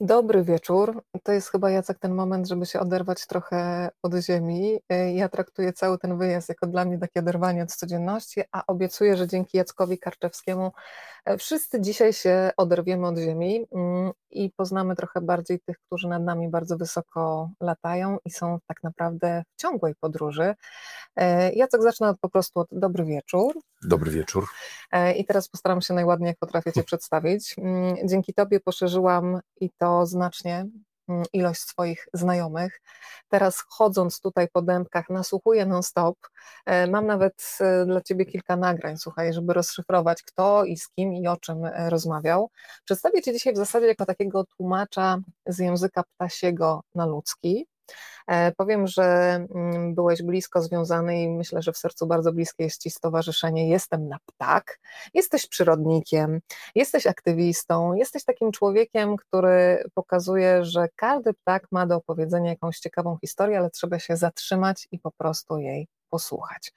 Dobry wieczór. To jest chyba Jacek ten moment, żeby się oderwać trochę od ziemi. E, ja traktuję cały ten wyjazd jako dla mnie takie oderwanie od codzienności, a obiecuję, że dzięki Jackowi Karczewskiemu e, wszyscy dzisiaj się oderwiemy od ziemi mm, i poznamy trochę bardziej tych, którzy nad nami bardzo wysoko latają i są tak naprawdę w ciągłej podróży. E, Jacek zaczyna po prostu od dobry wieczór. Dobry wieczór. I teraz postaram się najładniej, jak potrafię Cię przedstawić. Mm, dzięki Tobie poszerzyłam i to znacznie ilość swoich znajomych. Teraz chodząc tutaj po dębkach, nasłuchuję non-stop. E, mam nawet e, dla Ciebie kilka nagrań, słuchaj, żeby rozszyfrować kto i z kim i o czym e, rozmawiał. Przedstawię Cię dzisiaj w zasadzie jako takiego tłumacza z języka ptasiego na ludzki. E, powiem, że mm, byłeś blisko związany i myślę, że w sercu bardzo bliskie jest Ci stowarzyszenie. Jestem na Ptak. Jesteś przyrodnikiem, jesteś aktywistą, jesteś takim człowiekiem, który pokazuje, że każdy ptak ma do opowiedzenia jakąś ciekawą historię, ale trzeba się zatrzymać i po prostu jej posłuchać.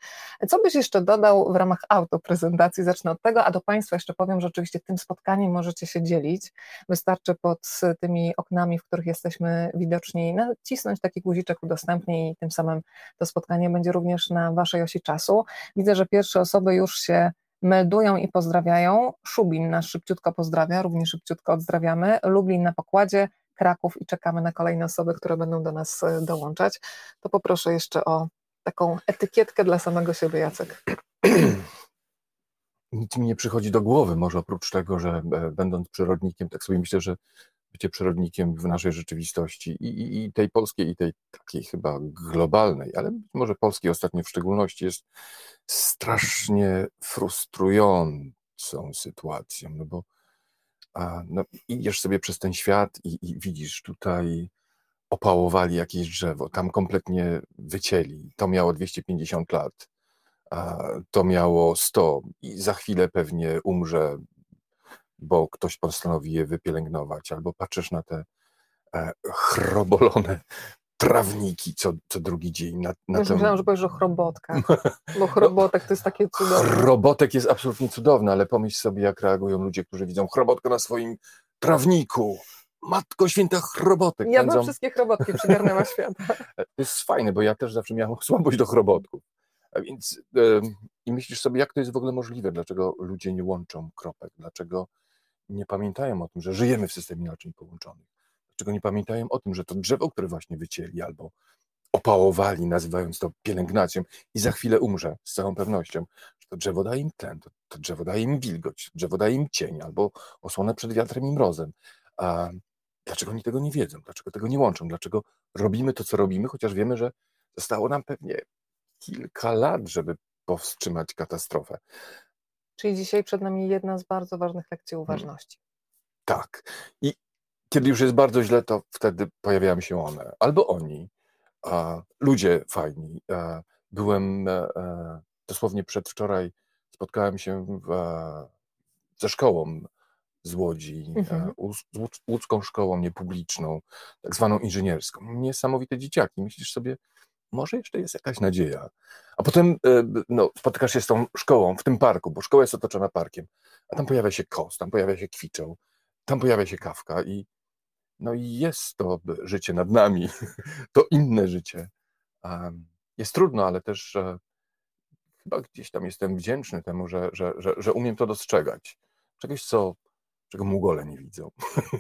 Co byś jeszcze dodał w ramach autoprezentacji? Zacznę od tego, a do Państwa jeszcze powiem, że oczywiście tym spotkaniem możecie się dzielić. Wystarczy pod tymi oknami, w których jesteśmy widoczni, nacisnąć taki guziczek udostępnij i tym samym to spotkanie będzie również na Waszej osi czasu. Widzę, że pierwsze osoby już się meldują i pozdrawiają. Szubin nas szybciutko pozdrawia, również szybciutko odzdrawiamy. Lublin na pokładzie, Kraków i czekamy na kolejne osoby, które będą do nas e, dołączać. To poproszę jeszcze o taką etykietkę dla samego siebie, Jacek? Nic mi nie przychodzi do głowy, może oprócz tego, że e, będąc przyrodnikiem, tak sobie myślę, że bycie przyrodnikiem w naszej rzeczywistości i, i, i tej polskiej, i tej takiej chyba globalnej, ale może polskiej ostatnio w szczególności, jest strasznie frustrującą sytuacją, no bo a, no, idziesz sobie przez ten świat i, i widzisz tutaj opałowali jakieś drzewo, tam kompletnie wycięli. To miało 250 lat, to miało 100 i za chwilę pewnie umrze, bo ktoś postanowi je wypielęgnować. Albo patrzysz na te e, chrobolone trawniki co, co drugi dzień. Na, na Już myślałam, że powiesz o chrobotkach, bo chrobotek to jest takie cudowne. Chrobotek jest absolutnie cudowny, ale pomyśl sobie, jak reagują ludzie, którzy widzą chrobotkę na swoim trawniku Matko Święta chrobotek. Ja bym wszystkie chrobotki przygarnęła świata. To jest fajne, bo ja też zawsze miałem słabość do chrobotków. A więc yy, i myślisz sobie, jak to jest w ogóle możliwe? Dlaczego ludzie nie łączą kropek? Dlaczego nie pamiętają o tym, że żyjemy w systemie naczyń połączonych? Dlaczego nie pamiętają o tym, że to drzewo, które właśnie wycięli albo opałowali, nazywając to pielęgnacją i za chwilę umrze z całą pewnością, że to drzewo daje im tlen, to, to drzewo daje im wilgoć, drzewo daje im cień albo osłonę przed wiatrem i mrozem. A Dlaczego oni tego nie wiedzą? Dlaczego tego nie łączą? Dlaczego robimy to, co robimy, chociaż wiemy, że zostało nam pewnie kilka lat, żeby powstrzymać katastrofę. Czyli dzisiaj przed nami jedna z bardzo ważnych lekcji hmm. uważności. Tak. I kiedy już jest bardzo źle, to wtedy pojawiają się one, albo oni, a, ludzie fajni. A, byłem a, e, e, dosłownie przedwczoraj, spotkałem się w, e, ze szkołą z Łodzi, mhm. z łódzką szkołą niepubliczną, tak zwaną inżynierską. Niesamowite dzieciaki. Myślisz sobie, może jeszcze jest jakaś nadzieja. A potem e, no, spotykasz się z tą szkołą w tym parku, bo szkoła jest otoczona parkiem, a tam pojawia się kos, tam pojawia się kwiczoł, tam pojawia się kawka i no i jest to życie nad nami, to inne życie. Jest trudno, ale też e, chyba gdzieś tam jestem wdzięczny temu, że, że, że, że umiem to dostrzegać. Czegoś, co czego Mugole nie widzą.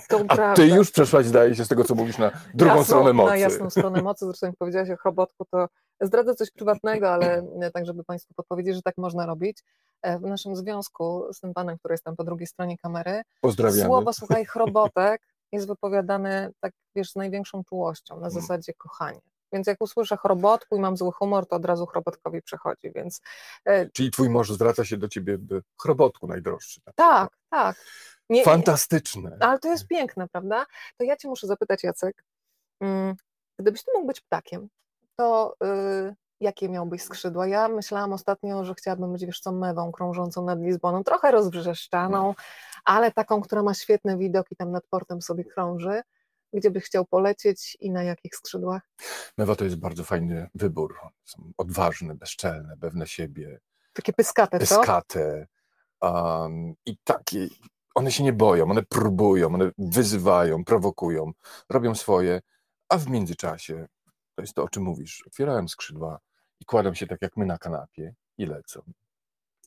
To A prawda. ty już przeszłaś, zdaje się, z tego, co mówisz, na drugą Jasną, stronę mocy. Na jasną stronę mocy, zresztą jak powiedziałaś o chrobotku, to zdradzę coś prywatnego, ale tak, żeby Państwu podpowiedzieć, że tak można robić. E, w naszym związku z tym panem, który jest tam po drugiej stronie kamery, Pozdrawiamy. słowo, słuchaj, chrobotek jest wypowiadane tak, wiesz, z największą czułością, na mm. zasadzie kochanie. Więc jak usłyszę chrobotku i mam zły humor, to od razu chrobotkowi przechodzi, więc... E, Czyli twój mąż zwraca się do ciebie chrobotku najdroższy. Tak, tak. Nie, Fantastyczne. Ale to jest piękne, prawda? To ja cię muszę zapytać, Jacek, mm, gdybyś ty mógł być ptakiem, to yy, jakie miałbyś skrzydła? Ja myślałam ostatnio, że chciałabym być, wiesz co, mewą krążącą nad Lizboną, trochę rozbrzeszczaną, ale taką, która ma świetny widok i tam nad portem sobie krąży. Gdzie byś chciał polecieć i na jakich skrzydłach? Mewa to jest bardzo fajny wybór. Są odważne, bezczelne, pewne siebie. Takie pyskate, pyskate. Um, I takie one się nie boją, one próbują, one wyzywają, prowokują, robią swoje, a w międzyczasie, to jest to, o czym mówisz, otwierałem skrzydła i kładłem się tak jak my na kanapie i lecą.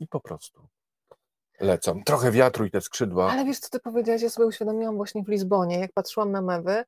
I po prostu lecą. Trochę wiatru i te skrzydła. Ale wiesz, co ty powiedziałaś, ja sobie uświadomiłam właśnie w Lizbonie, jak patrzyłam na mewy,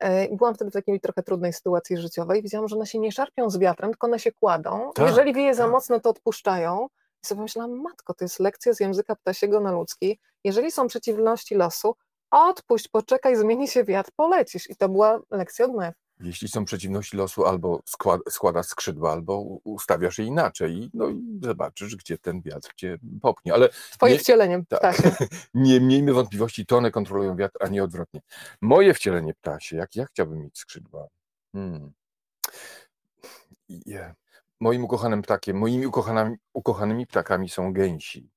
e, i byłam wtedy w takiej trochę trudnej sytuacji życiowej. Widziałam, że one się nie szarpią z wiatrem, tylko one się kładą. Tak, Jeżeli wieje za tak. mocno, to odpuszczają. I sobie myślałam, matko, to jest lekcja z języka ptasiego na ludzki. Jeżeli są przeciwności losu, odpuść, poczekaj, zmieni się wiatr, polecisz. I to była lekcja od mew. Jeśli są przeciwności losu, albo skład, składasz skrzydła, albo ustawiasz je inaczej i, no, i zobaczysz, gdzie ten wiatr cię popchnie. Ale Twoje Nie- wcielenie tak. ptasie. nie miejmy wątpliwości, to one kontrolują wiatr, a nie odwrotnie. Moje wcielenie ptasie, jak ja chciałbym mieć skrzydła? Hmm. Je. Moim ukochanym ptakiem, moimi ukochanymi, ukochanymi ptakami są gęsi,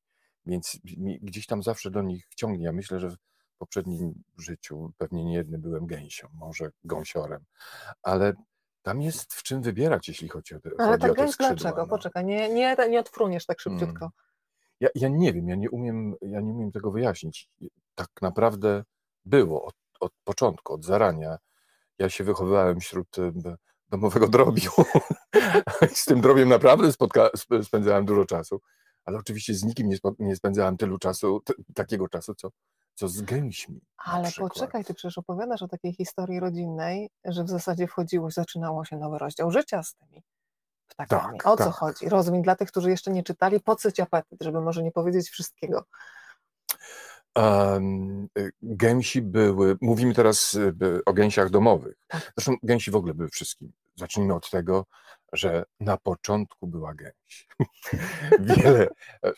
więc gdzieś tam zawsze do nich ciągnie. Ja myślę, że w poprzednim życiu pewnie nie jedny byłem gęsią, może gąsiorem, ale tam jest w czym wybierać, jeśli chodzi o te, Ale chodzi tak gęś dlaczego? no. Poczekaj, nie, nie, nie odfruniesz tak szybciutko. Mm. Ja, ja nie wiem, ja nie umiem, ja nie umiem tego wyjaśnić. Tak naprawdę było od, od początku, od zarania. Ja się wychowywałem wśród e, domowego drobiu. z tym drobiem naprawdę spotka, sp- spędzałem dużo czasu, ale oczywiście z nikim nie, nie spędzałem tylu czasu, takiego czasu, co, co z gęśmi. Ale poczekaj, ty przecież opowiadasz o takiej historii rodzinnej, że w zasadzie wchodziło, zaczynało się nowy rozdział życia z tymi ptakami. Tak, o co tak. chodzi? Rozumiem, dla tych, którzy jeszcze nie czytali, podsyć apetyt, żeby może nie powiedzieć wszystkiego. Um, gęsi były, mówimy teraz y, o gęsiach domowych. Tak. Zresztą gęsi w ogóle były wszystkim. Zacznijmy od tego, że na początku była gęś. wiele,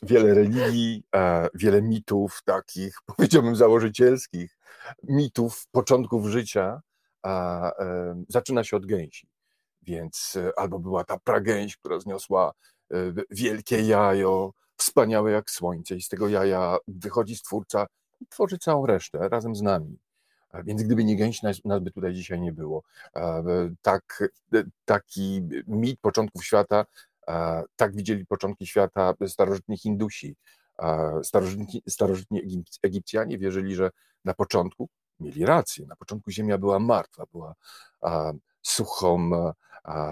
wiele religii, e, wiele mitów takich, powiedziałbym, założycielskich, mitów początków życia e, zaczyna się od gęsi. Więc e, albo była ta pragęś, która zniosła wielkie jajo, wspaniałe jak słońce, i z tego jaja wychodzi stwórca i tworzy całą resztę razem z nami. Więc gdyby nie gęś, nas, nas by tutaj dzisiaj nie było. Tak, e, taki mit początków świata, tak widzieli początki świata starożytni Hindusi. Starożytni, starożytni Egip- Egipcjanie wierzyli, że na początku mieli rację. Na początku ziemia była martwa, była suchą,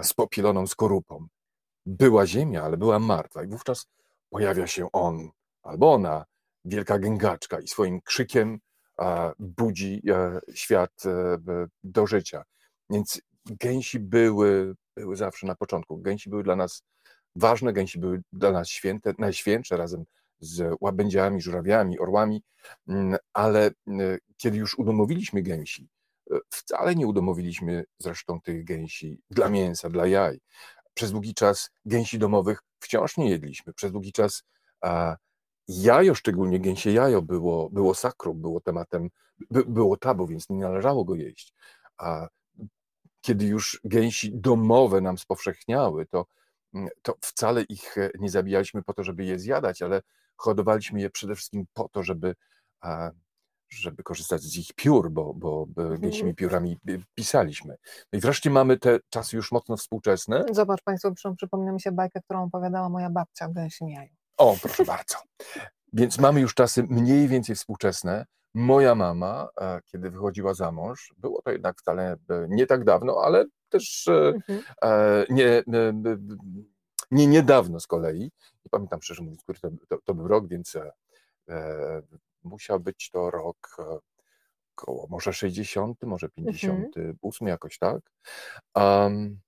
spopieloną skorupą. Była ziemia, ale była martwa i wówczas pojawia się on albo ona, wielka gęgaczka i swoim krzykiem budzi e, świat e, b- do życia. Więc gęsi były, były zawsze na początku. Gęsi były dla nas ważne, gęsi były dla nas święte, najświętsze razem z łabędziami, żurawiami, orłami, mm, ale mm, kiedy już udomowiliśmy gęsi, e, wcale nie udomowiliśmy zresztą tych gęsi dla mięsa, dla jaj. Przez długi czas gęsi domowych wciąż nie jedliśmy. Przez długi czas jajo, szczególnie gęsie jajo, było, było sakrum, było tematem, by, było tabu, więc nie należało go jeść. A kiedy już gęsi domowe nam spowszechniały, to, mm, to wcale ich e, nie zabijaliśmy po to, żeby je zjadać, ale hodowaliśmy je przede wszystkim po to, żeby, żeby korzystać z ich piór, bo, bo bo gęsimi piórami y, pisaliśmy. No i wreszcie mamy te czasy już mocno współczesne. Zobacz Państwo, przy- przypomina mi się bajkę, którą opowiadała moja babcia o gęsim jaju. O, proszę bardzo. Więc mamy już czasy mniej więcej współczesne. Moja mama, e, kiedy wychodziła za mąż, było to jednak wcale e, nie tak dawno, ale też e, Mhm. nie, nie niedawno z kolei. Nie pamiętam szczerze mówiąc, który to, to, to był rok, więc musiał być to rok e, koło może 60, może 58, jakoś tak. Am,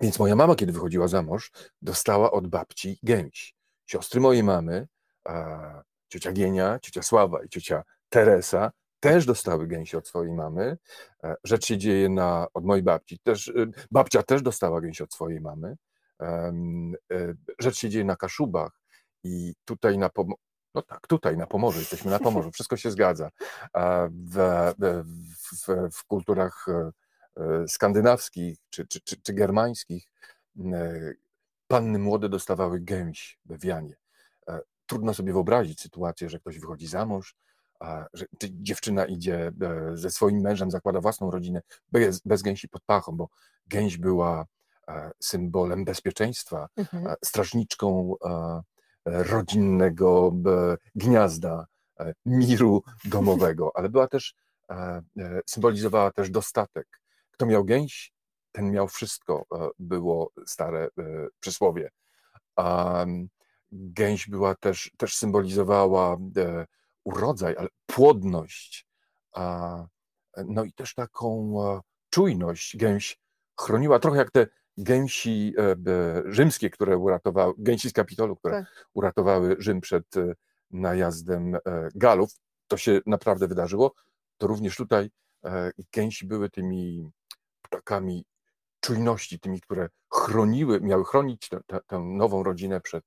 więc moja mama, kiedy wychodziła za mąż, dostała od babci gęś. Siostry mojej mamy, a, ciocia Gienia, ciocia Sława i ciocia Teresa też dostały gęsi od swojej mamy. E, Rzecz się dzieje na, od mojej babci. Też, y, babcia też dostała gęś od swojej mamy. E, Rzecz się dzieje na Kaszubach i tutaj na Pom- no tak, tutaj na Pomorzu, jesteśmy na Pomorzu, wszystko się zgadza. W, w, w, kulturach e, e, skandynawskich czy, czy, czy, czy germańskich e, panny młode dostawały gęś we wianie. E, Trudno sobie wyobrazić sytuację, że ktoś wychodzi za mąż, a, że czy dziewczyna idzie e, ze swoim mężem, zakłada własną rodzinę bez, bez gęsi pod pachą, bo gęś była e, symbolem bezpieczeństwa, Mhm. strażniczką rodzinnego gniazda, miru domowego, ale była też, symbolizowała też dostatek. Kto miał gęś, ten miał wszystko, było stare przysłowie. Gęś była też, też symbolizowała urodzaj, ale płodność, no i też taką czujność. Gęś chroniła, trochę jak te gęsi e, rzymskie, które uratowały, gęsi z Kapitolu, które tak. uratowały Rzym przed e, najazdem e, Galów. To się naprawdę wydarzyło. To również tutaj gęsi były tymi ptakami czujności, tymi, które chroniły, miały chronić tę nową rodzinę przed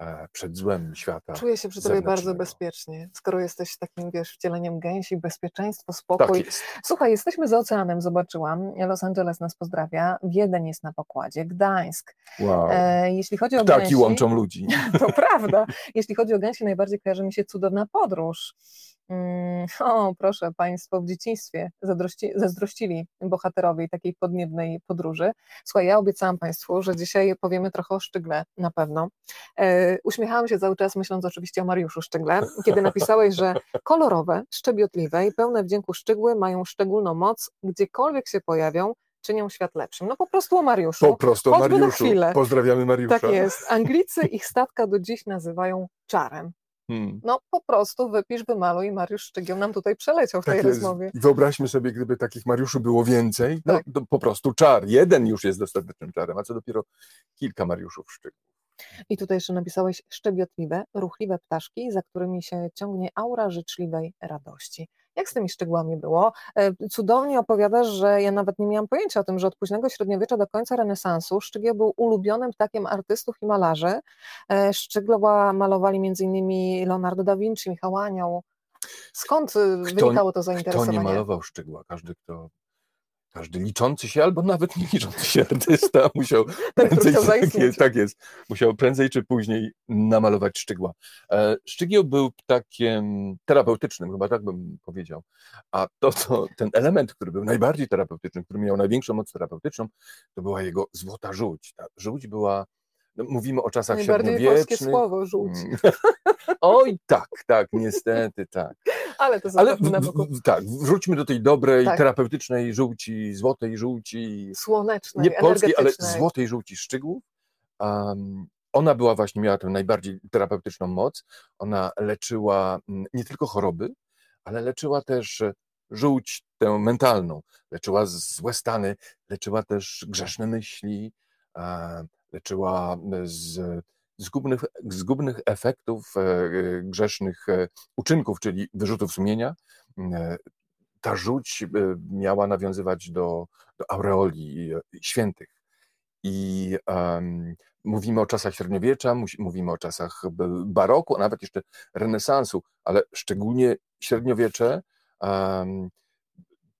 E, przed złem świata. Czuję się przy tobie bardzo bezpiecznie, skoro jesteś takim, wiesz, wcieleniem gęsi, bezpieczeństwo, spokój. Tak Słuchaj, jesteśmy za oceanem, zobaczyłam. Los Angeles nas pozdrawia, Wiedeń jest na pokładzie, Gdańsk. Wow. E, jeśli chodzi o Ptaki gęsi, łączą ludzi. To prawda. Jeśli chodzi o gęsi, najbardziej kojarzy mi się cudowna podróż. Mm, o, proszę, Państwo w dzieciństwie zazdrości, zazdrościli bohaterowi takiej podniebnej podróży. Słuchaj, ja obiecałam Państwu, że dzisiaj powiemy trochę o Sztygle, na pewno. E, uśmiechałam się cały czas, myśląc oczywiście o Mariuszu Sztygle, kiedy napisałeś, że kolorowe, szczebiotliwe i pełne wdzięku szczygły mają szczególną moc, gdziekolwiek się pojawią, czynią świat lepszym. No po prostu o Mariuszu. Po prostu o Mariuszu. Pozdrawiamy Mariusza. Tak jest. Anglicy ich statka do dziś nazywają czarem. Hmm. No po prostu wypisz, wymaluj i Mariusz Szczygieł nam tutaj przeleciał w tak tej jest. rozmowie. wyobraźmy sobie, gdyby takich Mariuszy było więcej, no, tak. to po prostu czar. Jeden już jest dostatecznym czarem, a co dopiero kilka Mariuszów Szczygów. I tutaj jeszcze napisałeś szczebiotliwe, ruchliwe ptaszki, za którymi się ciągnie aura życzliwej radości. Jak z tymi szczegółami było? E, cudownie opowiadasz, że ja nawet nie miałam pojęcia o tym, że od późnego średniowiecza do końca renesansu Szczygieł był ulubionym ptakiem artystów i malarzy. E, Szczygła malowali m.in. Leonardo da Vinci, Michał Anioł. Skąd e, kto, wynikało to zainteresowanie? Kto nie malował Szczygła? Każdy, kto każdy liczący się, albo nawet nie liczący się artysta musiał prędzej, tak jest, tak jest, musiał prędzej czy później namalować szczygła. E, szczygieł był ptakiem terapeutycznym, chyba tak bym powiedział. A to, to, ten element, który był najbardziej terapeutyczny, który miał największą moc terapeutyczną, to była jego złota żółć. Ta żółć była no, mówimy o czasach Najbardziej średniowiecznych. polskie słowo, żółć. Mm. Oj, tak, tak, niestety, tak. Ale to Ale w, na boku. tak, wróćmy do tej dobrej, tak. terapeutycznej żółci, złotej żółci. Słonecznej, Nie polskiej, ale złotej żółci szczygłów. Um, ona była właśnie, miała tę najbardziej terapeutyczną moc. Ona leczyła mm, nie tylko choroby, ale leczyła też żółć tę mentalną. Leczyła złe stany, leczyła też grzeszne myśli, leczyła z zgubnych, zgubnych efektów e, e, grzesznych e, uczynków, czyli wyrzutów sumienia. Ta żółć miała nawiązywać do, do aureoli świętych. I um, mówimy o czasach średniowiecza, mówimy o czasach baroku, a nawet jeszcze renesansu, ale szczególnie średniowiecze um,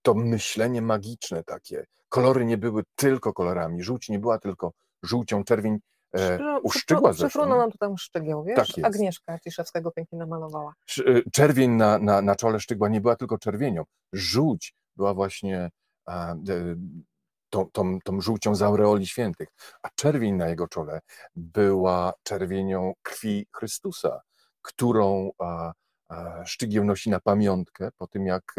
to myślenie magiczne takie. Kolory nie były tylko kolorami, żółć nie była tylko żółcią, czerwień e, uszczygła zresztą. nam tutaj szczegieł, wiesz? Tak Agnieszka Ciszewskiego pięknie namalowała. E, czerwień na, na, na czole szczygła nie była tylko czerwienią. Żółć była właśnie a, tą, tą, tą żółcią z aureoli świętych, a czerwień na jego czole była czerwienią krwi Chrystusa, którą a, a, Szczygieł nosi na pamiątkę po tym, jak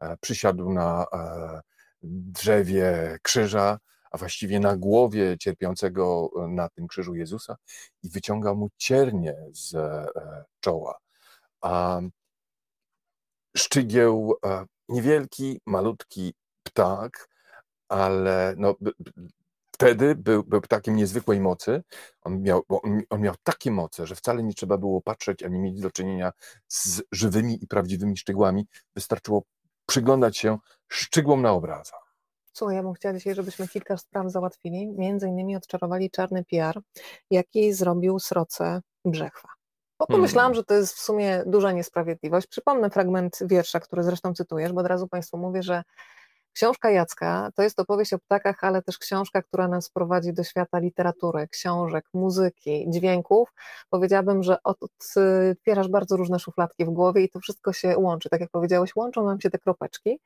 a, e, przysiadł na e, drzewie krzyża, a właściwie na głowie cierpiącego e, na tym krzyżu Jezusa i wyciąga mu ciernie z e, czoła. A szczygieł, e, niewielki, malutki ptak, ale no, wtedy był, był ptakiem niezwykłej mocy. On miał, on, miał takie moce, że wcale nie trzeba było patrzeć ani mieć do czynienia z żywymi i prawdziwymi szczygłami. Wystarczyło przyglądać się szczygłom na obrazach. Słuchaj, ja bym chciała dzisiaj, żebyśmy kilka spraw załatwili. Między innymi odczarowali czarny PR, jaki zrobił Sroce Brzechwa. Bo pomyślałam, hmm. że to jest w sumie duża niesprawiedliwość. Przypomnę fragment wiersza, który zresztą cytujesz, bo od razu Państwu mówię, że Książka Jacka to jest opowieść o ptakach, ale też książka, która nas prowadzi do świata literatury, książek, muzyki, dźwięków. Powiedziałabym, że otwierasz bardzo różne szufladki w głowie i to wszystko się łączy. Tak jak powiedziałeś, łączą nam się te kropeczki.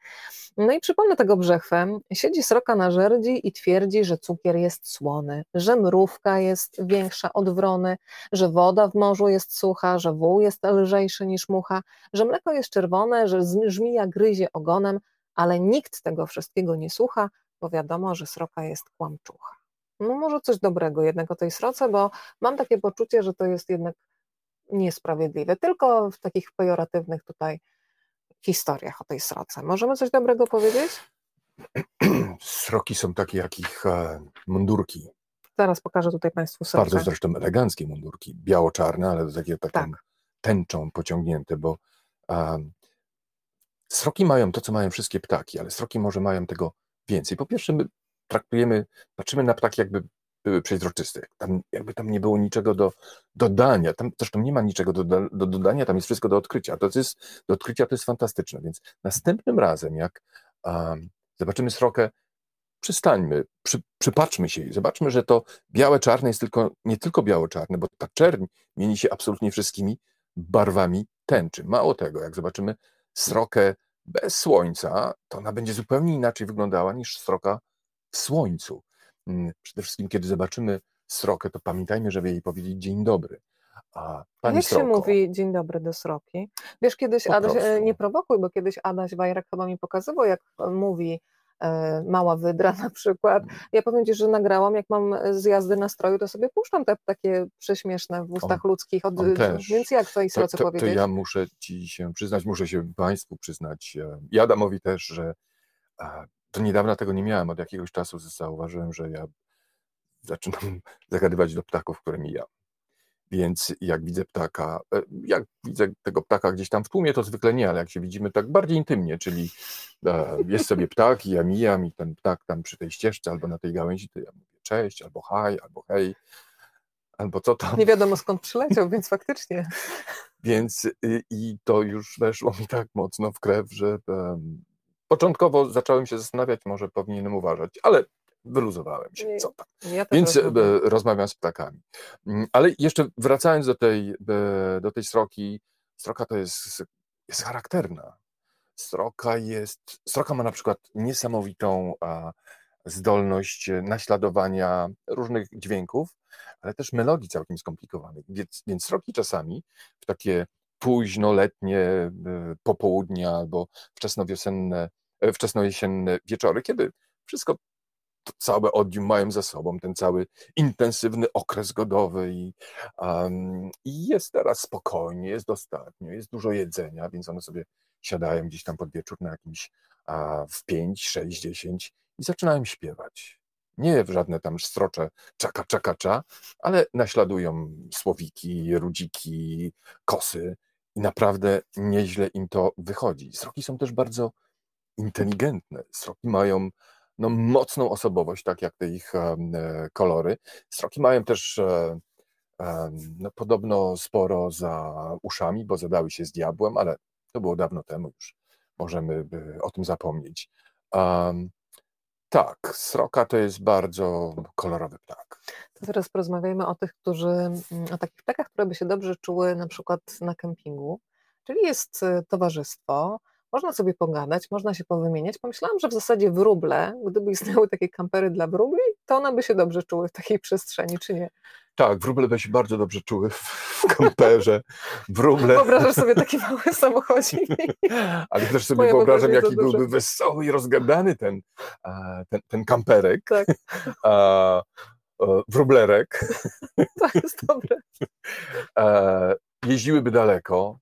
No i przypomnę tego brzechwę. Siedzi sroka na żerdzi i twierdzi, że cukier jest słony, że mrówka jest większa od wrony, że woda w morzu jest sucha, że wół jest lżejszy niż mucha, że mleko jest czerwone, że żmija gryzie ogonem, ale nikt tego wszystkiego nie słucha, bo wiadomo, że sroka jest kłamczucha. No może coś dobrego jednak o tej sroce, bo mam takie poczucie, że to jest jednak niesprawiedliwe, tylko w takich pejoratywnych tutaj historiach o tej sroce. Możemy coś dobrego powiedzieć? Sroki są takie jak ich e, mundurki. Zaraz pokażę tutaj Państwu srokę. Bardzo zresztą eleganckie mundurki, biało-czarne, ale takie taką tak. tęczą pociągnięte, bo um, sroki mają to, co mają wszystkie ptaki, ale sroki może mają tego więcej. Po pierwsze, my traktujemy, patrzymy na ptaki jakby były przeźroczyste. Tam, jakby tam nie było niczego do dodania. Tam zresztą nie ma niczego do, do dodania, tam jest wszystko do odkrycia. To jest, do odkrycia to jest fantastyczne. Więc następnym razem, jak um, zobaczymy srokę, przystańmy, przy, przypatrzmy się i zobaczmy, że to białe-czarne jest tylko, nie tylko biało-czarne, bo ta czerń mieni się absolutnie wszystkimi barwami tęczy. Mało tego, jak zobaczymy srokę bez słońca, to ona będzie zupełnie inaczej wyglądała niż sroka w słońcu. Mm, przede wszystkim, kiedy zobaczymy srokę, to pamiętajmy, żeby jej powiedzieć dzień dobry. A pani Jak Sroko, się mówi dzień dobry do sroki? Wiesz, kiedyś Adaś, e, nie prowokuj, bo kiedyś Adaś Wajrak chyba mi pokazywał, jak mówi e, mała wydra na przykład. Mm. Ja powiem Ci, że nagrałam, jak mam zjazdy nastroju, to sobie puszczam te takie prześmieszne w ustach on, ludzkich. Od, więc jak twojej sroce to, to, powiedzieć? To ja muszę Ci się przyznać, muszę się Państwu przyznać, i e, Adamowi też, że do niedawna tego nie miałem, od jakiegoś czasu zauważyłem, że ja zaczynam zagadywać do ptaków, które mijam. Więc jak widzę ptaka, e, jak widzę tego ptaka gdzieś tam w tłumie, to zwykle nie, ale jak się widzimy tak bardziej intymnie, czyli e, jest sobie ptak i ja mijam i ten ptak tam przy tej ścieżce albo na tej gałęzi, to ja mówię cześć, albo haj, albo hej, albo co tam. Nie wiadomo skąd przyleciał, więc faktycznie. Więc y, i to już weszło mi tak mocno w krew, że Początkowo zacząłem się zastanawiać, może powinienem uważać, ale wyluzowałem się, co tam. Ja Więc e, rozmawiam z ptakami. Mm, ale jeszcze wracając do tej, e, do tej sroki, sroka to jest, jest charakterna. Sroka jest, sroka ma na przykład niesamowitą zdolność naśladowania różnych dźwięków, ale też melodii całkiem skomplikowanych. Więc, więc sroki czasami w takie późno letnie e, popołudnia albo wczesnowiosenne E, wczesnojesienne wieczory, kiedy wszystko to całe odium mają za sobą, ten cały intensywny okres godowy i, um, i jest teraz spokojnie, jest dostatnio, jest dużo jedzenia, więc one sobie siadają gdzieś tam pod wieczór na jakimś a, w 5, 6, 10 i zaczynają śpiewać. Nie w żadne tam strocze czaka, czaka, cza, ale naśladują słowiki, rudziki, kosy i naprawdę nieźle im to wychodzi. Sroki są też bardzo inteligentne. Sroki mają no, mocną osobowość, tak jak te ich e, kolory. Sroki mają też e, no, podobno sporo za uszami, bo zadały się z diabłem, ale to było dawno temu już. Możemy o tym zapomnieć. Tak, sroka to jest bardzo kolorowy ptak. To teraz porozmawiajmy o tych, którzy, o takich ptakach, które by się dobrze czuły na przykład na kempingu. Czyli jest e, towarzystwo, można sobie pogadać, można się powymieniać. Pomyślałam, że w zasadzie wróble, gdyby istniały takie kampery dla wróbli, to one by się dobrze czuły w takiej przestrzeni, czy nie? Tak, wróble by się bardzo dobrze czuły w kamperze. Wróble. Wyobrażasz sobie taki mały samochodzik. Ale też sobie Moja wyobrażam, jaki byłby wesoły i rozgadany ten, ten, ten kamperek. Tak. A, wróblerek. To jest dobre. Jeździłyby daleko,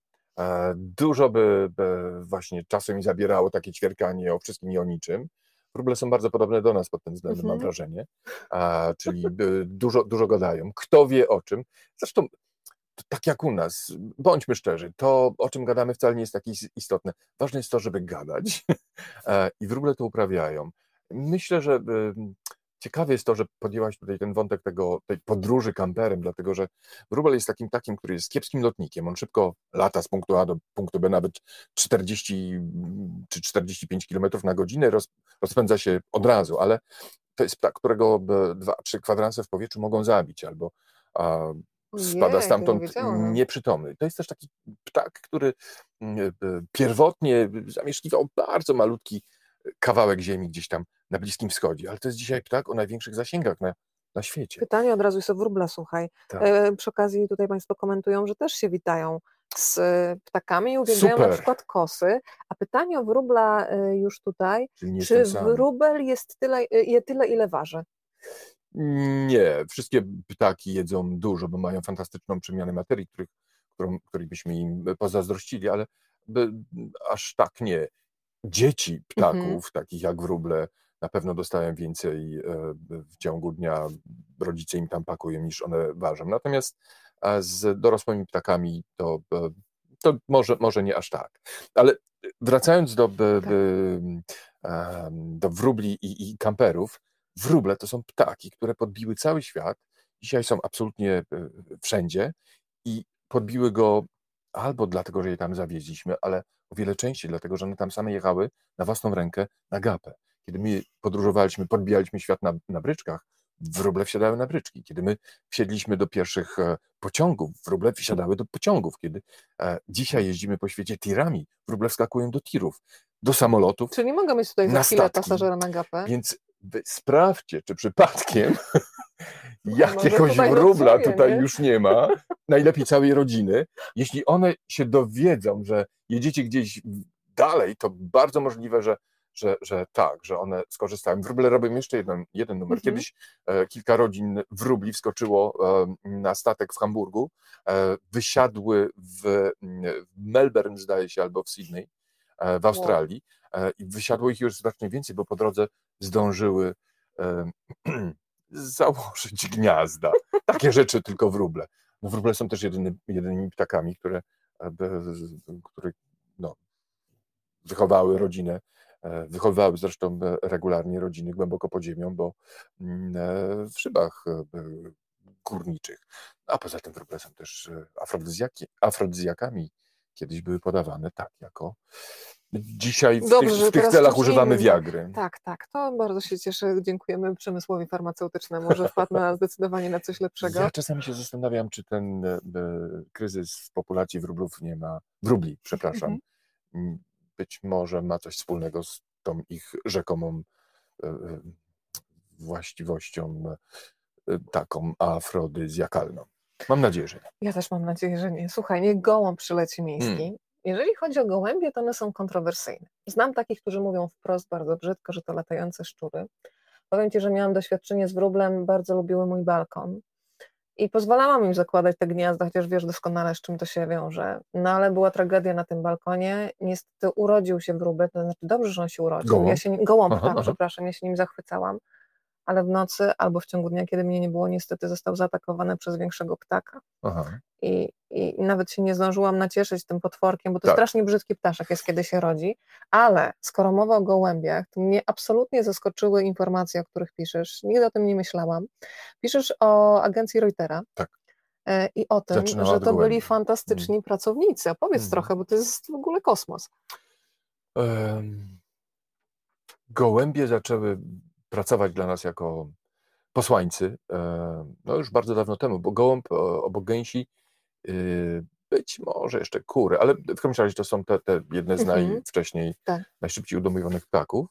dużo by, by właśnie czasu mi zabierało takie ćwierkanie o wszystkim i o niczym. Wróble są bardzo podobne do nas pod tym względem, mam mhm. wrażenie. A, czyli dużo, dużo gadają. Kto wie o czym. Zresztą tak jak u nas, bądźmy szczerzy, to o czym gadamy wcale nie jest takie istotne. Ważne jest to, żeby gadać e, i wróble to uprawiają. Myślę, że Ciekawe jest to, że podjęłaś tutaj ten wątek tego, tej podróży kamperem, dlatego że Wróbel jest takim takim, który jest kiepskim lotnikiem. On szybko lata z punktu A do punktu B, nawet 40 czy 45 km na godzinę, roz, rozpędza się od razu, ale to jest ptak, którego dwa, trzy kwadranse w powietrzu mogą zabić, albo a, spada stamtąd nie nieprzytomny. To jest też taki ptak, który mm, e, pierwotnie zamieszkiwał bardzo malutki kawałek ziemi gdzieś tam na Bliskim Wschodzie, ale to jest dzisiaj ptak o największych zasięgach na, na świecie. Pytanie od razu jest o wróbla, słuchaj. Tak. E, przy okazji tutaj Państwo komentują, że też się witają z ptakami i uwielbiają Super. na przykład kosy. A pytanie o wróbla e, już tutaj, czy wróbel jest tyle, e, je tyle, ile waży? Nie, wszystkie ptaki jedzą dużo, bo mają fantastyczną przemianę materii, których, którą, której byśmy im pozazdrościli, ale by, aż tak nie. Dzieci ptaków, mhm. takich jak wróble, na pewno dostają więcej w ciągu dnia, rodzice im tam pakują niż one ważą. Natomiast z dorosłymi ptakami to, e, to może, może nie aż tak. Ale wracając do, tak. do wróbli i, i kamperów, wróble to są ptaki, które podbiły cały świat. Dzisiaj są absolutnie e, wszędzie i podbiły go albo dlatego, że je tam zawieźliśmy, ale o wiele częściej dlatego, że one tam same jechały na własną rękę na gapę. Kiedy my podróżowaliśmy, podbijaliśmy świat na, na bryczkach, wróble wsiadały na bryczki. Kiedy my wsiedliśmy do pierwszych e, pociągów, wróble wsiadały do pociągów. Kiedy e, dzisiaj jeździmy po świecie tirami, wróble wskakują do tirów, do samolotów. Czy nie mogę mieć tutaj za chwilę pasażera na gapę? Więc sprawdźcie, czy przypadkiem jakiegoś wróbla tutaj już nie ma, najlepiej całej rodziny. Jeśli one się dowiedzą, że jedziecie gdzieś dalej, to bardzo możliwe, że że, że tak, że one skorzystają. Wróble robią jeszcze jeden, jeden numer. Mhm. Kiedyś e, kilka rodzin wróbli wskoczyło e, na statek w Hamburgu, e, wysiadły w, w, Melbourne, zdaje się, albo w Sydney, e, w Australii e, i wysiadło ich już znacznie więcej, bo po drodze zdążyły e, założyć gniazda. Takie rzeczy tylko wróble. No, wróble są też jedyny, jedynymi ptakami, które, które no, wychowały rodzinę E, wychowywały zresztą e, regularnie rodziny głęboko pod ziemią, bo mm, e, w szybach górniczych. A poza tym wróble są też afrodyzjakami. Kiedyś były podawane tak, jako Dzisiaj w Dobrze, tych, w tych celach używamy wiagry. Tak, tak, to bardzo się cieszę. Dziękujemy przemysłowi farmaceutycznemu, że wpadł na zdecydowanie na coś lepszego. Ja czasami się zastanawiam, czy ten kryzys w populacji wróblów nie ma, wróbli, przepraszam, mhm być może ma coś wspólnego z tą ich rzekomą e, e, właściwością e, taką afrodyzjakalną. Mam nadzieję, że nie. Ja też mam nadzieję, że nie. Słuchaj, niech gołąb przyleci miejski. Jeżeli chodzi o gołębie, to one są kontrowersyjne. Znam takich, którzy mówią wprost bardzo brzydko, że to latające szczury. Powiem Ci, że miałam doświadczenie z wróblem, bardzo lubiły mój balkon i pozwalałam im zakładać te gniazda, chociaż wiesz doskonale, z czym to się wiąże. No ale była tragedia na tym balkonie. Niestety urodził się wróbel, to znaczy dobrze, że on się urodził. Gołąb? Ja się, gołąb, aha, tak, aha. przepraszam, ja się nim zachwycałam ale w nocy albo w ciągu dnia, kiedy mnie nie było, niestety został zaatakowany przez większego ptaka. I, I nawet się nie zdążyłam nacieszyć tym potworkiem, bo to tak. strasznie brzydki ptaszek jest, kiedy się rodzi. Ale skoro mowa o gołębiach, to mnie absolutnie zaskoczyły informacje, o których piszesz. Nigdy o tym nie myślałam. Piszesz o agencji Reutera. Tak. E, I o tym, Zaczynała że to byli fantastyczni hmm. pracownicy. Opowiedz hmm. trochę, bo to jest w ogóle kosmos. Um, gołębie zaczęły pracować dla nas jako posłańcy, e, no już bardzo dawno temu, bo gołąb obok gęsi, y, być może jeszcze kury, ale w każdym razie to są te, te jedne z mhm. najwcześniej, tak. najszybciej udomowionych ptaków.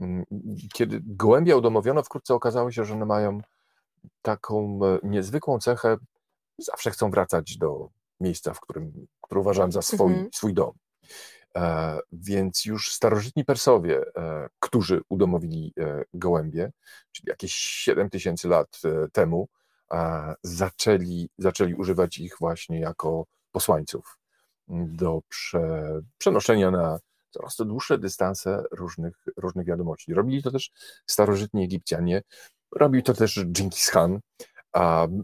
Mm, kiedy gołębia udomowiono, wkrótce okazało się, że one mają taką e, niezwykłą cechę, zawsze chcą wracać do miejsca, w którym, które uważam za swój, mhm. swój dom. E, więc już starożytni Persowie, e, którzy udomowili e, gołębie, czyli jakieś 7 tysięcy lat temu, zaczęli, zaczęli używać ich właśnie jako posłańców do prze, przenoszenia na coraz to dłuższe dystanse różnych, różnych wiadomości. Robili to też starożytni Egipcjanie, robił to też Genghis Khan,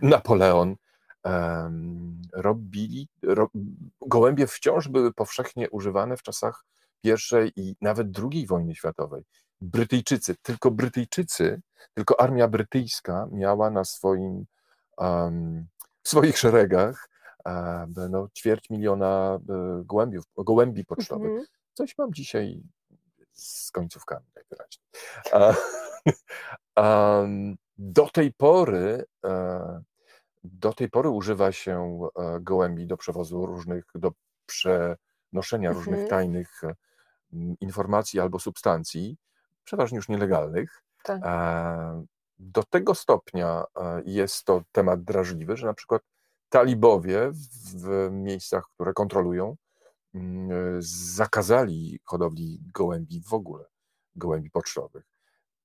Napoleon, robili, ro, gołębie wciąż były powszechnie używane w czasach pierwszej i nawet drugiej wojny światowej. Brytyjczycy, tylko Brytyjczycy, tylko armia brytyjska miała na swoim, um, w swoich szeregach um, no, ćwierć miliona e, gołębiów, gołębi pocztowych. Mhm. Coś mam dzisiaj z końcówkami najwyraźniej. Do tej pory e, do tej pory używa się e, gołębi do przewozu różnych, do przenoszenia różnych mhm. tajnych informacji albo substancji, przeważnie już nielegalnych. Tak. Do tego stopnia jest to temat drażliwy, że na przykład talibowie w miejscach, które kontrolują, mm, zakazali hodowli gołębi w ogóle, gołębi pocztowych.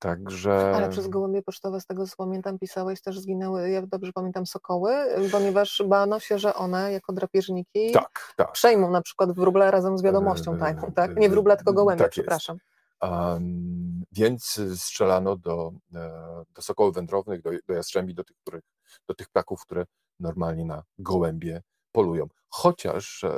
Także... Ale przez gołębie pocztowe, z tego co pamiętam, pisałeś, też zginęły, jak dobrze pamiętam, sokoły, ponieważ bano się, że one jako drapieżniki tak, tak. przejmą na przykład wróble razem z wiadomością tajną, tak? Nie wróble, tylko gołębie, tak przepraszam. Um, więc strzelano do, e, do sokołów wędrownych, do, do jastrzębi, do tych, których, do tych ptaków, które normalnie na gołębie polują. Chociaż e,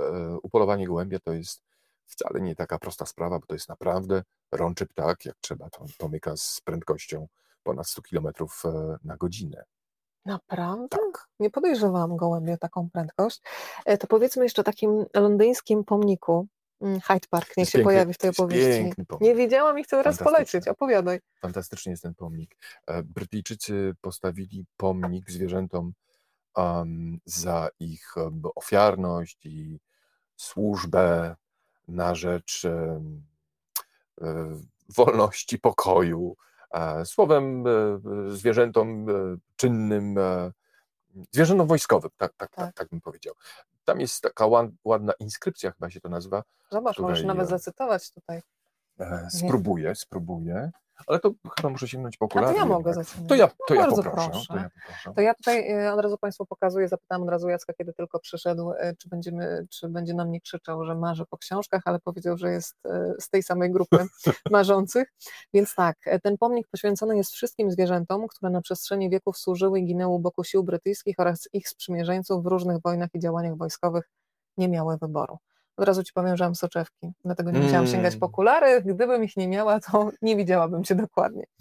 upolowanie gołębia to jest wcale nie taka prosta sprawa, bo to jest naprawdę rączy ptak, jak trzeba, to pomyka z prędkością ponad 100 km e, na godzinę. Naprawdę? Tak. Nie podejrzewałam gołębie o taką prędkość. E, to powiedzmy jeszcze o takim londyńskim pomniku, mm, Hyde Park, niech się piękny, pojawi w tej opowieści. Nie widziałam i chcę raz polecieć, opowiadaj. Fantastycznie jest ten pomnik. Brytyjczycy postawili pomnik zwierzętom um, za ich ofiarność i służbę na rzecz um, wolności, pokoju. E, słowem, e, zwierzętom czynnym, zwierzętom wojskowym, tak, tak, tak. tak, tak bym powiedział. Tam jest taka ładna inskrypcja, chyba się to nazywa. Zobacz, możesz nawet zacytować tutaj. Spróbuję, spróbuję. Ale to chyba muszę sięgnąć po okulary. A to ja mogę zacząć. To ja, to, ja poproszę, to ja poproszę. To ja tutaj e, od razu Państwu pokazuję, zapytałam od razu Jacka, kiedy tylko przyszedł, e, czy, będziemy, czy będzie na mnie krzyczał, że marzy po książkach, ale powiedział, że jest e, z tej samej grupy marzących. Więc tak, ten pomnik poświęcony jest wszystkim zwierzętom, które na przestrzeni wieków służyły i ginęły u boku sił brytyjskich oraz ich sprzymierzeńców w różnych wojnach i działaniach wojskowych nie miały wyboru. Od razu ci powiem, że mam soczewki, dlatego nie musiałam sięgać po mm. okulary. Gdybym ich nie miała, to nie widziałabym cię dokładnie.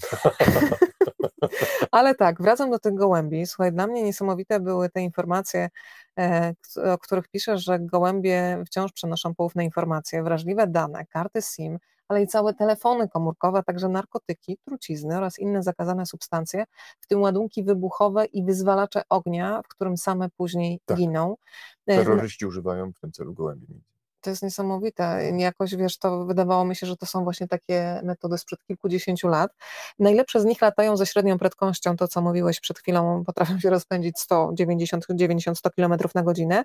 Ale tak, wracam do tych gołębi. Słuchaj, dla mnie niesamowite były te informacje, e, o których piszesz, że gołębie wciąż przenoszą poufne informacje, wrażliwe dane, karty SIM, ale i całe telefony komórkowe, także narkotyki, trucizny oraz inne zakazane substancje, w tym ładunki wybuchowe i wyzwalacze ognia, w którym same później tak. giną. E, Terroryści używają w tym celu gołębi. To jest niesamowite. Jakoś wiesz, to wydawało mi się, że to są właśnie takie metody sprzed kilkudziesięciu lat. Najlepsze z nich latają ze średnią prędkością, to co mówiłeś przed chwilą, potrafią się rozpędzić 100, 90, 90 100 km na godzinę.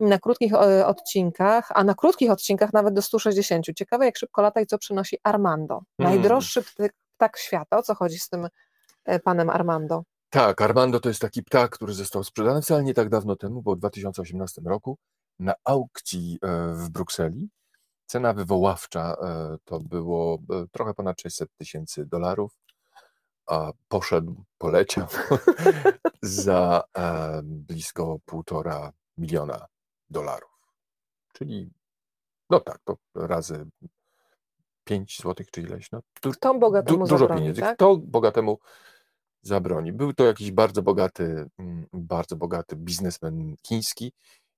Na krótkich e, odcinkach, a na krótkich odcinkach nawet do 160. Ciekawe, jak szybko lata i co przynosi Armando. Hmm. Najdroższy ptak, ptak świata. O co chodzi z tym e, panem Armando? Tak, Armando to jest taki ptak, który został sprzedany wcale nie tak dawno temu, bo w 2018 roku na aukcji e, w Brukseli. Cena wywoławcza e, to było e, trochę ponad 600 tysięcy dolarów, a poszedł, poleciał za blisko półtora miliona dolarów. Czyli, no tak, to razy 5 złotych czy ileś. No, du, Kto bogatemu du, Dużo zabroni, pieniędzy. Tak? Kto bogatemu zabroni? Był to jakiś bardzo bogaty, mm, bardzo bogaty biznesmen chiński,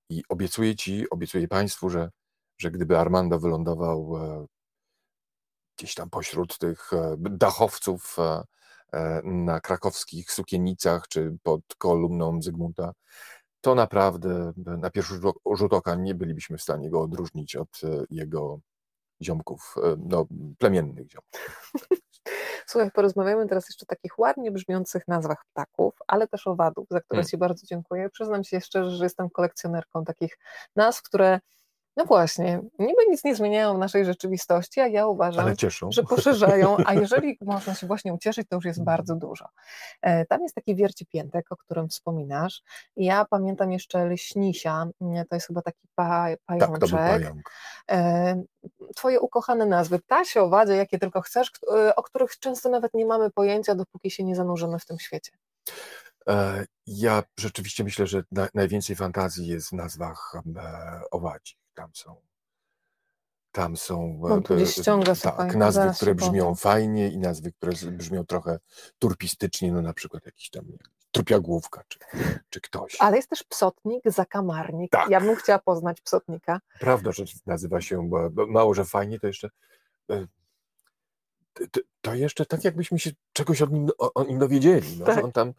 i obiecuję ci, obiecuję państwu, że, że gdyby Armando wylądował e, gdzieś tam pośród tych e, dachowców e, na krakowskich sukienicach czy pod kolumną Zygmunta, to naprawdę na pierwszy rzut oka nie bylibyśmy w stanie go odróżnić od jego ziomków, no, plemiennych ziomków. Słuchaj, porozmawiamy teraz jeszcze o takich ładnie brzmiących nazwach ptaków, ale też owadów, za które hmm. Ci bardzo dziękuję. Przyznam się szczerze, że jestem kolekcjonerką takich nazw, które no właśnie, niby nic nie zmieniają w naszej rzeczywistości, a ja uważam, że poszerzają, a jeżeli można się właśnie ucieszyć, to już jest bardzo dużo. E, tam jest taki wiercipiętek, o którym wspominasz. Ja pamiętam jeszcze Leśnisia, to jest chyba taki pa, pajączek. Tak. E, twoje ukochane nazwy, ptasie, owadze, jakie tylko chcesz, o których często nawet nie mamy pojęcia, dopóki się nie zanurzymy w tym świecie. E, ja rzeczywiście myślę, że najwięcej fantazji jest w nazwach owadzi tam są. Tam są no, e, ściąga tak, nazwy, które brzmią fajnie i nazwy, które brzmią trochę turpistycznie, no na przykład jakiś tam trupia główka, czy, czy ktoś. Ale jest też psotnik, zakamarnik. Tak. Ja bym chciała poznać psotnika. Prawda, że nazywa się, bo mało, że fajnie, to jeszcze e, to jeszcze tak jakbyśmy się czegoś o nim, o, o nim dowiedzieli. No, Tak. On tam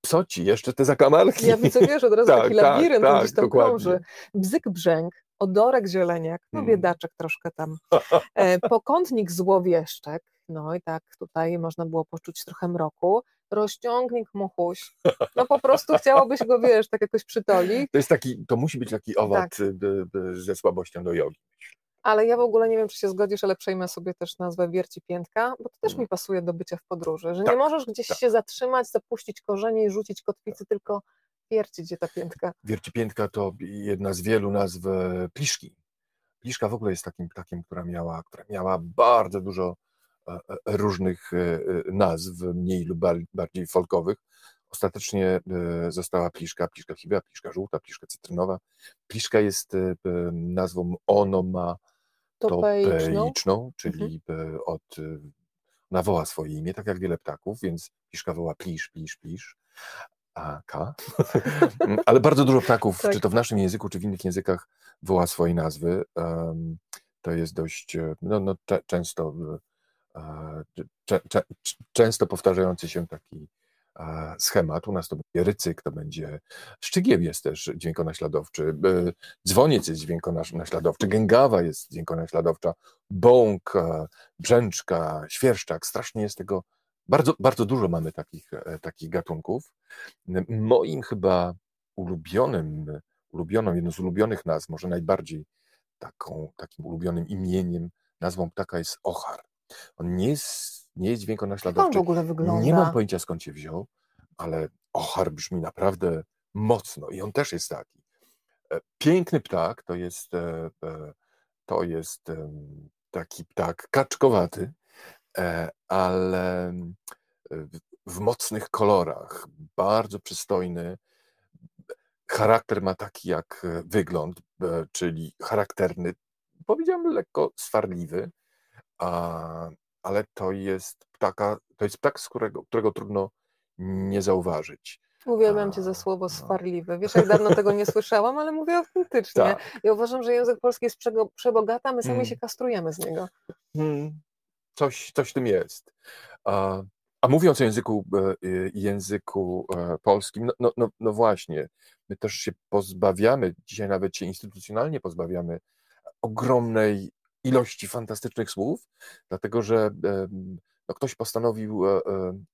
psoci, jeszcze te zakamarki. Ja widzę, wiesz, od razu Tak, taki tak, labirynt tak, gdzieś tam dokładnie. krąży. Bzyk brzęk, odorek zieleniak, no Hmm. biedaczek troszkę tam. E, pokątnik złowieszczek, no i tak tutaj można było poczuć trochę mroku. Rozciągnik muchuś. No po prostu chciałobyś go, wiesz, tak jakoś przytolić. To jest taki, to musi być taki owad Tak. y, y, y, ze słabością do jogi. Ale ja w ogóle nie wiem, czy się zgodzisz, ale przejmę sobie też nazwę wierci piętka, bo to też Mm. mi pasuje do bycia w podróży, że Tak, nie możesz gdzieś tak. się zatrzymać, zapuścić korzenie i rzucić kotwicy, tylko wiercić ta piętka. Wiercipiętka to jedna z wielu nazw e, pliszki. Pliszka w ogóle jest takim ptakiem, która miała, która miała bardzo dużo e, e, różnych nazw, mniej lub bar- bardziej folkowych. Ostatecznie została pliszka, pliszka chyba, pliszka żółta, pliszka cytrynowa. Pliszka jest nazwą Topeiczną. onomatopeiczną, czyli e, od, e, ona woła swoje imię, tak jak wiele ptaków, więc pliszka woła plisz, plisz, plisz. A, K. Ale bardzo dużo ptaków, Tak. czy to w naszym języku, czy w innych językach, woła swoje nazwy. To jest dość, e, no, no, cze- często, e, cze, cze, często powtarzający się taki e, schemat. U nas to będzie rycyk, to będzie szczygieł jest też dźwiękonaśladowczy, e, dzwoniec jest dźwiękonaśladowczy, gęgawa jest dźwiękonaśladowcza, bąk, e, brzęczka, świerszczak, strasznie jest tego, bardzo, bardzo dużo mamy takich, e, takich gatunków. Moim chyba ulubionym, ulubioną, jedną z ulubionych nazw, może najbardziej taką, takim ulubionym imieniem, nazwą ptaka jest ochar. On nie jest, nie jest Jak on w dźwiękonaśladowczy. ogóle wygląda? Nie mam pojęcia skąd się wziął, ale ochar brzmi naprawdę mocno i on też jest taki. E, Piękny ptak to jest, e, to jest taki ptak kaczkowaty, ale em, w- w mocnych kolorach, bardzo przystojny. Charakter ma taki jak e, wygląd, e, czyli charakterny, powiedziałbym lekko swarliwy, a, ale to jest ptaka, to jest ptak, z którego, którego trudno nie zauważyć. Uwielbiam cię za słowo no. swarliwy. Wiesz, jak dawno tego nie słyszałam, ale mówię autentycznie. Tak. Ja uważam, że język polski jest przego- przebogaty, a my sami Mm. się kastrujemy z niego. Hmm, coś, coś w tym jest. A, a mówiąc o języku, e, e, języku e, polskim, no, no, no, no właśnie, my też się pozbawiamy, dzisiaj nawet się instytucjonalnie pozbawiamy ogromnej ilości fantastycznych słów, dlatego że no, ktoś postanowił e,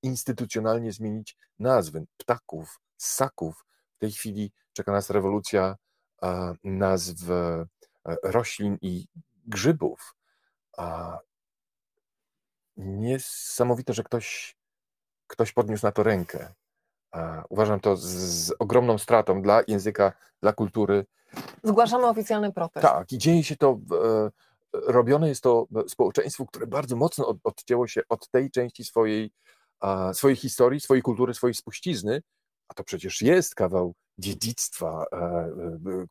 instytucjonalnie zmienić nazwy ptaków, ssaków. W tej chwili czeka nas rewolucja nazw roślin i grzybów. Niesamowite, że ktoś, ktoś podniósł na to rękę. Uważam to z, z ogromną stratą dla języka, dla kultury. Zgłaszamy oficjalny protest. Tak, i dzieje się to, e, robione jest to społeczeństwu, które bardzo mocno od, odcięło się od tej części swojej, swojej historii, swojej kultury, swojej spuścizny, a to przecież jest kawał dziedzictwa e, e,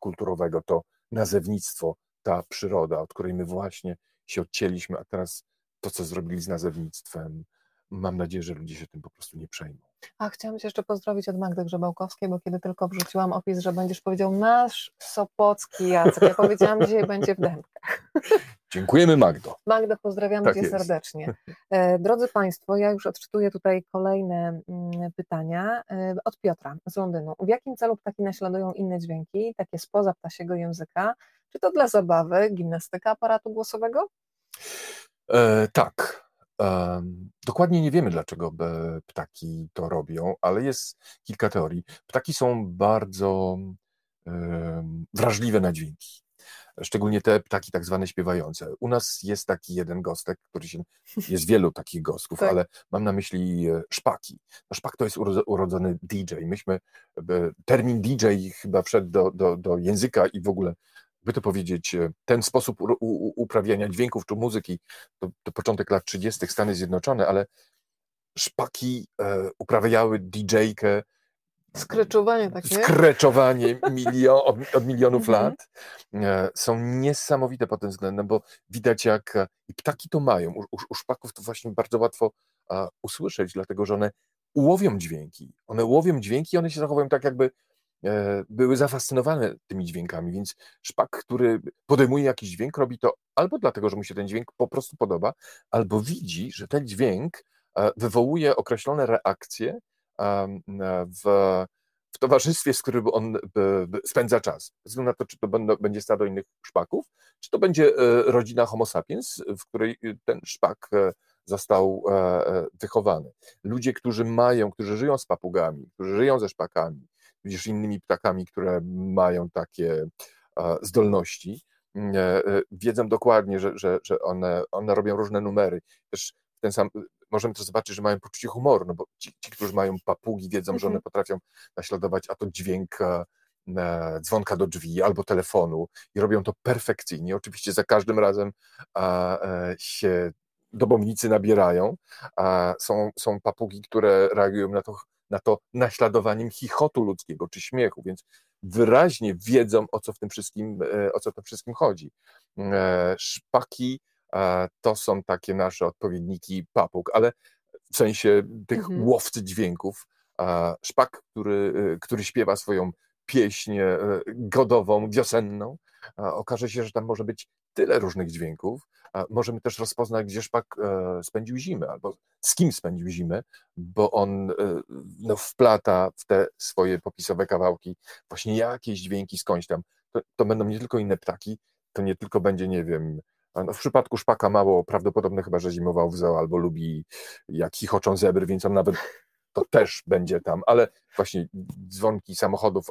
kulturowego, to nazewnictwo, ta przyroda, od której my właśnie się odcięliśmy, a teraz to, co zrobili z nazewnictwem, mam nadzieję, że ludzie się tym po prostu nie przejmą. A chciałam cię jeszcze pozdrowić od Magdy Grzebałkowskiej, bo kiedy tylko wrzuciłam opis, że będziesz powiedział nasz Sopocki Jacek, ja powiedziałam, dzisiaj będzie w dębkach. Dziękujemy Magdo. Magda, pozdrawiamy Tak cię jest. serdecznie. E, Drodzy Państwo, ja już odczytuję tutaj kolejne mm, pytania e, od Piotra z Londynu. W jakim celu ptaki naśladują inne dźwięki, takie spoza ptasiego języka? Czy to dla zabawy, gimnastyka aparatu głosowego? E, tak. Em, dokładnie nie wiemy, dlaczego e, ptaki to robią, ale jest kilka teorii. Ptaki są bardzo em, wrażliwe na dźwięki. Szczególnie te ptaki tak zwane śpiewające. U nas jest taki jeden gostek, który się, jest wielu takich gostków, Tak. ale mam na myśli e, szpaki. No, szpak to jest urodzo- urodzony DJ. Myśmy, e, termin DJ chyba wszedł do, do, do języka i w ogóle by to powiedzieć, e, ten sposób u, u, uprawiania dźwięków czy muzyki, to, to początek lat 30. Stany Zjednoczone, ale szpaki e, uprawiały DJ-kę, Skreczowanie takie? skreczowanie milio, od, od milionów Mhm. lat, e, są niesamowite pod tym względem, bo widać jak, e, i ptaki to mają, u, u, u szpaków to właśnie bardzo łatwo a, usłyszeć, dlatego że one łowią dźwięki, one łowią dźwięki i one się zachowują tak jakby były zafascynowane tymi dźwiękami, więc szpak, który podejmuje jakiś dźwięk, robi to albo dlatego, że mu się ten dźwięk po prostu podoba, albo widzi, że ten dźwięk wywołuje określone reakcje w, w towarzystwie, z którym on spędza czas. Ze względu na to, czy to będzie stado innych szpaków, czy to będzie e, rodzina Homo sapiens, w której ten szpak e, został e, wychowany. Ludzie, którzy mają, którzy żyją z papugami, którzy żyją ze szpakami, widzisz innymi ptakami, które mają takie zdolności, wiedzą dokładnie, że, że, że one, one robią różne numery. Też ten sam, możemy też zobaczyć, że mają poczucie humoru, no bo ci, ci którzy mają papugi, wiedzą, że one mhm. potrafią naśladować, a to dźwięk e, dzwonka do drzwi albo telefonu i robią to perfekcyjnie. Oczywiście za każdym razem a, e, się dobomnicy nabierają. A są, są papugi, które reagują na to, na to naśladowaniem chichotu ludzkiego czy śmiechu, więc wyraźnie wiedzą, o co w tym wszystkim, e, o co w tym wszystkim chodzi. Szpaki to są takie nasze odpowiedniki papug, ale w sensie tych mhm. łowcy dźwięków. Szpak, który, który śpiewa swoją pieśń e, godową, wiosenną, okaże się, że tam może być tyle różnych dźwięków. Możemy też rozpoznać, gdzie szpak e, spędził zimę, albo z kim spędził zimę, bo on e, no, wplata w te swoje popisowe kawałki właśnie jakieś dźwięki skądś tam. To, to będą nie tylko inne ptaki, to nie tylko będzie, nie wiem, no w przypadku szpaka mało prawdopodobne chyba, że zimował w zoo albo lubi jak chichoczą zebry, więc on nawet to też będzie tam, ale właśnie dzwonki samochodów,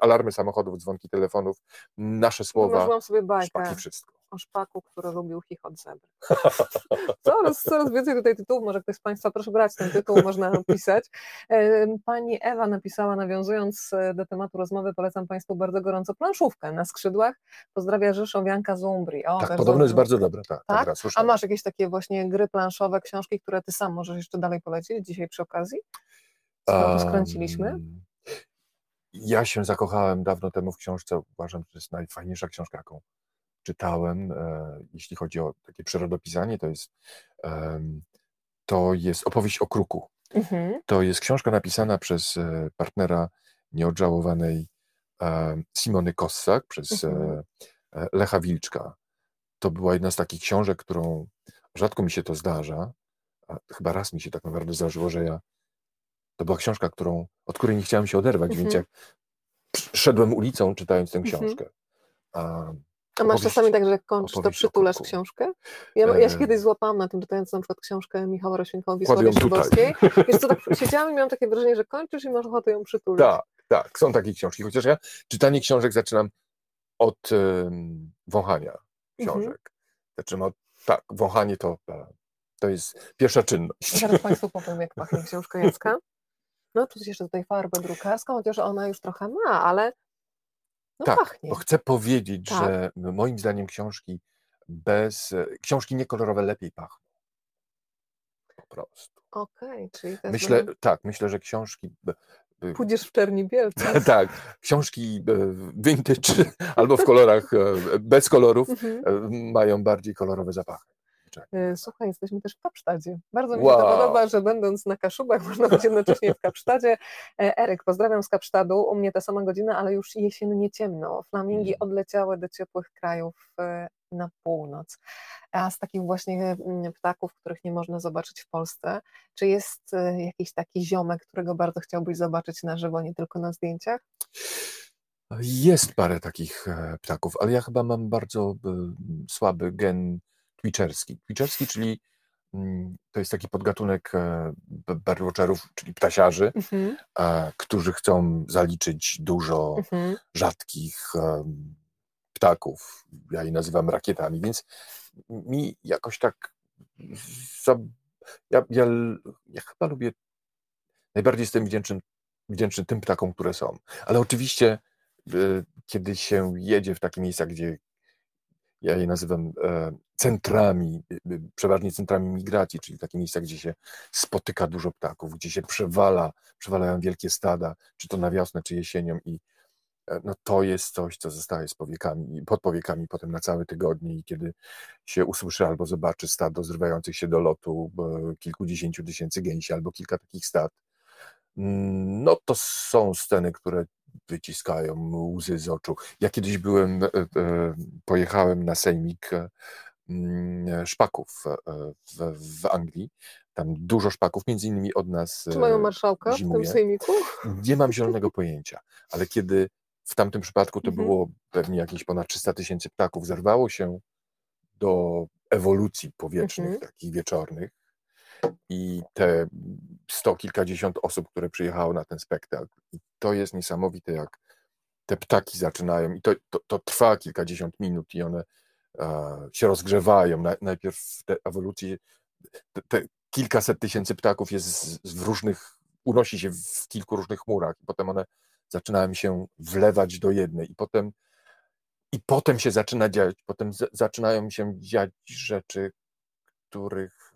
alarmy samochodów, dzwonki telefonów, nasze słowa, sobie bajkę. szpaki, wszystko o szpaku, który lubił chichot zebry. Coraz, coraz więcej tutaj tytułów, może ktoś z Państwa, proszę brać ten tytuł, można napisać. Pani Ewa napisała, nawiązując e, do tematu rozmowy, polecam Państwu bardzo gorąco planszówkę na skrzydłach. Pozdrawia Rzeszowianka z Umbrii. O, tak, podobno jest bardzo dobra. Tak, tak? tak A masz jakieś takie właśnie gry planszowe, książki, które Ty sam możesz jeszcze dalej polecić dzisiaj przy okazji? Co skręciliśmy? Um, ja się zakochałem dawno temu w książce, uważam, że to jest najfajniejsza książka, jaką czytałem, e, jeśli chodzi o takie przyrodopisanie, to jest, to jest opowieść o kruku. Mhm. To jest książka napisana przez e, partnera nieodżałowanej Simony Kossak, przez e, mhm. Lecha Wilczka. To była jedna z takich książek, którą rzadko mi się to zdarza. Chyba raz mi się tak naprawdę zdarzyło, że ja. To była książka, którą, od której nie chciałem się oderwać, mhm. więc jak szedłem ulicą czytając tę mhm. książkę, a masz czasami tak, że jak kończysz, to przytulasz książkę? Ja, ja się kiedyś złapałam na tym, czytając na przykład książkę Michała Roślinkowa Wisłowie Szybowskiej. Wiesz co, tak siedziałam i miałam takie wrażenie, że kończysz i masz ochotę ją przytulić. Tak, tak, są takie książki. Chociaż ja czytanie książek zaczynam od um, wąchania książek. Mhm. Zaczynam od, tak, wąchanie to, e, to jest pierwsza czynność. Zaraz Państwu powiem, jak pachnie książka Jacka. No, jeszcze tutaj farbę drukarską, chociaż ona już trochę ma, ale no tak, pachnie. bo chcę powiedzieć, tak. że moim zdaniem książki bez, e, książki niekolorowe lepiej pachną. Po prostu. Okej, okay, czyli Myślę, tak, myślę, że książki Pójdziesz w czerni bielce. tak, książki e, vintage albo w kolorach e, bez kolorów mhm. mają bardziej kolorowe zapachy. E, słuchaj, jesteśmy też w Kapsztadzie. Bardzo mi wow. się to podoba, że będąc na Kaszubach można być jednocześnie w Kapsztadzie. E, Eryk, pozdrawiam z Kapsztadu. U mnie ta sama godzina, ale już jesiennie ciemno. Flamingi mhm. odleciały do ciepłych krajów e, na północ. A z takich właśnie mm, ptaków, których nie można zobaczyć w Polsce, czy jest jakiś taki ziomek, którego bardzo chciałbyś zobaczyć na żywo, nie tylko na zdjęciach? Jest parę takich ptaków, ale ja chyba mam bardzo słaby gen twitcherski. Twitcherski, czyli mm, to jest taki podgatunek e, birdwatcherów, czyli ptasiarzy, mhm. którzy chcą zaliczyć dużo mhm. rzadkich ptaków. Ja je nazywam rakietami, więc mi jakoś tak. Ja, ja, ja chyba lubię. Najbardziej jestem wdzięczny, wdzięczny tym ptakom, które są. Ale oczywiście, e, kiedy się jedzie w takie miejsca, gdzie ja je nazywam e, centrami, y, y, przeważnie centrami migracji, czyli takie miejsca, gdzie się spotyka dużo ptaków, gdzie się przewala, przewalają wielkie stada, czy to na wiosnę, czy jesienią i e, no to jest coś, co zostaje z powiekami, pod powiekami potem na całe tygodnie i kiedy się usłyszy albo zobaczy stado zrywających się do lotu kilkudziesięciu tysięcy gęsi albo kilka takich stad, mm, no to są sceny, które wyciskają łzy z oczu. Ja kiedyś byłem, e, e, pojechałem na sejmik szpaków w, w Anglii. Tam dużo szpaków, między innymi od nas. Czy mają marszałka zimuje. w tym sejmiku? Nie mam zielonego pojęcia, ale kiedy w tamtym przypadku to mhm. było pewnie jakieś ponad 300 tysięcy ptaków, zerwało się do ewolucji powietrznych, mhm. takich wieczornych, i te sto kilkadziesiąt osób, które przyjechało na ten spektakl. I to jest niesamowite, jak te ptaki zaczynają, i to, to, to trwa kilkadziesiąt minut, i one e, się rozgrzewają. Na, najpierw te ewolucje, te, te, kilkaset tysięcy ptaków jest w różnych, unosi się w kilku różnych chmurach, potem one zaczynają się wlewać do jednej, i potem i potem się zaczyna dziać, potem z, zaczynają się dziać rzeczy, których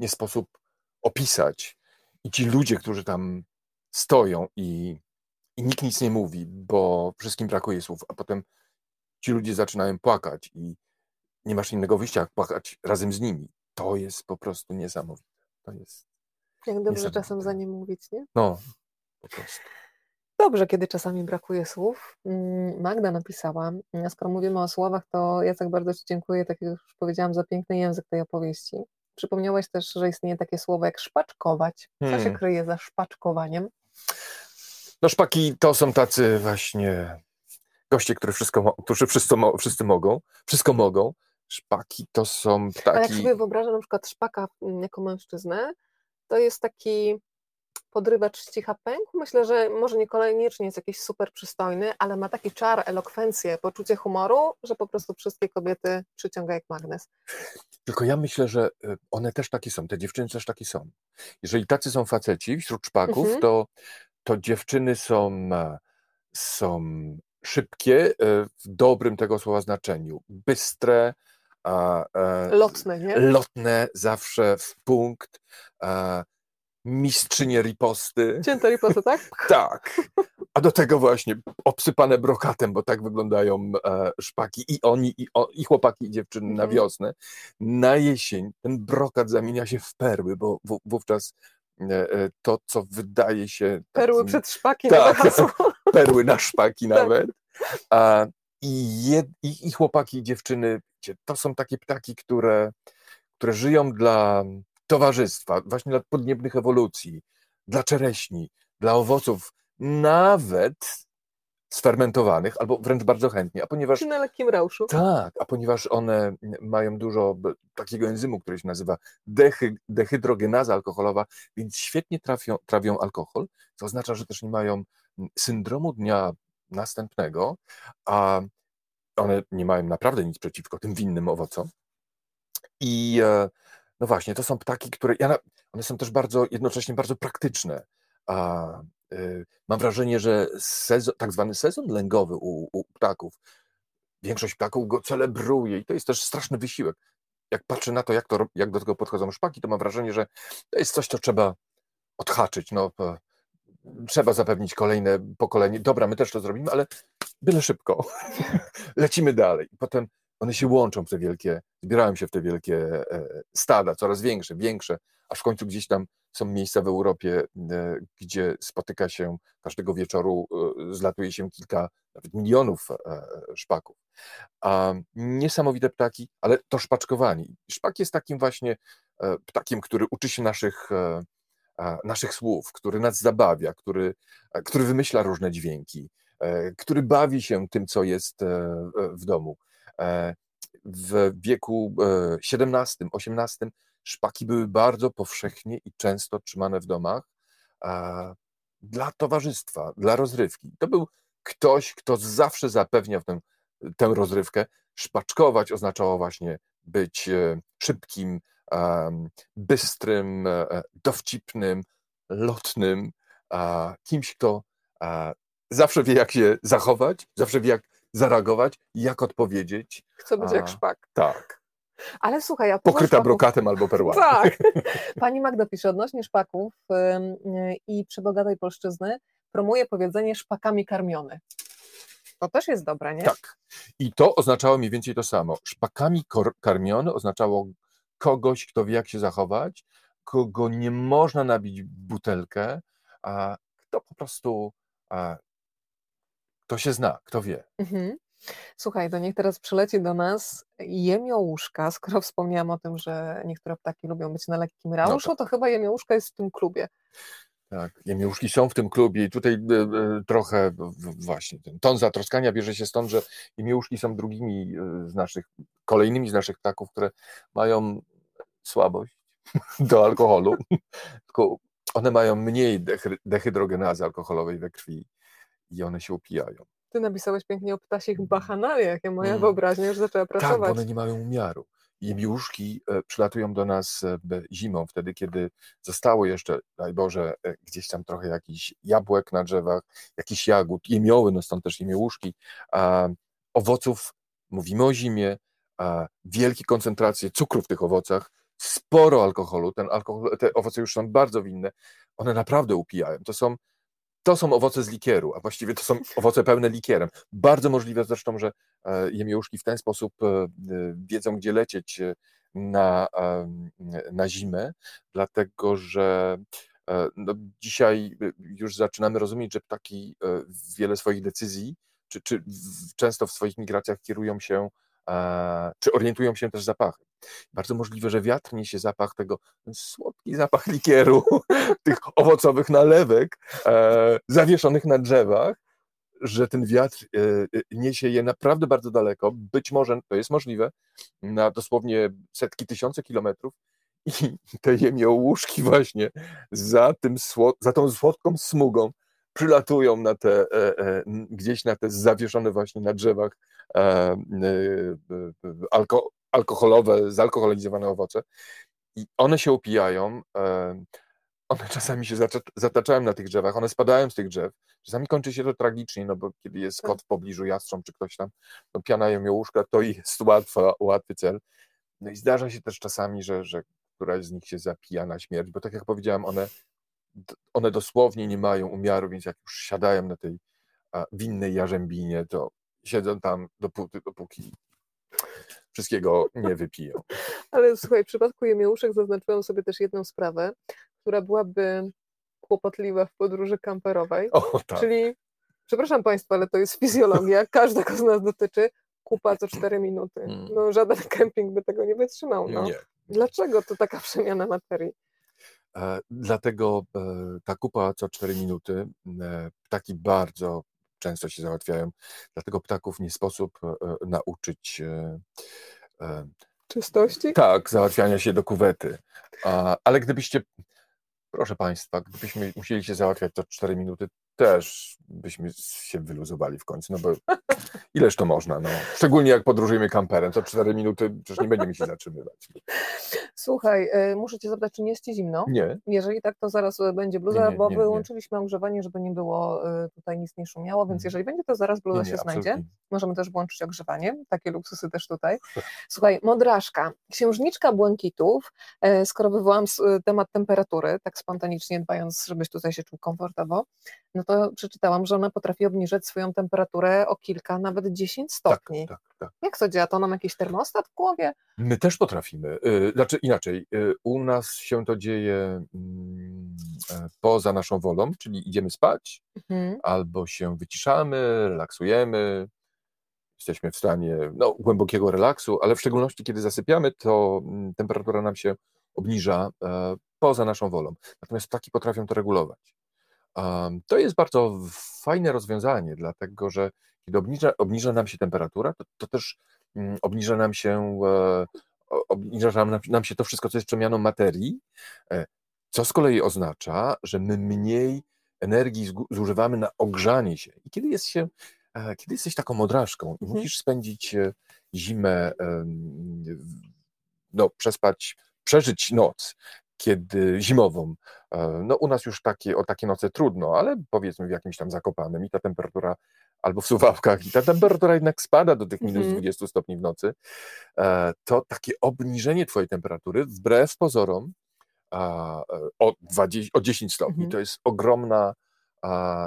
nie sposób opisać. I ci ludzie, którzy tam stoją i, i nikt nic nie mówi, bo wszystkim brakuje słów, a potem ci ludzie zaczynają płakać i nie masz innego wyjścia, jak płakać razem z nimi. To jest po prostu niesamowite. To jest. Jak dobrze czasem za nie mówić, nie? No, po prostu. Dobrze, kiedy czasami brakuje słów. Mm, Magda napisała, skoro mówimy o słowach, to ja tak bardzo Ci dziękuję, tak jak już powiedziałam, za piękny język tej opowieści. Przypomniałeś też, że istnieje takie słowo jak szpaczkować. Co hmm. się kryje za szpaczkowaniem? No szpaki to są tacy właśnie goście, którzy wszystko, którzy wszyscy, wszyscy mogą, wszystko mogą. Szpaki to są ptaki... A jak sobie wyobrażam na przykład szpaka mm, jako mężczyznę, to jest taki podrywacz cicha pęk. Myślę, że może niekoniecznie jest jakiś super przystojny, ale ma taki czar, elokwencję, poczucie humoru, że po prostu wszystkie kobiety przyciąga jak magnes. Tylko ja myślę, że y, one też takie są, te dziewczyny też takie są. Jeżeli tacy są faceci wśród szpaków, mhm. to, to dziewczyny są, e, są szybkie e, w dobrym tego słowa znaczeniu, bystre, e, lotne, nie? Lotne, zawsze w punkt, mistrzynie riposty. Cięte riposty, tak? tak. A do tego właśnie obsypane brokatem, bo tak wyglądają e, szpaki i oni, i, o, i chłopaki, i dziewczyny mm. na mhm. wiosnę. Na jesień ten brokat zamienia się w perły, bo w, wówczas e, e to, co wydaje się... Perły przed szpaki tak, Perły na szpaki tak. nawet. A, i, jed, i, I chłopaki, i dziewczyny, to są takie ptaki, które, które żyją dla towarzystwa, właśnie dla podniebnych ewolucji, dla czereśni, dla owoców, nawet sfermentowanych, albo wręcz bardzo chętnie, a ponieważ... Na lekkim rauszu. Tak, a ponieważ one mają dużo takiego enzymu, który się nazywa dehy, dehydrogenaza alkoholowa, więc świetnie trafią, trawią alkohol, co oznacza, że też nie mają syndromu dnia następnego, a one nie mają naprawdę nic przeciwko tym winnym owocom. I e, no właśnie, to są ptaki, które. Ja, one są też bardzo jednocześnie bardzo praktyczne. A, y, mam wrażenie, że sezon, tak zwany sezon lęgowy u, u ptaków, większość ptaków go celebruje i to jest też straszny wysiłek. Jak patrzę na to jak, to, jak do tego podchodzą szpaki, to mam wrażenie, że to jest coś, co trzeba odhaczyć. No, trzeba zapewnić kolejne pokolenie. Dobra, my też to zrobimy, ale byle szybko. Lecimy dalej. Potem one się łączą w te wielkie, zbierają się w te wielkie e, stada, coraz większe, większe, aż w końcu gdzieś tam są miejsca w Europie, e, gdzie spotyka się każdego wieczoru, e, zlatuje się kilka, nawet milionów szpaków. A niesamowite ptaki, ale to szpaczkowani. Szpak jest takim właśnie ptakiem, który uczy się naszych, naszych słów, który nas zabawia, który, który wymyśla różne dźwięki, który bawi się tym, co jest w domu. E, w wieku XVII-XVIII e, szpaki były bardzo powszechnie i często trzymane w domach dla towarzystwa, dla rozrywki. To był ktoś, kto zawsze zapewniał tę, tę rozrywkę. Szpaczkować oznaczało właśnie być e, szybkim, bystrym, dowcipnym, lotnym, kimś, kto zawsze wie, jak się zachować, zawsze wie, jak zareagować, jak odpowiedzieć. Chcę być jak szpak. Tak. Ale słuchaj, a Pokryta szpaków... brokatem albo perłami. Tak. Pani Magda pisze, odnośnie szpaków i przebogatej polszczyzny promuje powiedzenie szpakami karmiony. To też jest dobre, nie? Tak. I to oznaczało mniej więcej to samo. Szpakami karmiony oznaczało kogoś, kto wie, jak się zachować, kogo nie można nabić butelkę, a kto po prostu a, kto się zna, kto wie. Mhm. Słuchaj, to niech teraz przyleci do nas jemiołuszka, skoro wspomniałam o tym, że niektóre ptaki lubią być na lekkim rauszu, no to... to chyba jemiołuszka jest w tym klubie. Tak, jemiołuszki są w tym klubie i tutaj y, y, trochę właśnie ten ton zatroskania bierze się stąd, że jemiołuszki są drugimi z naszych, kolejnymi z naszych ptaków, które mają słabość do alkoholu, tylko one mają mniej dehydrogenazy alkoholowej we krwi i one się upijają. Ty napisałeś pięknie o ptasich mm. bahanaliach, ja moja mm. wyobraźnia już zaczęła pracować. Tak, bo one nie mają umiaru. Jemiuszki e, przylatują do nas e, zimą, wtedy kiedy zostało jeszcze, daj Boże, e, gdzieś tam trochę jakichś jabłek na drzewach, jakiś jagód, jemioły, no stąd też jemiołuszki, a owoców, mówimy o zimie, a wielkie koncentracje cukru w tych owocach, sporo alkoholu, ten alkohol, te owoce już są bardzo winne, one naprawdę upijają. To są to są owoce z likieru, a właściwie to są owoce pełne likierem. Bardzo możliwe zresztą, że e, jemiołuszki w ten sposób e, e, wiedzą, gdzie lecieć na, na zimę, dlatego że no, dzisiaj już zaczynamy rozumieć, że ptaki wiele swoich decyzji, czy, czy często w swoich migracjach kierują się, czy orientują się też zapachem. Bardzo możliwe, że wiatr niesie zapach tego, słodki zapach likieru, tych owocowych nalewek e, zawieszonych na drzewach, że ten wiatr e, e, niesie je naprawdę bardzo daleko. Być może to jest możliwe, na dosłownie setki, tysiące kilometrów. I te jemiołuszki właśnie za, tym, za tą słodką smugą przylatują na te, e, e, gdzieś na te zawieszone właśnie na drzewach alko, alkoholowe, zalkoholizowane owoce i one się upijają, one czasami się zataczają na tych drzewach, one spadają z tych drzew, czasami kończy się to tragicznie, no bo kiedy jest kot w pobliżu, jastrząb czy ktoś tam, no piana jemiołuszka, to jest łatwa, łatwy cel. No i zdarza się też czasami, że, że któraś z nich się zapija na śmierć, bo tak jak powiedziałem, one one dosłownie nie mają umiaru, więc jak już siadają na tej winnej jarzębinie, to siedzą tam dopóty, dopóki wszystkiego nie wypiją. Ale słuchaj, w przypadku jemiołuszek zaznaczyłam sobie też jedną sprawę, która byłaby kłopotliwa w podróży kamperowej, o, tak. czyli przepraszam Państwa, ale to jest fizjologia, każdego z nas dotyczy, kupa co 4 minuty. Mm. No żaden kemping by tego nie wytrzymał. No. Nie. Dlaczego to taka przemiana materii? E, dlatego e, ta kupa co 4 minuty, e, ptaki bardzo często się załatwiają, dlatego ptaków nie sposób nauczyć czystości? Tak, załatwiania się do kuwety. Ale gdybyście, proszę Państwa, gdybyśmy musieli się załatwiać to 4 minuty, też byśmy się wyluzowali w końcu, no bo ileż to można, no. Szczególnie jak podróżujemy kamperem, to 4 minuty przecież nie będziemy się zatrzymywać. Słuchaj, e, muszę cię zapytać, czy nie jest ci zimno? Nie. Jeżeli tak, to zaraz e, będzie bluza, nie, nie, bo nie, wyłączyliśmy ogrzewanie, żeby nie było e, tutaj nic nie szumiało, więc mhm. jeżeli będzie, to zaraz bluza się znajdzie. Możemy też włączyć ogrzewanie, takie luksusy też tutaj. Słuchaj, modraszka, księżniczka błękitów, skoro wywołam temat temperatury, tak spontanicznie dbając, żebyś tutaj się czuł komfortowo, no to przeczytałam, że ona potrafi obniżać swoją temperaturę o kilka, nawet 10 stopni. Tak, tak, tak. Jak to działa? To nam jakiś termostat w głowie? My też potrafimy. Y, znaczy inaczej, y, u nas się to dzieje mm, e, poza naszą wolą, czyli idziemy spać, mhm. albo się wyciszamy, relaksujemy, jesteśmy w stanie no, głębokiego relaksu, ale w szczególności kiedy zasypiamy, to mm, temperatura nam się obniża e, poza naszą wolą. Natomiast ptaki potrafią to regulować. To jest bardzo fajne rozwiązanie, dlatego że kiedy obniża, obniża nam się temperatura, to, to też mm, obniża nam się e, obniża nam, nam się to wszystko, co jest przemianą materii, e, co z kolei oznacza, że my mniej energii zużywamy na ogrzanie się. I kiedy, jest się, e, kiedy jesteś taką modraszką i mhm. musisz spędzić zimę, no, przespać, przeżyć noc kiedy zimową. E, no u nas już takie, o takie noce trudno, ale powiedzmy w jakimś tam zakopanym i ta temperatura albo w Suwałkach i ta temperatura jednak spada do tych minus 20 mhm. stopni w nocy, e, to takie obniżenie twojej temperatury wbrew pozorom o, 20, o 10 stopni, mhm. to jest ogromna,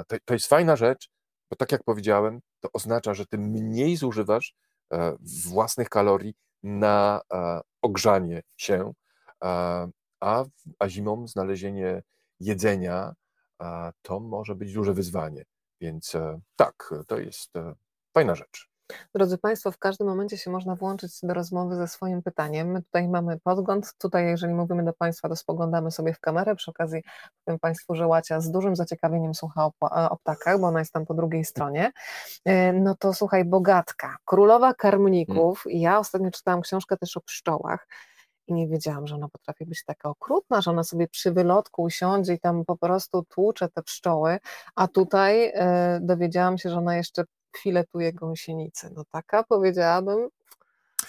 to, to jest fajna rzecz, bo tak jak powiedziałem, to oznacza, że ty mniej zużywasz e, własnych kalorii na ogrzanie się, a, a zimą znalezienie jedzenia to może być duże wyzwanie. Więc tak, to jest fajna rzecz. Drodzy Państwo, w każdym momencie się można włączyć do rozmowy ze swoim pytaniem. My tutaj mamy podgląd, tutaj jeżeli mówimy do Państwa, to spoglądamy sobie w kamerę, przy okazji powiem Państwu, że Łacia z dużym zaciekawieniem słucha o, o ptakach, bo ona jest tam po drugiej stronie. E, no to słuchaj, Bogatka, królowa karmników, hmm. ja ostatnio czytałam książkę też o pszczołach, i nie wiedziałam, że ona potrafi być taka okrutna, że ona sobie przy wylotku usiądzie i tam po prostu tłucze te pszczoły, a tutaj e, dowiedziałam się, że ona jeszcze filetuje gąsienicy. No taka powiedziałabym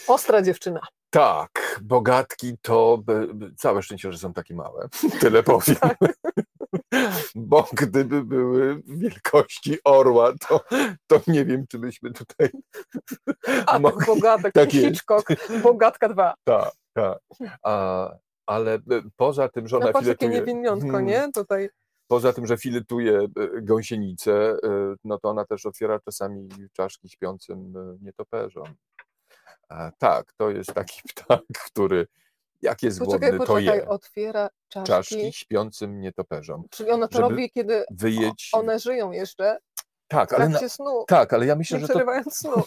ostra dziewczyna. Tak, bogatki to całe szczęście, że są takie małe. Tyle powiem. Tak. Bo gdyby były wielkości orła, to, to nie wiem, czy byśmy tutaj. A mogli... bogatek, tak Hitchcock, bogatka dwa. Tak, tak. A, ale poza tym, że ona no, patrz, filetuje... jakie niewiniątko, hmm. nie? Tutaj Poza tym, że filetuje e, gąsienicę, e, no to ona też otwiera czasami czaszki śpiącym e, nietoperzom. Tak, to jest taki ptak, który jak jest poczekaj, głodny, poczekaj, to je. otwiera czaszki. czaszki śpiącym nietoperzom. Czyli ona to robi, kiedy wyjeść... one żyją jeszcze tak, ale na... snu. Tak, ale ja myślę, nie że to... snu.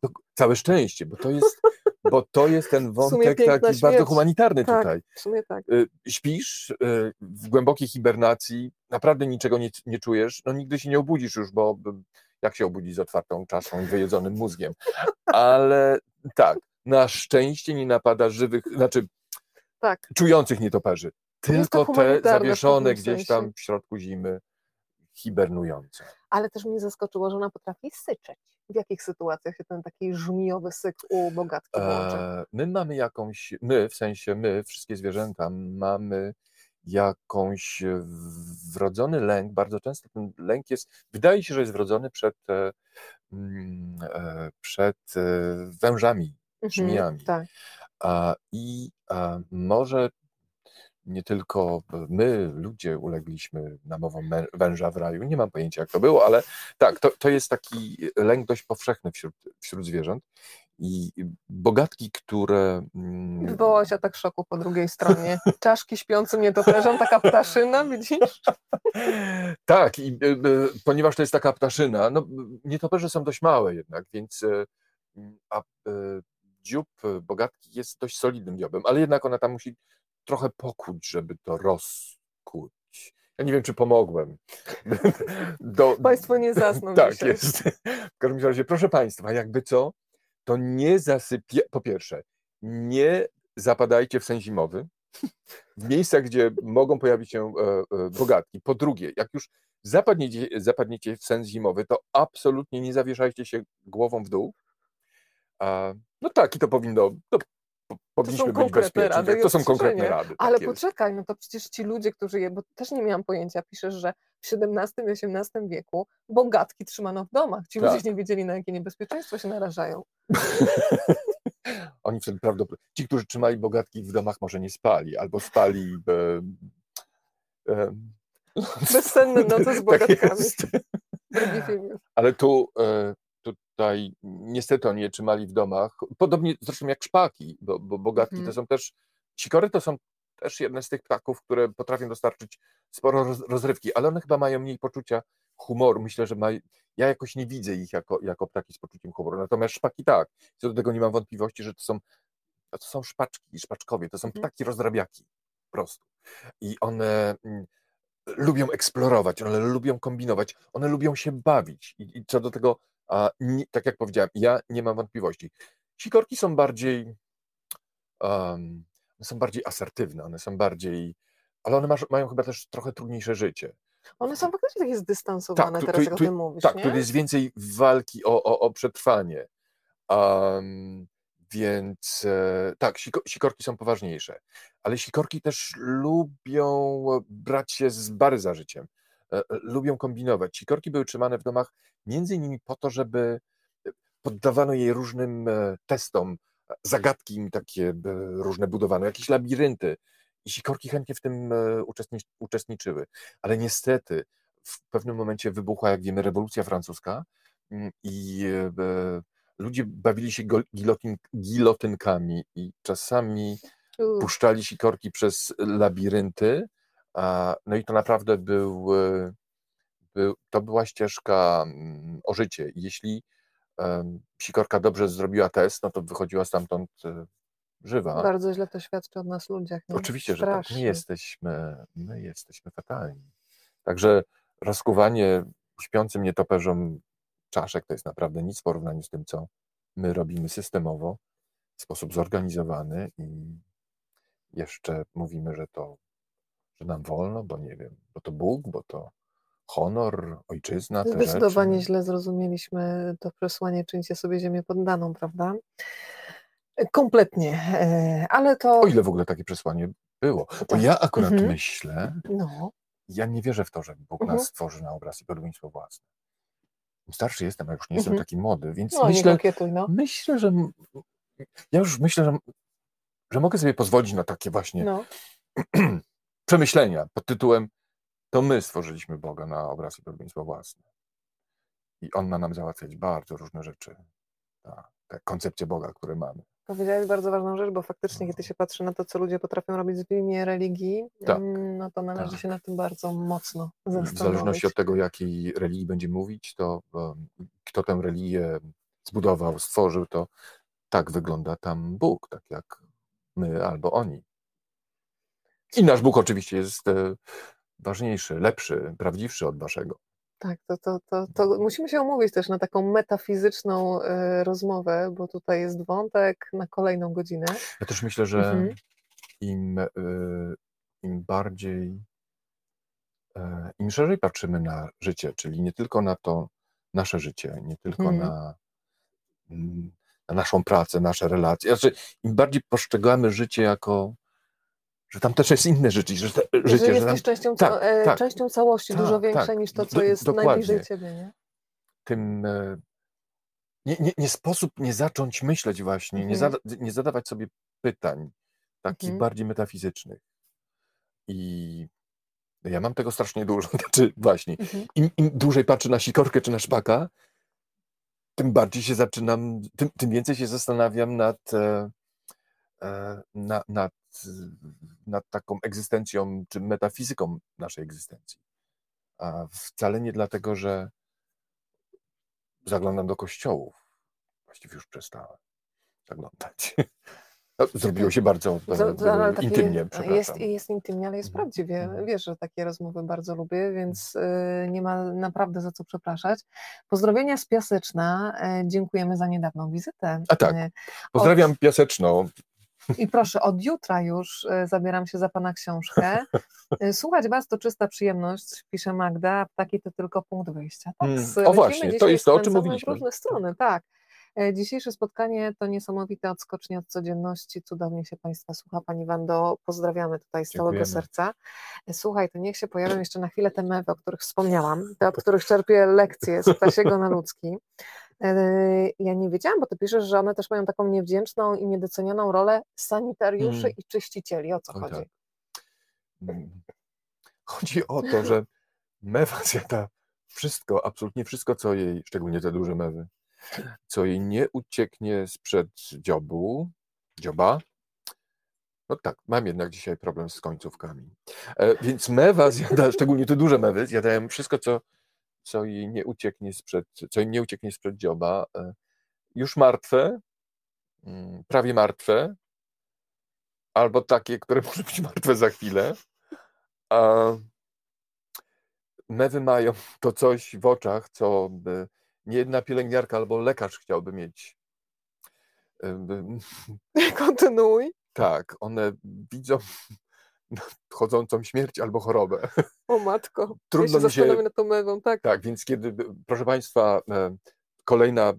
to całe szczęście, bo to jest bo to jest ten wątek taki śmierć. bardzo humanitarny tak, tutaj. W sumie tak. Y, śpisz y, w głębokiej hibernacji, naprawdę niczego nie, nie czujesz, no nigdy się nie obudzisz już, bo jak się obudzić z otwartą czaszą i wyjedzonym mózgiem. Ale tak, na szczęście nie napada żywych, znaczy tak. czujących nietoperzy. Tylko te zawieszone gdzieś tam w środku zimy, hibernujące. Ale też mnie zaskoczyło, że ona potrafi syczeć. W jakich sytuacjach się ten taki żmijowy syk u bogatki włączy? E, my mamy jakąś, my, w sensie my, wszystkie zwierzęta, mamy jakąś wrodzony lęk. Bardzo często ten lęk jest, wydaje się, że jest wrodzony przed, e, mm, e, przed wężami, mhm, żmijami. Tak. I może nie tylko my, ludzie, ulegliśmy namowom węża w raju. Nie mam pojęcia, jak to było, ale tak, to, to jest taki lęk dość powszechny wśród, wśród zwierząt. I bogatki, które. Mm, Wywołałeś atak szoku po drugiej stronie. Czaszki śpiącym nietoperzom, taka ptaszyna, widzisz? tak, i y, y, ponieważ to jest taka ptaszyna, no nietoperze są dość małe jednak, więc y, a dziób bogatki jest dość solidnym dziobem, ale jednak ona tam musi trochę pokuć, żeby to rozkuć. Ja nie wiem, czy pomogłem. Do... Państwo nie zasną Tak dzisiaj. jest. W każdym razie, proszę Państwa, jakby co, to nie zasypie... Po pierwsze, nie zapadajcie w sen zimowy w miejscach, gdzie mogą pojawić się e, e, bogatki. Po drugie, jak już zapadniecie, zapadniecie w sen zimowy, to absolutnie nie zawieszajcie się głową w dół. No tak, i to powinno, to powinniśmy być bezpieczni. Rady to są konkretne rady. Tak Ale poczekaj, no to przecież ci ludzie, którzy je, bo też nie miałam pojęcia, piszesz, że w XVII i XVIII wieku bogatki trzymano w domach. Ci tak. ludzie nie wiedzieli, na jakie niebezpieczeństwo się narażają. Oni wtedy prawdopodobnie, ci, którzy trzymali bogatki w domach, może nie spali, albo spali. E, e, Bezsenne noce z tak bogatkami. Tak Ale tu e, tutaj niestety oni je trzymali w domach, podobnie zresztą jak szpaki, bo, bo bogatki to są też, sikory to są też jedne z tych ptaków, które potrafią dostarczyć sporo roz, rozrywki, ale one chyba mają mniej poczucia humoru. Myślę, że ma, ja jakoś nie widzę ich jako, jako ptaki z poczuciem humoru. Natomiast szpaki tak. Co do tego nie mam wątpliwości, że to są, to są szpaczki, szpaczkowie, to są mhm. ptaki rozdrabiaki po prostu. I one mm, lubią eksplorować, one lubią kombinować, one lubią się bawić. I, i co do tego a nie, tak jak powiedziałem, ja nie mam wątpliwości. Sikorki są bardziej, um, są bardziej asertywne, one są bardziej, ale one masz, mają chyba też trochę trudniejsze życie. One są faktycznie takie zdystansowane tak, tu, teraz, tu, jak o tym mówisz, Tak, nie? tu jest więcej walki o, o, o przetrwanie. Um, więc e, tak, sikorki są poważniejsze, ale sikorki też lubią brać się z bary za życiem. E, e, lubią kombinować. Sikorki były trzymane w domach między innymi po to, żeby e, poddawano jej różnym testom, zagadki im takie różne budowano, jakieś labirynty. I sikorki chętnie w tym uczestniczyły. Ale niestety w pewnym momencie wybuchła, jak wiemy, rewolucja francuska mm, i ludzie bawili się gilotynkami i czasami puszczali sikorki przez labirynty, no i to naprawdę był, to była ścieżka mm, o życie. Jeśli sikorka dobrze zrobiła test, no to wychodziła stamtąd e, żywa. Bardzo źle to świadczy o nas ludziach. Nie? Oczywiście, Strasznie. że tak. My jesteśmy, my jesteśmy fatalni. Także rozkuwanie śpiącym nietoperzom czaszek to jest naprawdę nic w porównaniu z tym, co my robimy systemowo, w sposób zorganizowany i jeszcze mówimy, że to, że nam wolno, bo nie wiem, bo to Bóg, bo to honor, ojczyzna. Zdecydowanie rzeczy. źle zrozumieliśmy to przesłanie, czyńcie sobie ziemię poddaną, prawda? Kompletnie, e, ale to... O ile w ogóle takie przesłanie było? Bo tak. ja akurat mhm. myślę, no. ja nie wierzę w to, że Bóg mhm. nas stworzy na obraz i podobieństwo własne. Im starszy jestem, a już nie jestem mhm. taki młody, więc no, myślę, kokietuj, no. myślę, że ja już myślę, że, że mogę sobie pozwolić na takie właśnie no. przemyślenia pod tytułem to my stworzyliśmy Boga na obraz i podobieństwo własne. I On ma nam załatwiać bardzo różne rzeczy. Ta, te koncepcje Boga, które mamy. Powiedziałeś bardzo ważną rzecz, bo faktycznie, kiedy się patrzy na to, co ludzie potrafią robić w imię religii, tak. No to należy tak. się na tym bardzo mocno zastanowić. W zależności od tego, jakiej religii będzie mówić, to kto tę religię zbudował, stworzył, to tak wygląda tam Bóg, tak jak my albo oni. I nasz Bóg oczywiście jest e, ważniejszy, lepszy, prawdziwszy od waszego. Tak, to, to, to, to musimy się umówić też na taką metafizyczną y, rozmowę, bo tutaj jest wątek na kolejną godzinę. Ja też myślę, że mhm. im, y, im bardziej, y, im szerzej patrzymy na życie, czyli nie tylko na to nasze życie, nie tylko mhm. na, mm, na naszą pracę, nasze relacje, znaczy im bardziej postrzegamy życie jako że tam też jest inne życie. Że, te, życie, że jesteś tam, częścią, tak, e, tak, częścią całości, tak, dużo większej tak. niż to, co jest dokładnie. najbliżej ciebie. Nie? Tym e, nie, nie, nie, sposób nie zacząć myśleć właśnie, mhm. nie, zada, nie zadawać sobie pytań takich mhm. bardziej metafizycznych. I ja mam tego strasznie dużo. Znaczy właśnie, mhm. im, im dłużej patrzę na sikorkę czy na szpaka, tym bardziej się zaczynam, tym, tym więcej się zastanawiam nad, e, nad, nad nad taką egzystencją czy metafizyką naszej egzystencji. A wcale nie dlatego, że zaglądam do kościołów. Właściwie już przestałem zaglądać. No, zrobiło się bardzo to, e, intymnie, jest, jest intymnie, ale jest mhm. prawdziwie. Mhm. Wiesz, że takie rozmowy bardzo lubię, więc y, nie ma naprawdę za co przepraszać. Pozdrowienia z Piaseczna. E, dziękujemy za niedawną wizytę. A tak, e, pozdrawiam Od... Piaseczno. I proszę, od jutra już e, zabieram się za Pana książkę. E, słuchać Was to czysta przyjemność, pisze Magda, taki to tylko punkt wyjścia. Tak, mm, o właśnie, to jest to, o czym mówiliśmy. różne strony, tak. E, dzisiejsze spotkanie to niesamowite odskocznie od codzienności. Cudownie się Państwa słucha. Pani Wando, pozdrawiamy tutaj z całego serca. Słuchaj, to niech się pojawią jeszcze na chwilę te mewy, o których wspomniałam, te, od których czerpię lekcje z ptasiego na ludzki. Yy, ja nie wiedziałam, bo ty piszesz, że one też mają taką niewdzięczną i niedocenioną rolę sanitariuszy mm. i czyścicieli. O co chodzi? Tak. Mm. Chodzi o to, że mewa zjada wszystko, absolutnie wszystko, co jej, szczególnie te duże mewy, co jej nie ucieknie sprzed dziobu, dzioba. No tak, mam jednak dzisiaj problem z końcówkami. E, więc mewa zjada, szczególnie te duże mewy, zjadają wszystko, co co jej nie ucieknie sprzed, co jej nie ucieknie sprzed dzioba, e, już martwe, mm, prawie martwe, albo takie, które może być martwe za chwilę. A mewy mają to coś w oczach, co nie jedna pielęgniarka albo lekarz chciałby mieć. Kontynuuj. Tak, one widzą chodzącą śmierć albo chorobę. O matko, trudno ja się mi się nad tą mewą, tak. Tak, więc kiedy, proszę Państwa, e, kolejna, e,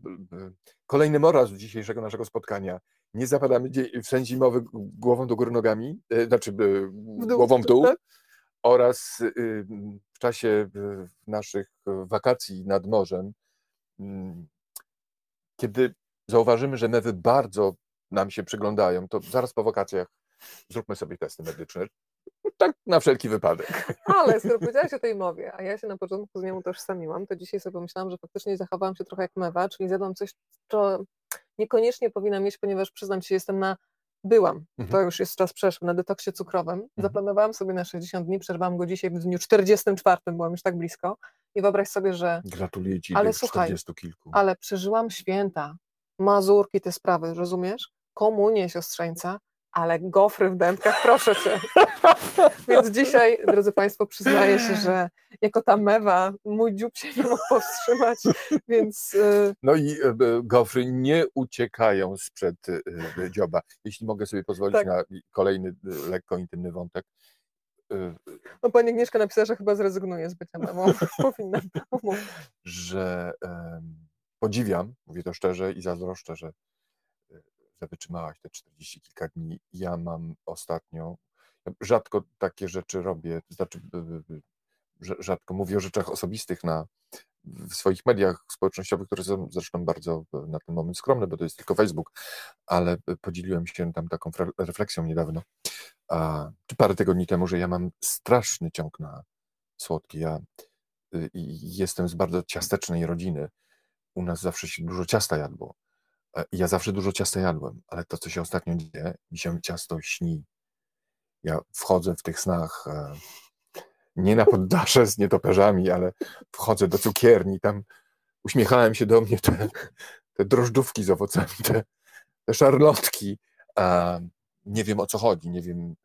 kolejny moraz dzisiejszego naszego spotkania, nie zapadamy w sen zimowy głową do góry nogami, e, znaczy w dół, głową w dół, tak? oraz w czasie naszych wakacji nad morzem, mm, kiedy zauważymy, że mewy bardzo nam się przyglądają, to zaraz po wakacjach zróbmy sobie testy medyczne. Tak na wszelki wypadek. Ale skoro powiedziałaś o tej mowie, a ja się na początku z nią utożsamiłam, to dzisiaj sobie pomyślałam, że faktycznie zachowałam się trochę jak mewa, czyli zjadłam coś, co niekoniecznie powinna mieć, ponieważ przyznam się, jestem na Byłam, mhm. to już jest czas przeszły, na detoksie cukrowym. Mhm. Zaplanowałam sobie na 60 dni, przerwałam go dzisiaj w dniu 44, byłam już tak blisko. I wyobraź sobie, że... Gratuluję Ci ale słuchaj, 40 kilku. Ale przeżyłam święta, mazurki, te sprawy, rozumiesz? Komunię siostrzeńca, ale gofry w dętkach, proszę Cię. Więc dzisiaj, drodzy Państwo, przyznaję się, że jako ta mewa mój dziób się nie mógł powstrzymać, więc... y, No i e, e, gofry nie uciekają sprzed dzioba. Jeśli mogę sobie pozwolić Tak. na kolejny lekko intymny wątek. No pani Agnieszka napisała, że chyba zrezygnuje z bycia mewą. Powinna pomóc. że em, podziwiam, mówię to szczerze i zazdroszczę, że, wytrzymałaś te 40 kilka dni. Ja mam ostatnio, rzadko takie rzeczy robię, to znaczy rzadko mówię o rzeczach osobistych na, w swoich mediach społecznościowych, które są zresztą bardzo na ten moment skromne, bo to jest tylko Facebook, ale podzieliłem się tam taką refleksją niedawno, a, czy parę tygodni temu, że ja mam straszny ciąg na słodkie. Ja y, jestem z bardzo ciastecznej rodziny. U nas zawsze się dużo ciasta jadło. E, Ja zawsze dużo ciasta jadłem, ale to, co się ostatnio dzieje, mi się ciasto śni. Ja wchodzę w tych snach e, nie na poddasze z nietoperzami, ale wchodzę do cukierni, tam uśmiechałem się do mnie te, te drożdżówki z owocami, te, te szarlotki. A nie wiem o co chodzi, nie wiem,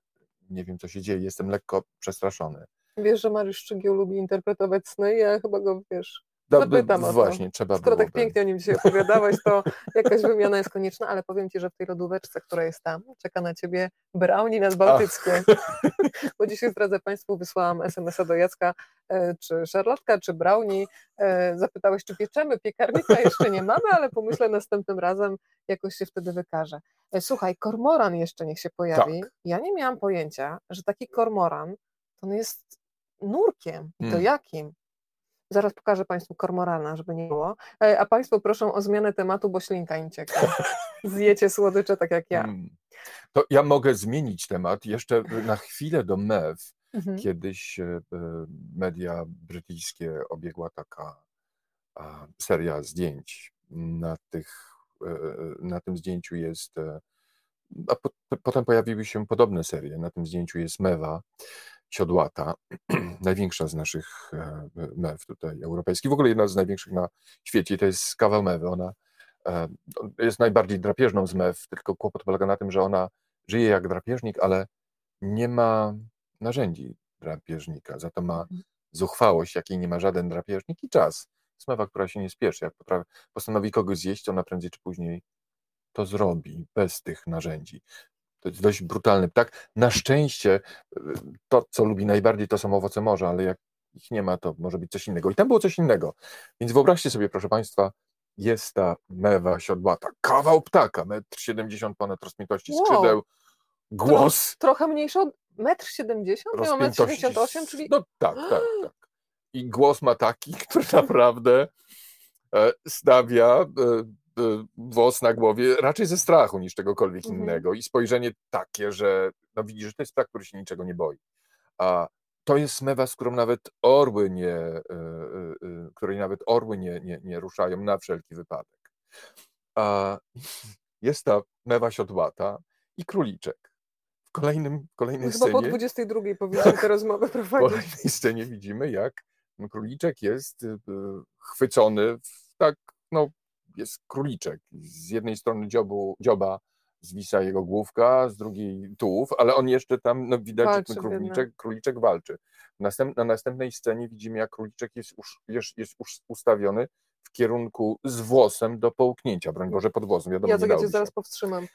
nie wiem co się dzieje, jestem lekko przestraszony. Wiesz, że Mariusz Szczygieł lubi interpretować sny, ja chyba go, wiesz, No, Zapytam o to. Właśnie, trzeba skoro tak byłoby. pięknie o nim dzisiaj opowiadałeś, to jakaś wymiana jest konieczna, ale powiem Ci, że w tej lodóweczce, która jest tam, czeka na Ciebie brownie nadbałtyckie. Bo dzisiaj zdradzę Państwu, wysłałam SMS-a do Jacka, e, czy szarlotka, czy brownie. E, Zapytałeś, czy pieczemy. Piekarnika jeszcze nie mamy, ale pomyślę następnym razem, jakoś się wtedy wykaże. E, Słuchaj, kormoran jeszcze niech się pojawi. Tak. Ja nie miałam pojęcia, że taki kormoran to on jest nurkiem. I to Hmm. jakim? Zaraz pokażę Państwu kormorana, żeby nie było. E, A Państwo proszę o zmianę tematu, bo ślinka im cieknie. Zjecie słodycze tak jak ja. Mm. To ja mogę zmienić temat jeszcze na chwilę do MEW. Mhm. Kiedyś e, e, media brytyjskie obiegła taka seria zdjęć. Na, tych, na tym zdjęciu jest, a po, potem pojawiły się podobne serie. Na tym zdjęciu jest mewa siodłata, największa z naszych e, mew tutaj europejskich, w ogóle jedna z największych na świecie. To jest kawał mewy. Ona e, jest najbardziej drapieżną z mew, tylko kłopot polega na tym, że ona żyje jak drapieżnik, ale nie ma narzędzi drapieżnika, za to ma Mhm. zuchwałość, jakiej nie ma żaden drapieżnik i czas. Smewa, która się nie spieszy, jak potrafi, postanowi kogoś zjeść, ona prędzej czy później to zrobi bez tych narzędzi. To jest dość brutalny ptak. Na szczęście y, to, co lubi najbardziej, to są owoce morza, ale jak ich nie ma, to może być coś innego. I tam było coś innego. Więc wyobraźcie sobie, proszę Państwa, jest ta mewa siodłata, kawał ptaka, metr 70 ponad rozpiętości Wow. skrzydeł, głos, Trochę mniejszy od 1,70 m? Ja mam 1,78 m, czyli No tak, tak, tak. I głos ma taki, który naprawdę e, stawia e, e, włos na głowie raczej ze strachu niż czegokolwiek Mhm. innego. I spojrzenie takie, że no widzisz, że to jest ptak, który się niczego nie boi. A to jest mewa, z którą nawet orły nie, e, e, której nawet orły nie, nie, nie ruszają na wszelki wypadek. A jest ta mewa siodłata i króliczek. W kolejnym, w kolejnej chyba po scenie 22 powinniśmy tę rozmowę w prowadzić. kolejnej scenie widzimy, jak króliczek jest y, y, chwycony, w, tak, no, jest króliczek. Z jednej strony dziobu, dzioba zwisa jego główka, z drugiej tułów, ale on jeszcze tam, no widać, Walczy, że ten króliczek, króliczek walczy. Następ, na następnej scenie widzimy, jak króliczek jest, już, jest, jest już ustawiony w kierunku z włosem do połknięcia, broń Boże, pod włosem. Wiadomo, ja dałoby cię zaraz powstrzymam.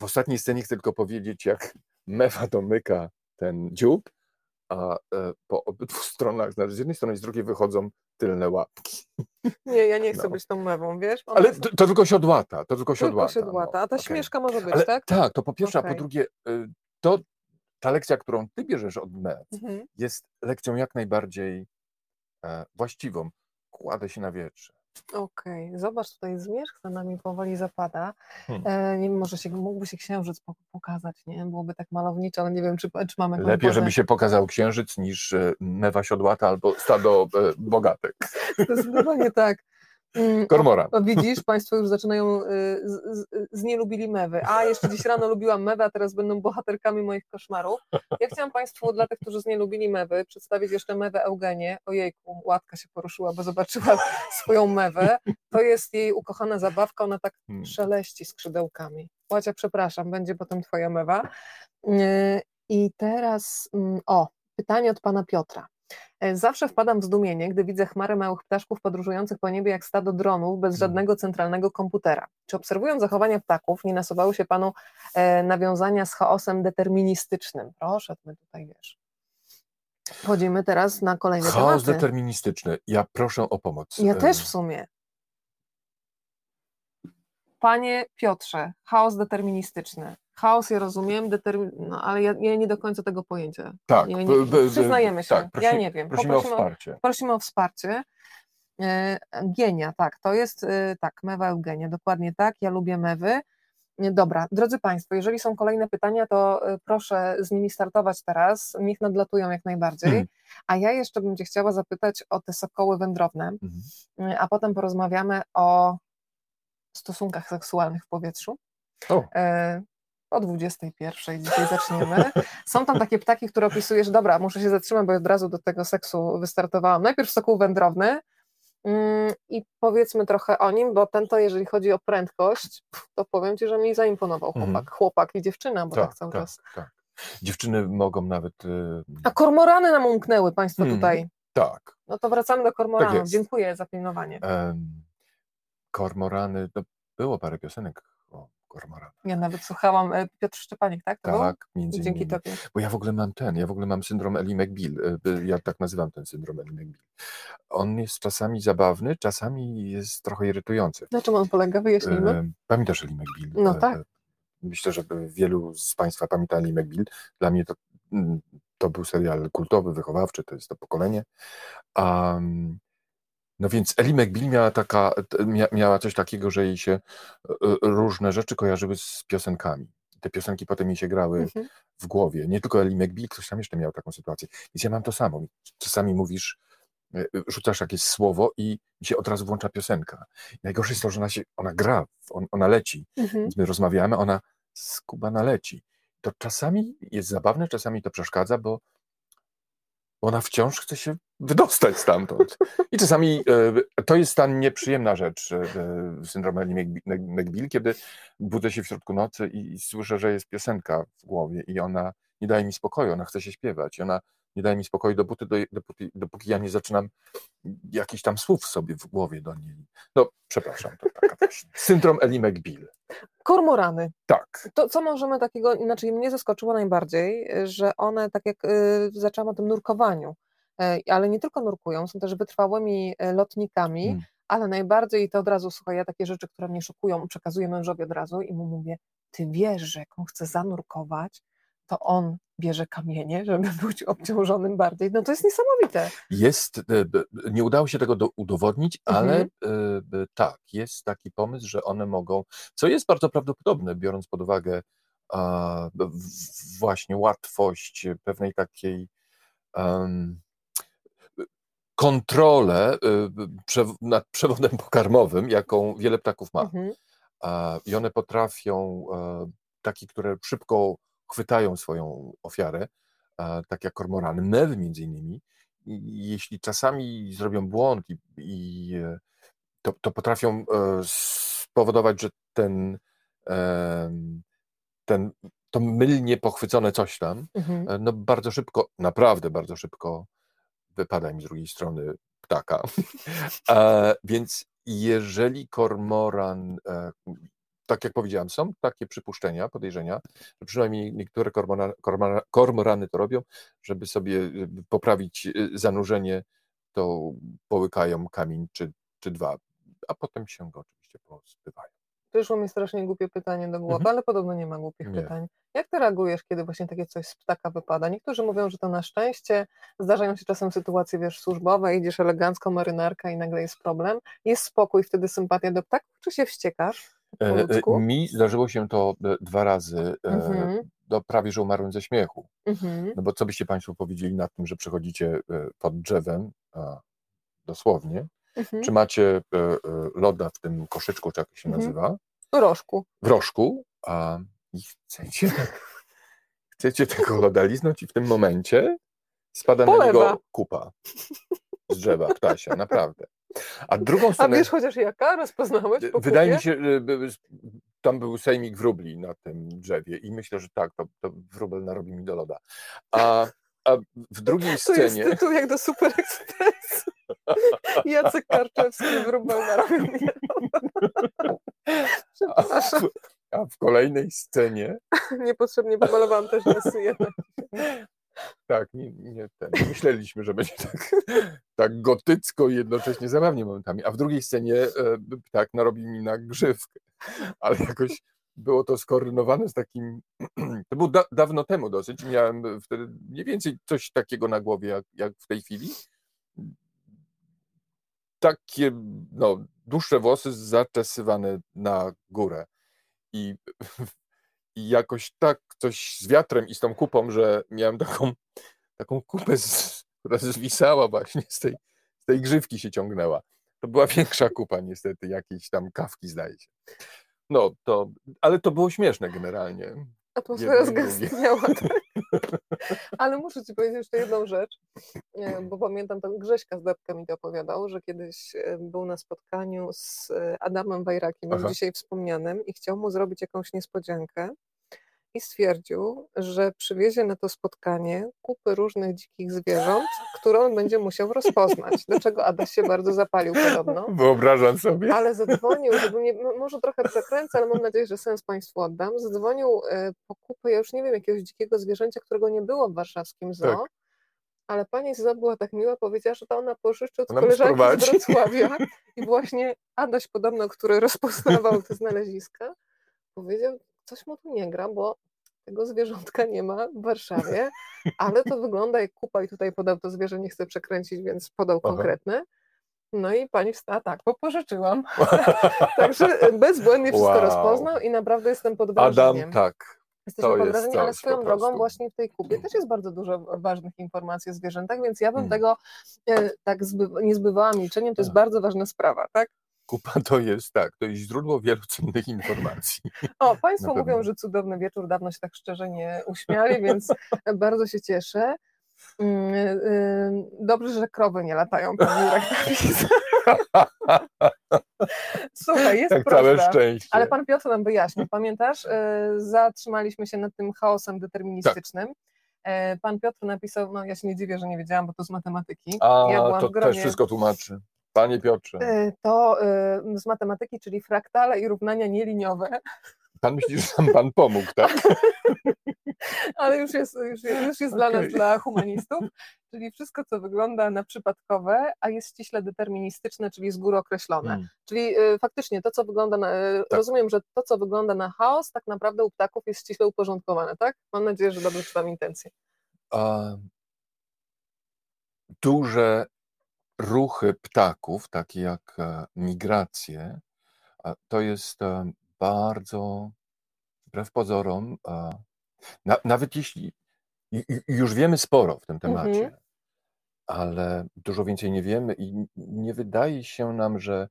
W ostatniej scenie chcę tylko powiedzieć, jak mewa domyka ten dziób, a e, po obydwu stronach, znaczy z jednej strony i z drugiej wychodzą tylne łapki. Nie, ja nie chcę No. być tą mewą, wiesz? Ona Ale to, to tylko siodłata, to tylko tylko siodłata. siodłata, a ta okej. śmieszka może być, Ale, tak? tak, to po pierwsze, a Okej. po drugie, y, to ta lekcja, którą ty bierzesz od mew, Mhm. jest lekcją jak najbardziej e, właściwą. Kładę się na wietrze. Okej, zobacz, tutaj zmierzch za nami powoli zapada. Hmm. E, nie wiem, może się, mógłby się księżyc po- pokazać, nie? Byłoby tak malowniczo, ale nie wiem, czy, czy mamy Lepiej, żeby się pokazał księżyc niż e, mewa siodłata albo stado e, bogatek. Zdecydowanie tak. Mm, Kormoran. O, widzisz, Państwo już zaczynają, y, z, z, znielubili mewy. A, jeszcze dziś rano lubiłam mewy, a teraz będą bohaterkami moich koszmarów. Ja chciałam Państwu, dla tych, którzy znielubili mewy, przedstawić jeszcze mewę Eugenię. Ojejku, łatka się poruszyła, bo zobaczyła swoją mewę. To jest jej ukochana zabawka, ona tak hmm. szeleści skrzydełkami. Łacia, przepraszam, będzie potem Twoja mewa. Y, I teraz, mm, o, pytanie od Pana Piotra. E, zawsze wpadam w zdumienie, gdy widzę chmarę małych ptaszków podróżujących po niebie jak stado dronów bez hmm. żadnego centralnego komputera. Czy obserwując zachowania ptaków, nie nasuwały się panu e, nawiązania z chaosem deterministycznym? Proszę, my tutaj wiesz. Wchodzimy teraz na kolejny Chaos tematy. deterministyczny. Ja proszę o pomoc. Ja też w sumie. Panie Piotrze, chaos deterministyczny. Chaos ja rozumiem, determin... no, ale ja, ja, nie do końca tego pojęcia. Tak, ja nie, przyznajemy się. Tak, prosi, ja nie wiem. Prosimy o wsparcie. prosimy o wsparcie. E, genia, tak, to jest e, tak, mewa Eugenia, dokładnie tak. Ja lubię mewy. Dobra, drodzy Państwo, jeżeli są kolejne pytania, to e, proszę z nimi startować teraz. Niech nadlatują jak najbardziej. Mhm. A ja jeszcze bym Cię chciała zapytać o te sokoły wędrowne, mhm. a potem porozmawiamy o stosunkach seksualnych w powietrzu. O. O 21 dzisiaj zaczniemy. Są tam takie ptaki, które opisujesz, dobra, muszę się zatrzymać, bo od razu do tego seksu wystartowałam. Najpierw sokół wędrowny mm, i powiedzmy trochę o nim, bo ten to, jeżeli chodzi o prędkość, to powiem Ci, że mi zaimponował chłopak, mhm. chłopak i dziewczyna, bo tak, tak cały tak, czas. Tak. Dziewczyny mogą nawet... Y, A kormorany nam umknęły Państwo hmm, tutaj. Tak. No to wracamy do kormoranów. Tak Dziękuję za pilnowanie. Um, kormorany, to było parę piosenek kormorana. Ja nawet słuchałam e, Piotr Szczepanik, tak? To tak, między Dzięki innymi. Tobie. Bo ja w ogóle mam ten, ja w ogóle mam syndrom Ellie McBeal. E, ja tak nazywam ten syndrom Ellie McBeal. On jest czasami zabawny, czasami jest trochę irytujący. Na czym on polega? Wyjaśnijmy. E, pamiętasz Ellie McBeal? No tak. Myślę, że wielu z Państwa pamięta Ellie McBeal. Dla mnie to, mm, to był serial kultowy, wychowawczy, to jest to pokolenie. Um, no więc Ellie McBeal miała, taka, miała coś takiego, że jej się e, różne rzeczy kojarzyły z piosenkami. Te piosenki potem jej się grały mhm. w głowie. Nie tylko Ellie McBeal, ktoś tam jeszcze miał taką sytuację. Więc ja mam to samo. Czasami mówisz, e, rzucasz jakieś słowo i się od razu włącza piosenka. Najgorsze jest to, że ona, się, ona gra, on, ona leci. Mhm. Więc my rozmawiamy, ona skubana leci. To czasami jest zabawne, czasami to przeszkadza, bo ona wciąż chce się wydostać stamtąd. I czasami e, to jest ta nieprzyjemna rzecz e, syndromu McBeal, kiedy budzę się w środku nocy i słyszę, że jest piosenka w głowie i ona nie daje mi spokoju, ona chce się śpiewać i ona nie daje mi spokoju, dopóty, dopóki, dopóki ja nie zaczynam jakichś tam słów sobie w głowie do niej. No, przepraszam, to taka też. Syndrom Ellie McBeal. Kormorany. Tak. To co możemy takiego, inaczej mnie zaskoczyło najbardziej, że one, tak jak y, zaczęłam o tym nurkowaniu, y, ale nie tylko nurkują, są też wytrwałymi y, lotnikami, hmm. ale najbardziej, to od razu, słuchaj, ja takie rzeczy, które mnie szokują, przekazuję mężowi od razu i mu mówię, ty wiesz, że jak on chce zanurkować, to on bierze kamienie, żeby być obciążonym bardziej. No to jest niesamowite. Jest, e, nie udało się tego do, udowodnić, ale mhm. y, tak, jest taki pomysł, że one mogą, co jest bardzo prawdopodobne, biorąc pod uwagę a, właśnie łatwość pewnej takiej um, kontrolę prze, nad przewodem pokarmowym, jaką wiele ptaków ma. Mhm. A, I one potrafią, a, takie, które szybko chwytają swoją ofiarę, tak jak kormorany, mewy między innymi, i jeśli czasami zrobią błąd i, i e, to, to, potrafią e, spowodować, że ten, ten to mylnie pochwycone coś tam, mhm. E, no bardzo szybko, naprawdę bardzo szybko wypada im z drugiej strony ptaka. więc jeżeli kormoran tak jak powiedziałem, są takie przypuszczenia, podejrzenia, że przynajmniej niektóre kormorany, kormorany to robią, żeby sobie poprawić y, zanurzenie, to połykają kamień czy, czy dwa, a potem się go oczywiście pozbywają. Przyszło mi strasznie głupie pytanie do głowy, mhm. ale podobno nie ma głupich nie. pytań. Jak ty reagujesz, kiedy właśnie takie coś z ptaka wypada? Niektórzy mówią, że to na szczęście, zdarzają się czasem sytuacje, wiesz, służbowe, idziesz elegancko, marynarka i nagle jest problem. Jest spokój, wtedy sympatia do ptaków, czy się wściekasz? E, e, mi zdarzyło się to e, dwa razy. Mhm. Do prawie że umarłem ze śmiechu. Mhm. No bo co byście Państwo powiedzieli na tym, że przechodzicie pod drzewem, dosłownie, mhm. czy macie loda w tym koszyczku, czy jak się mhm. nazywa? W rożku. W rożku, a i chcecie, chcecie tego loda liznąć i w tym momencie spada Polewa. na niego kupa z drzewa, ptasia, naprawdę. A drugą stronę... A wiesz chociaż jaka? Rozpoznałeś po Wydaje mi się, że tam był sejmik wróbli na tym drzewie i myślę, że tak, to, to wróbel narobi mi do loda. A, a w drugiej scenie... To jest tytuł jak do Super Express. Jacek Karczewski wróbel narobi mi do loda. Przepraszam. A w, kolejnej scenie... Niepotrzebnie pomalowałam też nosy jednak. Tak, nie, nie ten. Myśleliśmy, że będzie tak, tak gotycko i jednocześnie zabawnie momentami. A w drugiej scenie e, ptak narobi mi na grzywkę. Ale jakoś było to skoordynowane z takim. To było da, dawno temu dosyć. Miałem wtedy mniej więcej coś takiego na głowie, jak, jak w tej chwili. Takie no, dłuższe włosy zaczesywane na górę. I i jakoś tak coś z wiatrem i z tą kupą, że miałem taką, taką kupę, z, która zwisała właśnie z tej, z tej grzywki się ciągnęła. To była większa kupa niestety, jakiejś tam kawki zdaje się. No to, ale to było śmieszne generalnie. Atmosfera zgastniała, tak? Ale muszę ci powiedzieć jeszcze jedną rzecz, bo pamiętam, tam Grześka z Debka mi to opowiadał, że kiedyś e, był na spotkaniu z e, Adamem Wajrakiem, już dzisiaj wspomnianym i chciał mu zrobić jakąś niespodziankę i stwierdził, że przywiezie na to spotkanie kupy różnych dzikich zwierząt, które on będzie musiał rozpoznać. Do czego Adaś się bardzo zapalił podobno. Wyobrażam sobie. Ale zadzwonił, żeby mnie, może trochę przekręcę, ale mam nadzieję, że sens Państwu oddam. Zadzwonił e, po kupę, ja już nie wiem, jakiegoś dzikiego zwierzęcia, którego nie było w warszawskim zoo. Tak. Ale pani z zoo była tak miła, powiedziała, że to ona pożyczy od ona koleżanki z Wrocławia. I właśnie Adaś podobno, który rozpoznawał te znaleziska, powiedział, coś mu tu nie gra, bo tego zwierzątka nie ma w Warszawie, ale to wygląda jak kupa i tutaj podał to zwierzę, nie chcę przekręcić, więc podał Aha. konkretne. No i pani wstała, tak, bo pożyczyłam. Także bezbłędnie wszystko wow. rozpoznał i naprawdę jestem pod wrażeniem. Adam, tak. Jesteśmy pod wrażeniem, ale swoją drogą właśnie w tej kupie też jest bardzo dużo ważnych informacji o zwierzętach, więc ja bym hmm. tego e, tak zby, nie zbywała milczeniem, to jest bardzo ważna sprawa, tak? Kupa to jest tak, to jest źródło wielu cennych informacji. O, Państwo mówią, że cudowny wieczór, dawno się tak szczerze nie uśmiali, więc bardzo się cieszę. Mm, y, dobrze, że krowy nie latają po biurach Słuchaj, jest tak prosta, całe szczęście. ale pan Piotr nam wyjaśnił. Pamiętasz, y, zatrzymaliśmy się nad tym chaosem deterministycznym. Tak. Pan Piotr napisał, no ja się nie dziwię, że nie wiedziałam, bo to z matematyki. A, ja to gronie... też wszystko tłumaczy. Panie Piotrze. E, to e, z matematyki, czyli fraktale i równania nieliniowe. Pan myśli, że nam pan pomógł, tak? Ale już jest, już jest, już jest okay. dla nas, dla humanistów, czyli wszystko, co wygląda na przypadkowe, a jest ściśle deterministyczne, czyli z góry określone. Hmm. Czyli y, faktycznie to, co wygląda na. Y, tak. Rozumiem, że to, co wygląda na chaos, tak naprawdę u ptaków jest ściśle uporządkowane, tak? Mam nadzieję, że dobrze czytam intencje. A, duże ruchy ptaków, takie jak e, migracje, to jest e, bardzo, wbrew pozorom, nawet jeśli już wiemy sporo w tym temacie, mhm. ale dużo więcej nie wiemy i nie wydaje się nam, że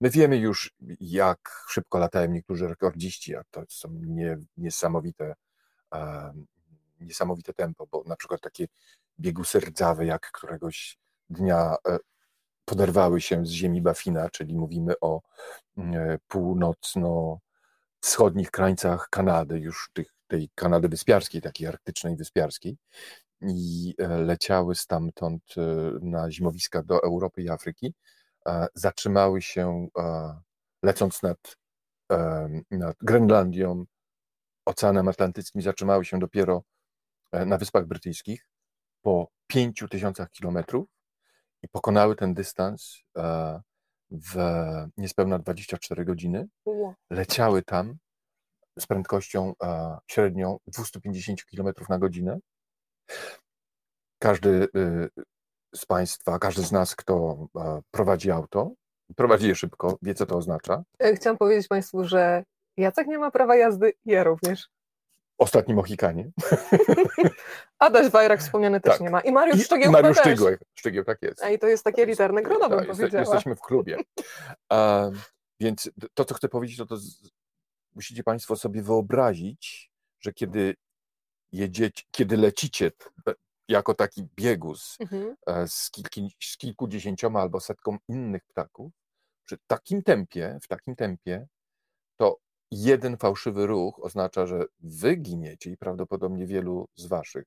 my wiemy już, jak szybko latają niektórzy rekordziści, a to są nie, niesamowite, niesamowite tempo, bo na przykład takie biegusy rdzawe, jak któregoś dnia e, poderwały się z ziemi Bafina, czyli mówimy o mm, e, północno-wschodnich krańcach Kanady, już tych, tej Kanady wyspiarskiej, takiej arktycznej wyspiarskiej, i e, leciały stamtąd na zimowiska do Europy i Afryki, zatrzymały się, lecąc nad, nad Grenlandią, Oceanem Atlantyckim, zatrzymały się dopiero na Wyspach Brytyjskich po pięciu tysiącach kilometrów i pokonały ten dystans e, w niespełna 24 godziny. Leciały tam z prędkością e, średnią 250 km na godzinę. Każdy y, z Państwa, każdy z nas, kto e, prowadzi auto, prowadzi je szybko, wie co to oznacza. Chciałam powiedzieć Państwu, że Jacek nie ma prawa jazdy, ja również. Ostatni Mohikanie. Adaś Wajrak wspomniany też Tak. nie ma. I Mariusz I Szczegieł Mariusz. Szczygieł, Szczygieł, tak jest. A i to jest takie literne grono, bym Tak, powiedziała. Jesteśmy w klubie. A, więc to, co chcę powiedzieć, to, to z, musicie Państwo sobie wyobrazić, że kiedy jedziecie, kiedy lecicie e, jako taki biegus Mhm. e, z, kilki, z kilkudziesięcioma albo setką innych ptaków, przy takim tempie, w takim tempie, to jeden fałszywy ruch oznacza, że wy giniecie i prawdopodobnie wielu z waszych,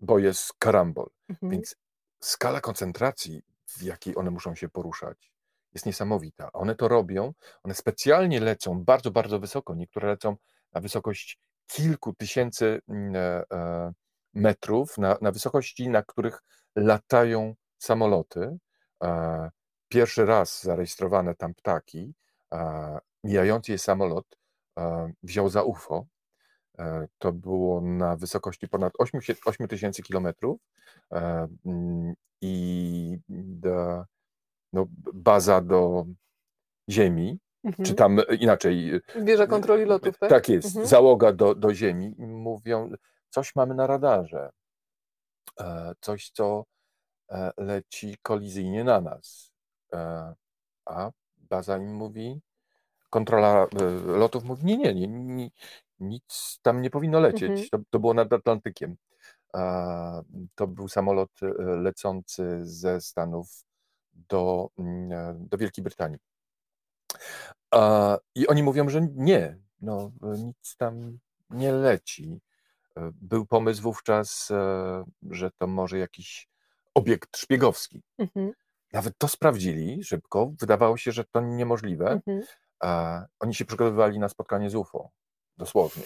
bo jest karambol. Mhm. Więc skala koncentracji, w jakiej one muszą się poruszać, jest niesamowita. One to robią, one specjalnie lecą bardzo, bardzo wysoko. Niektóre lecą na wysokość kilku tysięcy mm, e, e, metrów, na, na wysokości, na których latają samoloty. E, Pierwszy raz zarejestrowane tam ptaki, mijający je samolot e, wziął za UFO. E, To było na wysokości ponad 8 tysięcy kilometrów e, i no, baza do Ziemi, Mhm. czy tam e, inaczej. Wieża kontroli lotów, tak? Tak jest, Mhm. załoga do, do Ziemi. i Mówią, coś mamy na radarze, e, coś, co e, leci kolizyjnie na nas. E, A baza im mówi, kontrola e, lotów mówi, nie, nie, nie, nie nic tam nie powinno lecieć. Mhm. To, to było nad Atlantykiem. To był samolot e, lecący ze Stanów do, mm, e, do Wielkiej Brytanii. I oni mówią, że nie, no, nic tam nie leci. Był pomysł wówczas, że to może jakiś obiekt szpiegowski. Mhm. Nawet to sprawdzili szybko. Wydawało się, że to niemożliwe. Mhm. A oni się przygotowywali na spotkanie z UFO, dosłownie.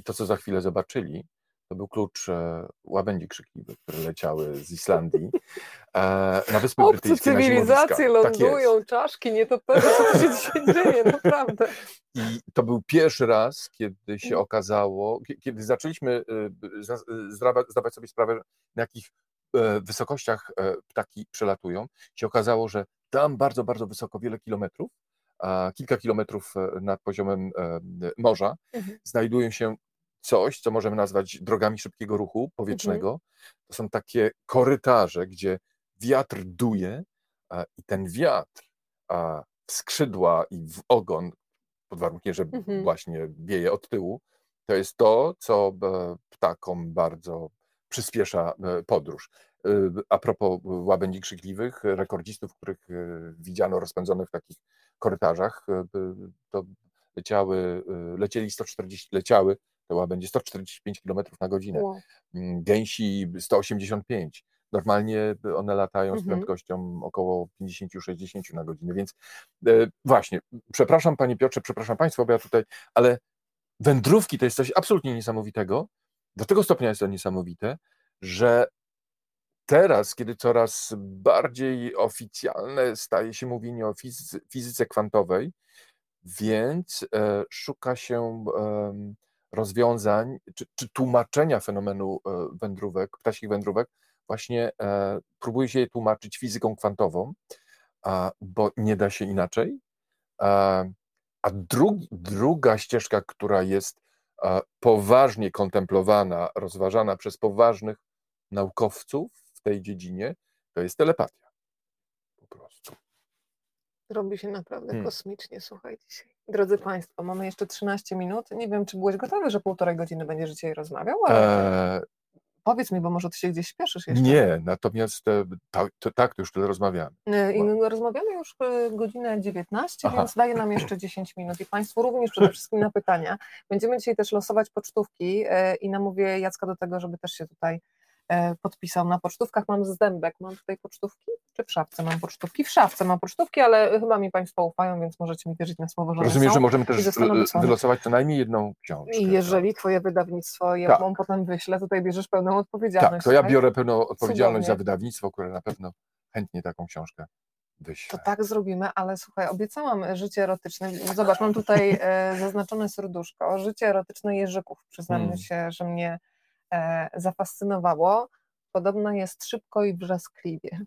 I to, co za chwilę zobaczyli, to był klucz e, łabędzi krzykliwych, które leciały z Islandii e, na Wyspy Obce Brytyjskie. cywilizacje. Tak lądują, czaszki, nie to pewne, co się dzisiaj dzieje, naprawdę. I to był pierwszy raz, kiedy się Mhm. okazało, kie- kiedy zaczęliśmy za- y, zdawa- zdawać sobie sprawę, na jakich e, wysokościach e, ptaki przelatują, się okazało, że tam bardzo, bardzo wysoko, wiele kilometrów, a kilka kilometrów e, nad poziomem e, morza, Mhm. znajdują się coś, co możemy nazwać drogami szybkiego ruchu powietrznego. To są takie korytarze, gdzie wiatr duje i ten wiatr w skrzydła i w ogon, pod warunkiem, że Mhm. właśnie wieje od tyłu, to jest to, co e, ptakom bardzo przyspiesza e, podróż. E, A propos łabędzi krzykliwych, rekordzistów, których e, widziano rozpędzonych w takich korytarzach, e, to leciały, e, lecieli 140, leciały te łabędzie 145 km na godzinę, Wow. Mm, gęsi 185. Normalnie one latają z Mhm. prędkością około 50-60 na godzinę, więc e, właśnie, przepraszam Panie Piotrze, przepraszam Państwa, bo ja tutaj, ale wędrówki to jest coś absolutnie niesamowitego. Do tego stopnia jest to niesamowite, że teraz, kiedy coraz bardziej oficjalne staje się mówienie o fizyce, kwantowej, więc e, szuka się em, rozwiązań czy, czy tłumaczenia fenomenu e, wędrówek, ptasich wędrówek, właśnie e, próbuje się je tłumaczyć fizyką kwantową, a, bo nie da się inaczej. A, a drugi, druga ścieżka, która jest poważnie kontemplowana, rozważana przez poważnych naukowców w tej dziedzinie, to jest telepatia. Po prostu. Robi się naprawdę Hmm. kosmicznie, słuchaj dzisiaj. Drodzy Państwo, mamy jeszcze 13 minut. Nie wiem, czy byłeś gotowy, że półtorej godziny będziesz dzisiaj rozmawiał, ale E, powiedz mi, bo może ty się gdzieś śpieszysz jeszcze. nie, natomiast e, ta, to, tak, to już tyle rozmawiamy. E, I my rozmawiamy już e, godzinę 19, Aha. więc daje nam jeszcze 10 minut i Państwu również przede wszystkim na pytania. Będziemy dzisiaj też losować pocztówki i namówię Jacka do tego, żeby też się tutaj podpisał. Na pocztówkach mam zdębek. Mam tutaj pocztówki? Czy w szafce mam pocztówki? W szafce mam pocztówki, ale chyba mi Państwo ufają, więc możecie mi wierzyć na słowo, że Rozumiem, że możemy też e, wylosować co najmniej jedną książkę. I jeżeli Twoje wydawnictwo je Tak. potem wyśle, tutaj bierzesz pełną tak, odpowiedzialność. to ja biorę pełną odpowiedzialność za Cudownie. wydawnictwo, które na pewno chętnie taką książkę To wyśle. tak zrobimy, ale słuchaj, obiecałam życie erotyczne. Zobacz, mam tutaj e, zaznaczone serduszko. Życie erotyczne Jerzyków. Przyznam Hmm. się, że mnie e, zafascynowało. Podobno jest szybko i wrzaskliwie.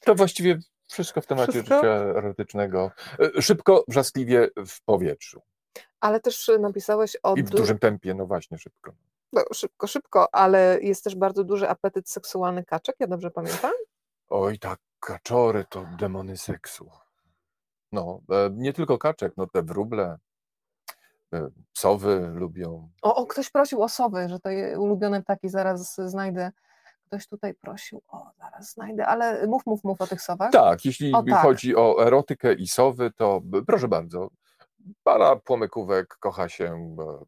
To właściwie wszystko w temacie Wszystko? życia erotycznego. E, Szybko, wrzaskliwie w powietrzu. Ale też napisałeś o... I w dużym tempie, no właśnie, szybko. No, szybko, szybko, ale jest też bardzo duży apetyt seksualny kaczek, ja dobrze pamiętam? Oj, tak, kaczory to demony seksu. No, e, nie tylko kaczek, no te wróble, e, sowy lubią. O, o, ktoś prosił o sowy, że to je ulubione ptaki, zaraz znajdę. Ktoś tutaj prosił, o, zaraz znajdę, ale mów, mów, mów o tych sowach. Tak, jeśli o, tak. chodzi o erotykę i sowy, to proszę bardzo, para płomykówek kocha się e,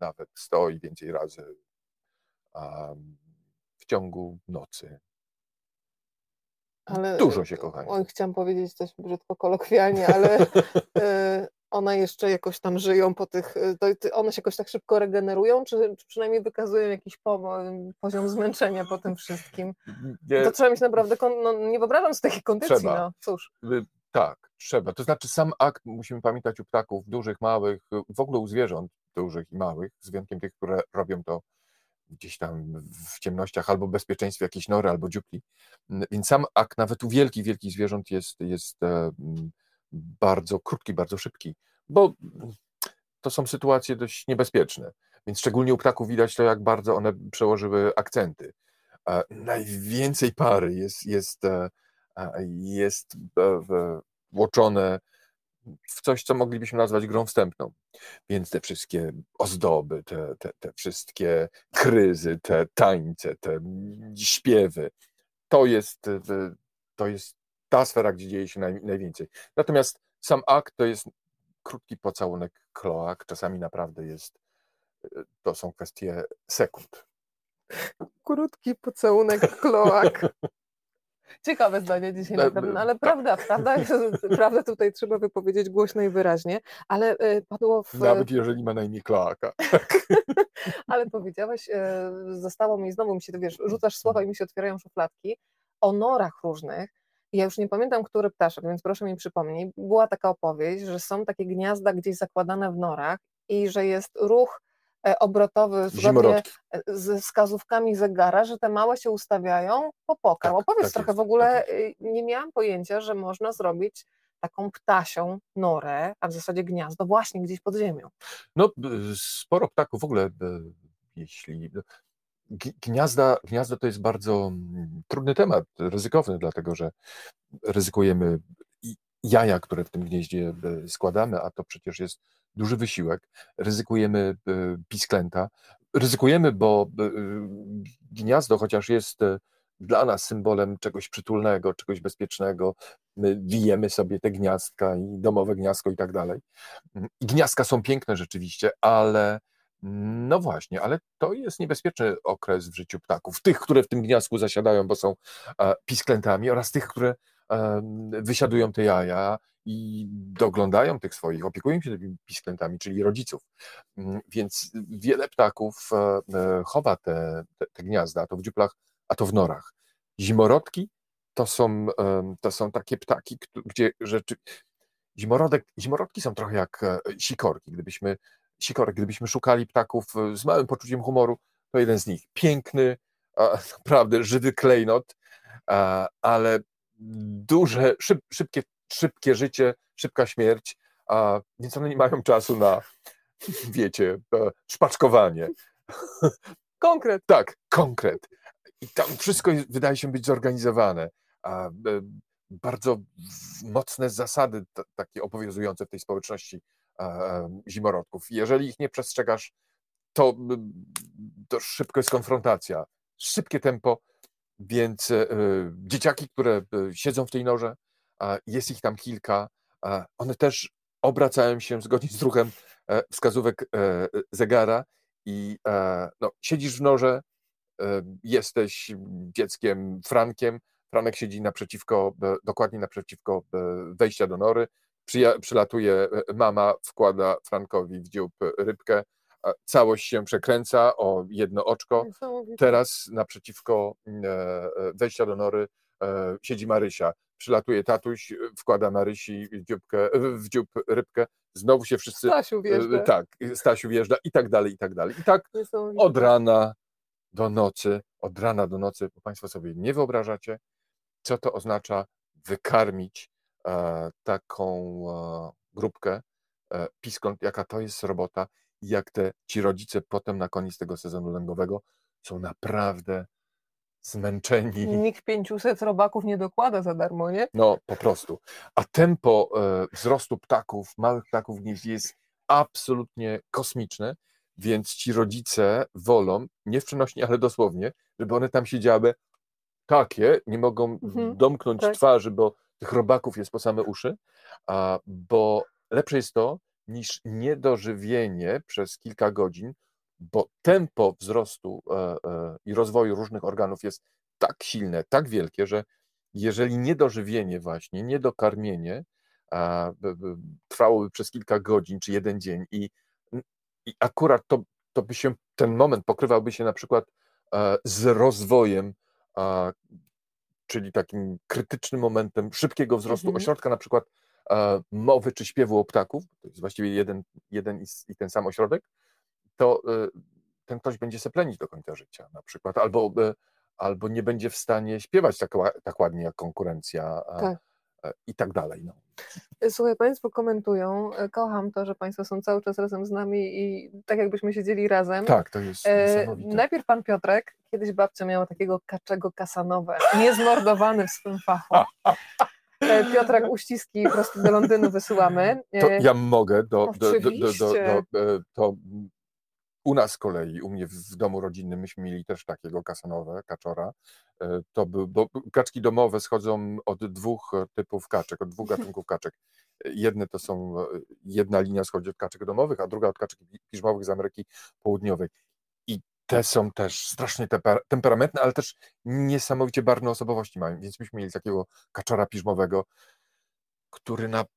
nawet 100 i więcej razy w ciągu nocy. Ale, Dużo się kochają. Oj, chciałam powiedzieć coś brzydko kolokwialnie, ale one jeszcze jakoś tam żyją po tych, y, one się jakoś tak szybko regenerują, czy, czy przynajmniej wykazują jakiś po, poziom zmęczenia po tym wszystkim? Nie. To trzeba mieć naprawdę, no, nie wyobrażam z takiej kondycji, trzeba. no cóż. Tak, trzeba. To znaczy sam akt, musimy pamiętać u ptaków, dużych, małych, w ogóle u zwierząt dużych i małych, z wyjątkiem tych, które robią to gdzieś tam w ciemnościach, albo bezpieczeństwie jakiejś nory, albo dziupli. Więc sam akt nawet u wielkich, wielkich zwierząt jest, jest e, bardzo krótki, bardzo szybki, bo to są sytuacje dość niebezpieczne. Więc szczególnie u ptaków widać to, jak bardzo one przełożyły akcenty. Najwięcej pary jest, jest, e, jest włoczone w coś, co moglibyśmy nazwać grą wstępną. Więc te wszystkie ozdoby, te, te, te wszystkie kryzy, te tańce, te śpiewy, to jest, to jest ta sfera, gdzie dzieje się naj, najwięcej. Natomiast sam akt to jest krótki pocałunek kloak, czasami naprawdę jest, to są kwestie sekund. Krótki pocałunek kloak. Ciekawe zdanie dzisiaj na pewno, no, ale tak. prawda, prawda, prawda tutaj trzeba wypowiedzieć głośno i wyraźnie, ale e, padło w... Nawet jeżeli ma na imię Kloaka. ale powiedziałeś, e, zostało mi, znowu mi się, wiesz, rzucasz słowa i mi się otwierają szufladki, o norach różnych, ja już nie pamiętam, który ptaszek, więc proszę mi przypomnij, była taka opowieść, że są takie gniazda gdzieś zakładane w norach i że jest ruch E, obrotowy zgodnie e, z wskazówkami zegara, że te małe się ustawiają po pokarm. Tak, Opowiedz tak trochę, jest, w ogóle tak y, nie miałam pojęcia, że można zrobić taką ptasią norę, a w zasadzie gniazdo właśnie gdzieś pod ziemią. No, sporo ptaków w ogóle, jeśli Gniazda, gniazdo to jest bardzo mm, trudny temat, ryzykowny, dlatego że ryzykujemy jaja, które w tym gnieździe składamy, a to przecież jest duży wysiłek, ryzykujemy e, pisklęta, ryzykujemy, bo e, gniazdo, chociaż jest e, dla nas symbolem czegoś przytulnego, czegoś bezpiecznego, my wijemy sobie te gniazdka i domowe gniazdko i tak dalej. Gniazdka są piękne rzeczywiście, ale no właśnie, ale to jest niebezpieczny okres w życiu ptaków. Tych, które w tym gniazdku zasiadają, bo są pisklętami oraz tych, które wysiadują te jaja i doglądają tych swoich, opiekują się tymi pisklętami, czyli rodziców. Mm, więc wiele ptaków e, e, chowa te, te, te gniazda, a to w dziuplach, a to w norach. Zimorodki to są, to są takie ptaki, gdzie rzeczy... Zimorodek, zimorodki są trochę jak e, sikorki. Gdybyśmy, sikorek, gdybyśmy szukali ptaków z małym poczuciem humoru, to jeden z nich. Piękny, naprawdę żywy klejnot, ale duże, szyb, szybkie, szybkie życie, szybka śmierć, więc one nie mają czasu na, wiecie, e, szpaczkowanie. Konkret. Tak, konkret. I tam wszystko wydaje się być zorganizowane. A, e, bardzo mocne zasady takie obowiązujące w tej społeczności e, zimorodków. Jeżeli ich nie przestrzegasz, to, to szybko jest konfrontacja. Szybkie tempo, więc e, dzieciaki, które e, siedzą w tej norze, jest ich tam kilka, one też obracają się zgodnie z ruchem e, wskazówek zegara i no, siedzisz w norze, jesteś dzieckiem Frankiem, Franek siedzi naprzeciwko, dokładnie naprzeciwko wejścia do nory, przylatuje mama, wkłada Frankowi w dziób rybkę, całość się przekręca o jedno oczko. Teraz naprzeciwko mm, e, e, wejścia do nory e, siedzi Marysia. Przylatuje tatuś, wkłada Marysi w, dzióbkę, w dziób rybkę, znowu się wszyscy... Stasiu wjeżdża. Tak, Stasiu wjeżdża i tak dalej, i tak dalej. I tak od rana do nocy, od rana do nocy, bo Państwo sobie nie wyobrażacie, co to oznacza wykarmić taką grupkę piskąt, jaka to jest robota i jak te ci rodzice potem na koniec tego sezonu lęgowego są naprawdę zmęczeni. Nikt 500 robaków nie dokłada za darmo, nie? No, po prostu. A tempo e, wzrostu ptaków, małych ptaków w gnieździe jest absolutnie kosmiczne, więc ci rodzice wolą, nie w przenośni, ale dosłownie, żeby one tam siedziały takie, nie mogą mhm, domknąć tak. twarzy, bo tych robaków jest po same uszy, a, bo lepsze jest to, niż niedożywienie przez kilka godzin, bo tempo wzrostu e, e, i rozwoju różnych organów jest tak silne, tak wielkie, że jeżeli niedożywienie właśnie, niedokarmienie trwałoby przez kilka godzin czy jeden dzień i, i akurat to, to by się, ten moment pokrywałby się na przykład e, z rozwojem, czyli takim krytycznym momentem szybkiego wzrostu mhm. ośrodka na przykład mowy czy śpiewu o ptaków, to jest właściwie jeden, jeden i ten sam ośrodek, to y, ten ktoś będzie seplenić do końca życia na przykład, albo, y, albo nie będzie w stanie śpiewać tak, tak ładnie jak konkurencja tak. I tak dalej. No. Słuchaj, Państwo komentują, e, kocham to, że Państwo są cały czas razem z nami i tak jakbyśmy siedzieli razem. Tak, to jest e, Najpierw Pan Piotrek, kiedyś babcia miała takiego kaczego kasanowe, niezmordowany w swym fachu. E, Piotrek uściski prosto do Londynu wysyłamy. To ja mogę do, do, do, do, do, do, to u nas z kolei, u mnie w domu rodzinnym, myśmy mieli też takiego kasanowe, kaczora. E, to był, bo kaczki domowe schodzą od dwóch typów kaczek, od dwóch gatunków kaczek. Jedne to są, jedna linia schodzi od kaczek domowych, a druga od kaczek piżmowych z Ameryki Południowej. I te są też strasznie temperamentne, ale też niesamowicie barwne osobowości mają. Więc myśmy mieli takiego kaczora piżmowego, który naprawdę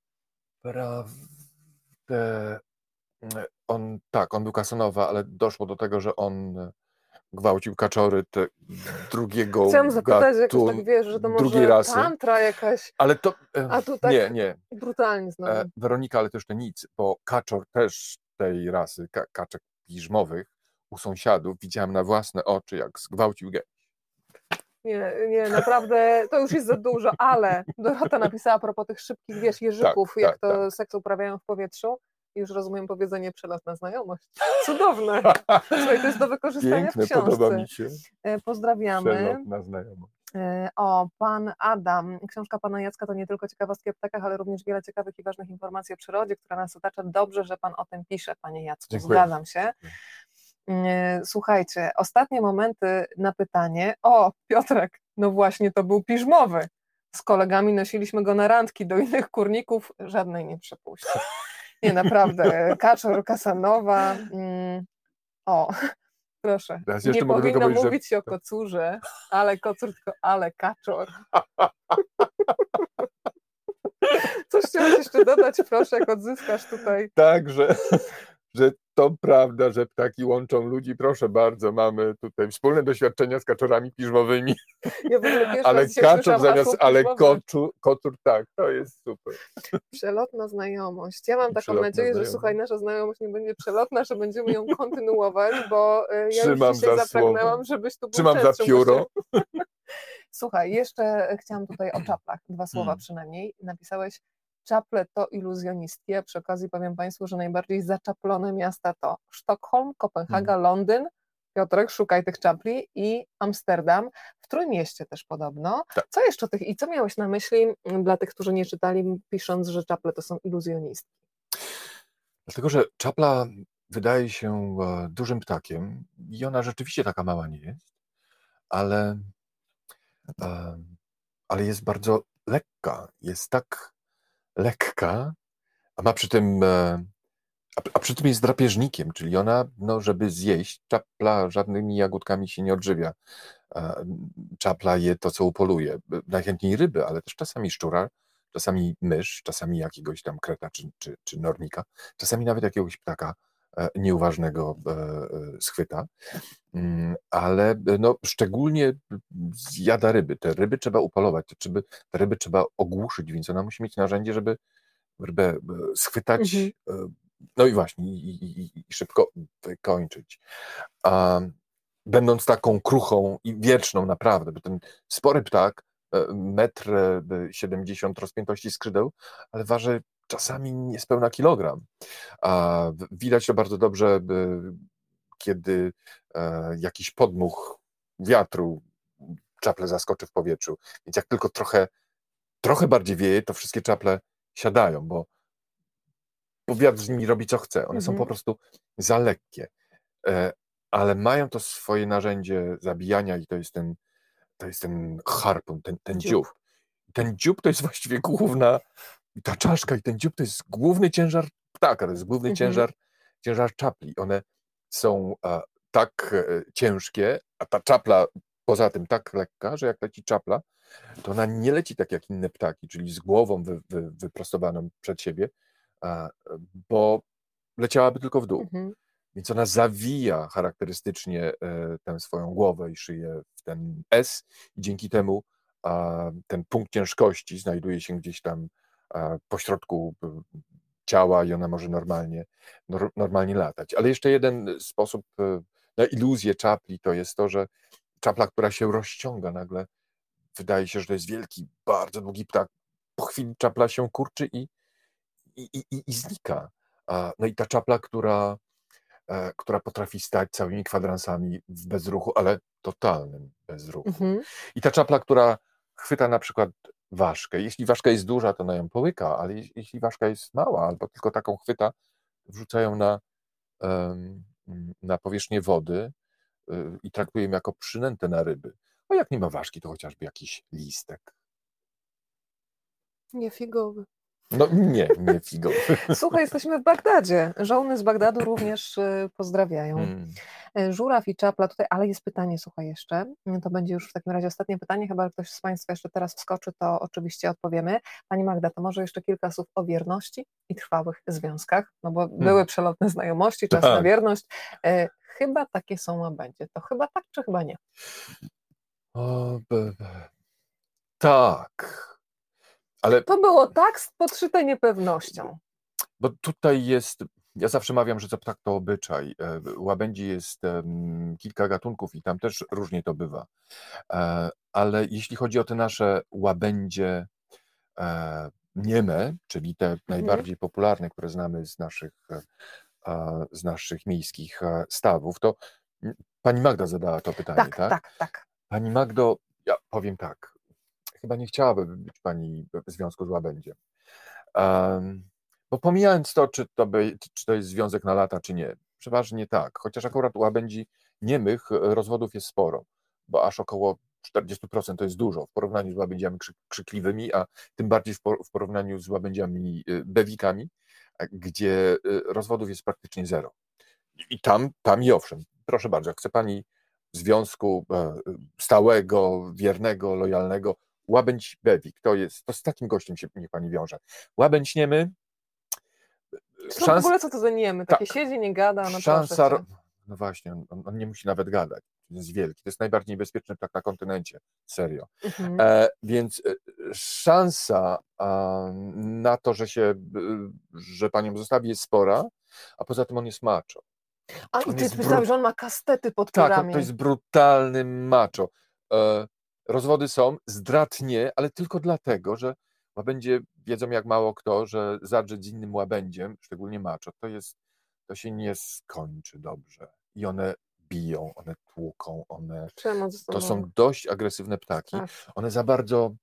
on, tak, on był Kasanowa, ale doszło do tego, że on gwałcił kaczory te drugiego Chciałam zapytać, jak tak wiesz, że to może rasy. tantra jakaś, ale to, a tu tak nie, nie. brutalnie znowu. E, Weronika, ale to jeszcze nic, bo kaczor też tej rasy, ka kaczek piżmowych u sąsiadów widziałem na własne oczy, jak zgwałcił gej. Nie, nie, naprawdę to już jest za dużo, ale Dorota napisała a propos tych szybkich, wiesz, jeżyków, tak, jak tak, to tak. seks uprawiają w powietrzu już rozumiem powiedzenie przelotna znajomość. Cudowne. Słuchaj, to jest do wykorzystania Piękne, w książce. podoba mi się. E, pozdrawiamy. Przelotna znajomość. E, o, pan Adam. Książka pana Jacka to nie tylko ciekawostki o ptakach, ale również wiele ciekawych i ważnych informacji o przyrodzie, która nas otacza. Dobrze, że pan o tym pisze, panie Jacku. Dziękuję. Zgadzam się. E, słuchajcie, ostatnie momenty na pytanie. O, Piotrek, no właśnie, to był piżmowy. Z kolegami nosiliśmy go na randki do innych kurników, żadnej nie przepuścił. Nie, naprawdę. Kaczor, Kasanowa. Mm, o, proszę. nie powinno mówić się o kocurze, ale kocur, tylko ale kaczor. Coś chciałeś jeszcze dodać, proszę, jak odzyskasz tutaj. Tak, że, to prawda, że ptaki łączą ludzi. Proszę bardzo, mamy tutaj wspólne doświadczenia z kaczorami piżmowymi. Ja ale kaczor zamiast, ale koczu, kocur, tak, to jest super. Przelotna znajomość. Ja mam taką Przelotna nadzieję, znajomość. że słuchaj, nasza znajomość nie będzie przelotna, że będziemy ją kontynuować, bo e, ja Trzymam już dzisiaj zapragnęłam, żebyś tu był Trzymam za pióro. Słuchaj, jeszcze chciałam tutaj o czaplach, dwa słowa hmm. przynajmniej. Napisałeś Czaple to iluzjonistki, a przy okazji powiem Państwu, że najbardziej zaczaplone miasta to Sztokholm, Kopenhaga, hmm. Londyn, Piotrek, szukaj tych czapli i Amsterdam, w Trójmieście też podobno. Tak. Co jeszcze tych, i co miałeś na myśli dla tych, którzy nie czytali, pisząc, że czaple to są iluzjonistki? Dlatego, że czapla wydaje się e, dużym ptakiem i ona rzeczywiście taka mała nie jest, ale, e, ale jest bardzo lekka, jest tak lekka, a ma przy tym, e, a, przy tym jest drapieżnikiem, czyli ona, no, żeby zjeść, czapla żadnymi jagódkami się nie odżywia. Czapla je to, co upoluje. Najchętniej ryby, ale też czasami szczura, czasami mysz, czasami jakiegoś tam kreta czy, czy, czy nornika, czasami nawet jakiegoś ptaka e, nieuważnego e, schwyta, mm, ale no, szczególnie zjada ryby. Te ryby trzeba upolować, te ryby, te ryby trzeba ogłuszyć, więc ona musi mieć narzędzie, żeby rybę e, schwytać, mhm. no i właśnie, i, i, i szybko wykończyć. A, będąc taką kruchą i wieczną naprawdę, bo ten spory ptak, metr 70 rozpiętości skrzydeł, ale waży czasami niespełna kilogram. A widać to bardzo dobrze, kiedy e, jakiś podmuch wiatru czaple zaskoczy w powietrzu. Więc jak tylko trochę, trochę bardziej wieje, to wszystkie czaple siadają, bo, bo wiatr z nimi robi co chce. One mhm. są po prostu za lekkie. E, ale mają to swoje narzędzie zabijania i to jest ten, to jest ten harpun, ten, ten dziób. dziób. Ten dziób to jest właściwie główna, ta czaszka i ten dziób to jest główny ciężar ptaka, to jest główny mhm. ciężar, ciężar czapli. One są a, tak e, ciężkie, a ta czapla poza tym tak lekka, że jak leci czapla, to ona nie leci tak jak inne ptaki, czyli z głową wy, wy, wyprostowaną przed siebie, a, bo leciałaby tylko w dół. Mhm. Więc ona zawija charakterystycznie e, tę swoją głowę i szyję w ten S i dzięki temu ten punkt ciężkości znajduje się gdzieś tam pośrodku ciała i ona może normalnie, normalnie latać. Ale jeszcze jeden sposób e, na iluzję czapli to jest to, że czapla, która się rozciąga nagle, wydaje się, że to jest wielki, bardzo długi ptak. Po chwili czapla się kurczy i, i, i, i znika. No i ta czapla, która, e, która potrafi stać całymi kwadransami w bezruchu, ale totalnym bezruchu. Mhm. I ta czapla, która chwyta na przykład ważkę. Jeśli ważka jest duża, to na ją połyka, ale jeśli ważka jest mała albo tylko taką chwyta, wrzucają na, na powierzchnię wody y, i traktują jako przynętę na ryby. A jak nie ma ważki, to chociażby jakiś listek. Nie figowy. No nie, nie figowy. Słuchaj, jesteśmy w Bagdadzie. Żołny z Bagdadu również y, pozdrawiają. Hmm. Y, żuraw i czapla tutaj, ale jest pytanie, słuchaj jeszcze. To będzie już w takim razie ostatnie pytanie, chyba ktoś z Państwa jeszcze teraz wskoczy, to oczywiście odpowiemy. Pani Magda, to może jeszcze kilka słów o wierności i trwałych związkach, no bo hmm. były przelotne znajomości, czas tak. na wierność. Y, chyba takie są, a będzie. To chyba tak, czy chyba nie? O, be, be. Tak. Ale... To było tak podszyte niepewnością. Bo tutaj jest, ja zawsze mawiam, że ptak to obyczaj. E, łabędzi jest kilka gatunków i tam też różnie to bywa. E, ale jeśli chodzi o te nasze łabędzie e, nieme, czyli te mhm. najbardziej popularne, które znamy z naszych, z naszych miejskich stawów, to pani Magda zadała to pytanie, tak? Tak, tak. tak. Pani Magdo, ja powiem tak, chyba nie chciałaby być pani w związku z łabędziem. Um, bo pomijając to, czy to, by, czy to jest związek na lata, czy nie, przeważnie tak, chociaż akurat łabędzi niemych e, rozwodów jest sporo, bo aż około 40% to jest dużo w porównaniu z łabędziami krzykliwymi, a tym bardziej w porównaniu z łabędziami e, bewikami, gdzie e, rozwodów jest praktycznie zero. I tam, tam i owszem, proszę bardzo, chce pani związku stałego, wiernego, lojalnego, Łabędź Bewik, to jest, to z takim gościem się niech pani wiąże. Łabędź niemy. Szans... No w ogóle co to za niemy? Takie tak. siedzi, nie gada. No Szansa, no właśnie, on, on, nie musi nawet gadać. To jest wielki. To jest najbardziej niebezpieczny tak na kontynencie. Serio. Mhm. E, więc e, szansa a, na to, że się, że panią zostawi jest spora, a poza tym on jest macho. A on i ty myślałeś, że on ma kastety pod Tak, to jest brutalny macho. E, Rozwody są, zdrad nie, ale tylko dlatego, że łabędzie wiedzą jak mało kto, że zadrzeć z innym łabędziem, szczególnie maczo, to jest, to się nie skończy dobrze. I one biją, one tłuką, one to są dość agresywne ptaki. Tak. One za bardzo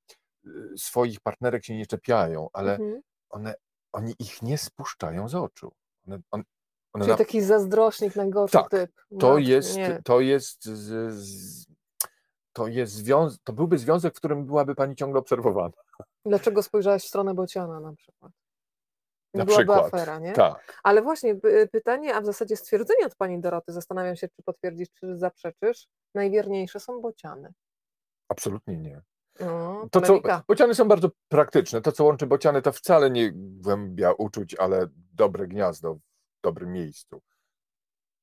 y, swoich partnerek się nie czepiają, ale mhm. one, oni ich nie spuszczają z oczu. One, on, one Czyli na... taki zazdrośnik najgorszy tak, typ. To jest, to jest z, z, to, jest związ- to byłby związek, w którym byłaby pani ciągle obserwowana. Dlaczego spojrzałaś w stronę Bociana na przykład? Nie na byłaby przykład. afera, nie? Tak. Ale właśnie pytanie, a w zasadzie stwierdzenie od pani Doroty, zastanawiam się, czy potwierdzisz, czy zaprzeczysz, najwierniejsze są bociany. Absolutnie nie. No, to, co, bociany są bardzo praktyczne. To, co łączy bociany, to wcale nie głębia uczuć, ale dobre gniazdo w dobrym miejscu.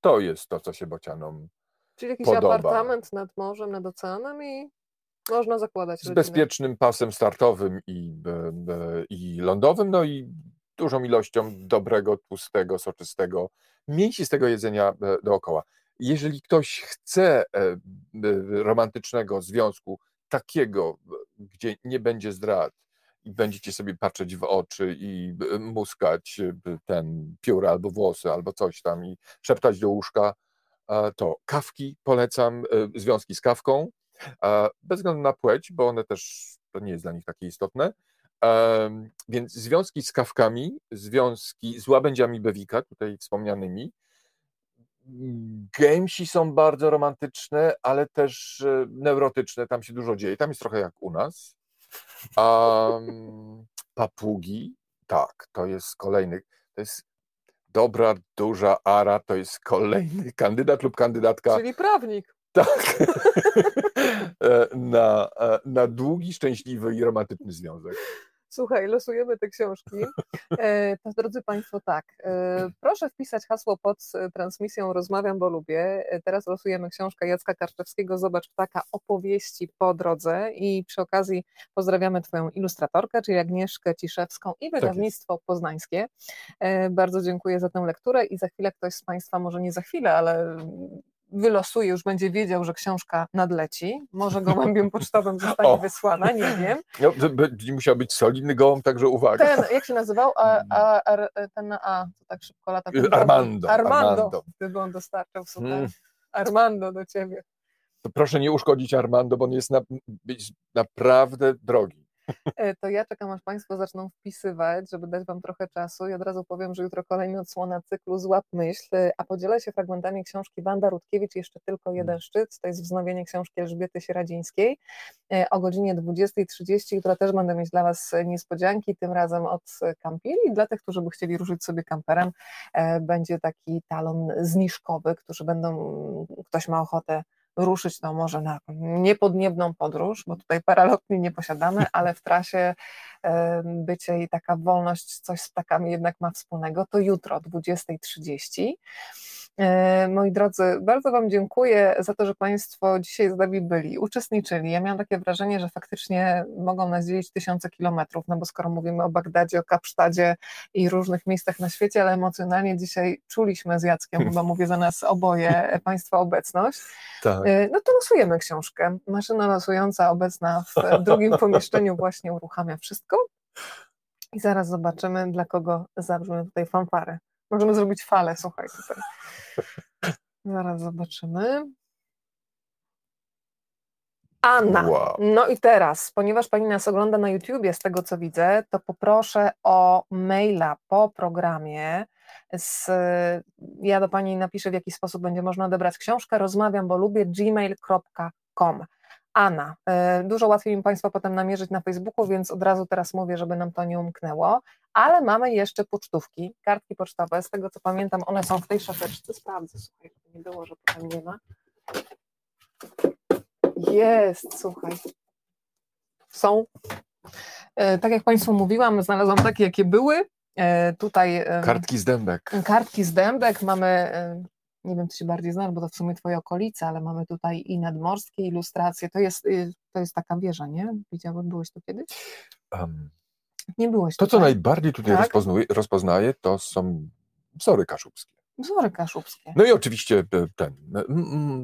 To jest to, co się bocianom Czyli jakiś podoba. apartament nad morzem, nad oceanem i można zakładać Z rodzinę. bezpiecznym pasem startowym i, i lądowym, no i dużą ilością dobrego, tłustego, soczystego, mięsistego jedzenia e, dookoła. Jeżeli ktoś chce e, romantycznego związku, takiego, gdzie nie będzie zdrad i będziecie sobie patrzeć w oczy i muskać ten piór albo włosy albo coś tam i szeptać do łóżka, to kawki polecam, związki z kawką, bez względu na płeć, bo one też, to nie jest dla nich takie istotne, więc związki z kawkami, związki z łabędziami Bewika, tutaj wspomnianymi, Gamesi są bardzo romantyczne, ale też e, neurotyczne, tam się dużo dzieje, tam jest trochę jak u nas. Um, papugi, tak, to jest kolejny, to jest dobra, duża ara, to jest kolejny kandydat lub kandydatka. Czyli prawnik. Tak, e, na, e, na długi, szczęśliwy i romantyczny związek. Słuchaj, losujemy te książki. E, to drodzy Państwo, tak. E, proszę wpisać hasło pod transmisją Rozmawiam, bo lubię. E, teraz losujemy książkę Jacka Karczewskiego Zobacz ptaka opowieści po drodze i przy okazji pozdrawiamy Twoją ilustratorkę, czyli Agnieszkę Ciszewską i tak wydawnictwo tak poznańskie. Bardzo dziękuję za tę lekturę i za chwilę ktoś z Państwa, może nie za chwilę, ale wylosuje, już będzie wiedział, że książka nadleci. Może gołębiem pocztowym zostanie o. wysłana, nie wiem. No, będzie musiał być solidny gołąb, także uwaga. Ten, jak się nazywał? A, a, a, ten A, to tak szybko lata. Armando. Armando. Armando. Gdyby on dostarczał, słuchaj. Hmm. Armando do ciebie. Proszę nie uszkodzić Armando, bo on jest na, naprawdę drogi. E, to ja czekam, aż Państwo zaczną wpisywać, żeby dać Wam trochę czasu i od razu powiem, że jutro kolejny odsłona cyklu Złap Myśl, a podzielę się fragmentami książki Wanda Rutkiewicz, jeszcze tylko jeden mm. szczyt, to jest wznowienie książki Elżbiety Sieраdzińskiej e, o godzinie 20.30, która też będę mieć dla Was niespodzianki, tym razem od Campili. Dla tych, którzy by chcieli ruszyć sobie kamperem, e, będzie taki talon zniżkowy, którzy będą, ktoś ma ochotę ruszyć no może na niepodniebną podróż, bo tutaj paralotni nie posiadamy, ale w trasie bycie i taka wolność coś z ptakami jednak ma wspólnego, to jutro o 20.30. E, moi drodzy, bardzo Wam dziękuję za to, że Państwo dzisiaj z nami byli, uczestniczyli. Ja miałam takie wrażenie, że faktycznie mogą nas dzielić tysiące kilometrów, no bo skoro mówimy o Bagdadzie, o Kapsztadzie i różnych miejscach na świecie, ale emocjonalnie dzisiaj czuliśmy z Jackiem, chyba mówię za nas oboje, Państwa obecność. Tak. E, no to losujemy książkę. Maszyna losująca obecna w drugim pomieszczeniu właśnie uruchamia wszystko. I zaraz zobaczymy, dla kogo zabrzmią tutaj fanfary. Możemy zrobić falę, słuchaj tutaj. Zaraz zobaczymy. Anna. Wow. No i teraz, ponieważ pani nas ogląda na YouTubie, z tego co widzę, to poproszę o maila po programie. Z, ja do pani napiszę, w jaki sposób będzie można odebrać książkę. Rozmawiam, bo lubię gmail.com. Anna. E, dużo łatwiej mi Państwa potem namierzyć na Facebooku, więc od razu teraz mówię, żeby nam to nie umknęło. Ale mamy jeszcze pocztówki, kartki pocztowe. Z tego co pamiętam, one są w tej szafeczce. Sprawdzę, słuchaj, nie było, że potem nie ma. Jest, słuchaj. Są. E, tak jak Państwu mówiłam, znalazłam takie, jakie były. E, tutaj. Kartki z dębek. Kartki z dębek. Mamy nie wiem, czy się bardziej znasz, bo to w sumie twoje okolice, ale mamy tutaj i nadmorskie ilustracje. To jest, y, to jest taka wieża, nie? Widziałeś, byłeś tu kiedyś? Um, nie byłeś To, tutaj. co najbardziej tutaj tak? rozpoznaję, to są wzory kaszubskie. Wzory kaszubskie. No i oczywiście e, ten,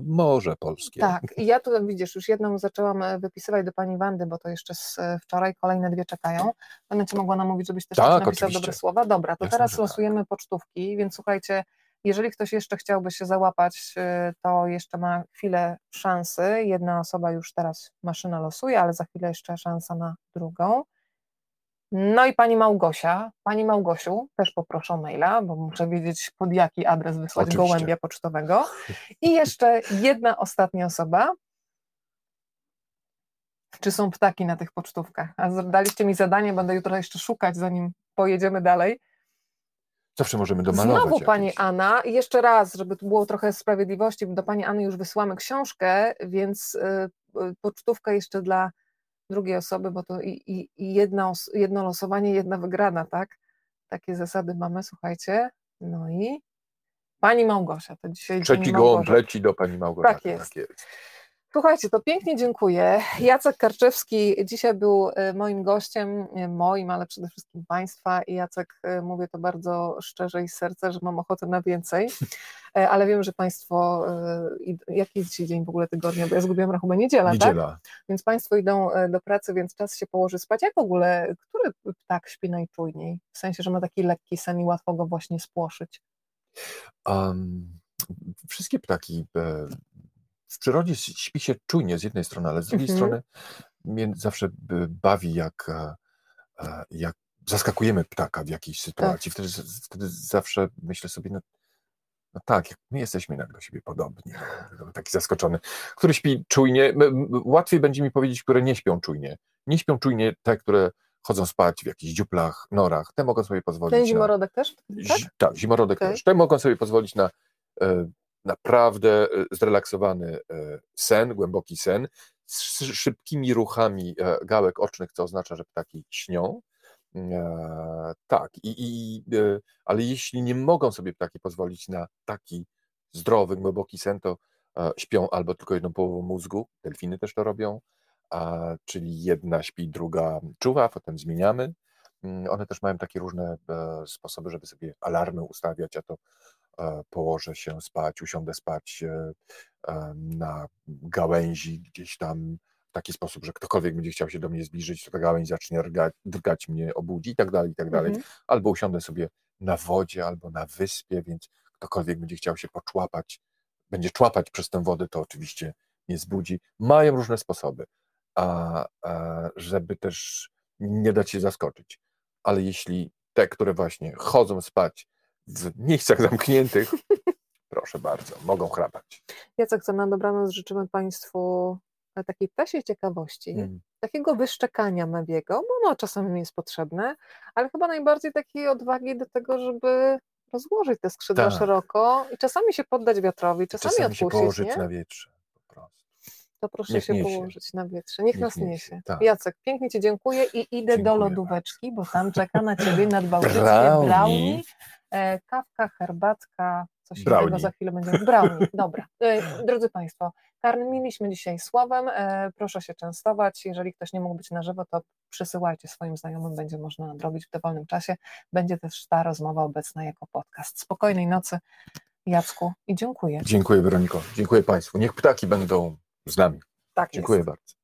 morze polskie. Tak, i ja tu widzisz, już jedną zaczęłam e, wypisywać do pani Wandy, bo to jeszcze z e, wczoraj kolejne dwie czekają. Będę ci mogła namówić, żebyś też tak, napisał oczywiście. dobre słowa. Dobra, to Jasne, teraz tak. losujemy tak. pocztówki, więc słuchajcie, jeżeli ktoś jeszcze chciałby się załapać, y, to jeszcze ma chwilę szansy. Jedna osoba już teraz maszyna losuje, ale za chwilę jeszcze szansa na drugą. No i pani Małgosia. Pani Małgosiu, też poproszę o maila, bo muszę wiedzieć, pod jaki adres wysłać Oczywiście. gołębia pocztowego. I jeszcze jedna ostatnia osoba. Czy są ptaki na tych pocztówkach? A daliście mi zadanie, będę jutro jeszcze szukać, zanim pojedziemy dalej. Zawsze możemy domalować. Znowu Pani Anna, jeszcze raz, żeby tu było trochę sprawiedliwości, do Pani Anny już wysłamy książkę, więc y, y, pocztówka jeszcze dla drugiej osoby, bo to i, i, i jedno, jedno losowanie, jedna wygrana, tak? Takie zasady mamy, słuchajcie. No i Pani Małgosia, to dzisiaj Trzeci gołąb leci do Pani Małgorzaty. Tak jest. Tak jest. Słuchajcie, to pięknie dziękuję. Jacek Karczewski dzisiaj był e, moim gościem, moim, ale przede wszystkim Państwa. I Jacek, e, mówię to bardzo szczerze i z serca, że mam ochotę na więcej, e, ale wiem, że Państwo, jaki jest dzisiaj dzień w ogóle tygodnia, bo ja zgubiłam rachubę, niedziela, Niedziela. tak? Więc Państwo idą do pracy, więc czas się położy spać. Jak w ogóle, który ptak śpi najczujniej? W sensie, że ma taki lekki sen i łatwo go właśnie spłoszyć? Um, wszystkie ptaki w przyrodzie śpi się czujnie z jednej strony, ale z drugiej mhm. strony mnie zawsze bawi, jak, e, e, jak zaskakujemy ptaka w jakiejś tak. sytuacji. Tak. Wtedy, wtedy zawsze myślę sobie, no, no tak, my jesteśmy jednak do siebie podobni. No, taki zaskoczony. Który śpi czujnie, łatwiej będzie mi powiedzieć, które nie śpią czujnie. Nie śpią czujnie te, które chodzą spać w jakichś dziuplach, norach. Te mogą sobie pozwolić. Ten zimorodek na, też? Tak, tak zimorodek okay. też. Te mogą sobie pozwolić na e, naprawdę e, zrelaksowany e, sen, głęboki sen, z szybkimi ruchami e, gałek ocznych, co oznacza, że ptaki śnią. Tak, i, i, ale jeśli nie mogą sobie ptaki pozwolić na taki zdrowy, głęboki sen, to śpią albo tylko jedną połową mózgu, delfiny też to robią, a, czyli jedna śpi, druga czuwa, potem zmieniamy. Mm, one też mają takie różne sposoby, żeby sobie alarmy ustawiać, a to położę się spać, usiądę spać e, e, na gałęzi gdzieś tam w taki sposób, że ktokolwiek będzie chciał się do mnie zbliżyć, to ta gałęź zacznie drgać, drgać mnie, obudzi i tak dalej, i tak dalej. Mhm. Albo usiądę sobie na wodzie, albo na wyspie, więc ktokolwiek będzie chciał się poczłapać, będzie człapać przez tę wodę, to oczywiście mnie zbudzi. Mają różne sposoby, a, a żeby też nie dać się zaskoczyć. Ale jeśli te, które właśnie chodzą spać w miejscach zamkniętych, proszę bardzo, mogą chrapać. Jacek, co na dobranoc życzymy Państwu takiej ptasiej ciekawości, mm. takiego wyszczekania Mewiego, bo ono czasami jest potrzebne, ale chyba najbardziej takiej odwagi do tego, żeby rozłożyć te skrzydła tak. szeroko i czasami się poddać wiatrowi, czasami, czasami odpuścić. się położyć nie? na wietrze po prostu. To proszę Niech się niesie. położyć na wietrze. Niech, Niech nas niesie. niesie. Tak. Jacek, pięknie Ci dziękuję i idę dziękuję do lodóweczki, bardzo. bo tam czeka na Ciebie nadbałtyckie brownie. brownie E, kawka, herbatka, coś brownie. innego za chwilę będzie. Brownie, dobra. E, drodzy Państwo, karmiliśmy dzisiaj słowem, e, proszę się częstować, jeżeli ktoś nie mógł być na żywo, to przysyłajcie swoim znajomym, będzie można nadrobić w dowolnym czasie, będzie też ta rozmowa obecna jako podcast. Spokojnej nocy, Jacku i dziękuję. Dziękuję Weroniko, dziękuję Państwu. Niech ptaki będą z nami. Tak Dziękuję jest. bardzo.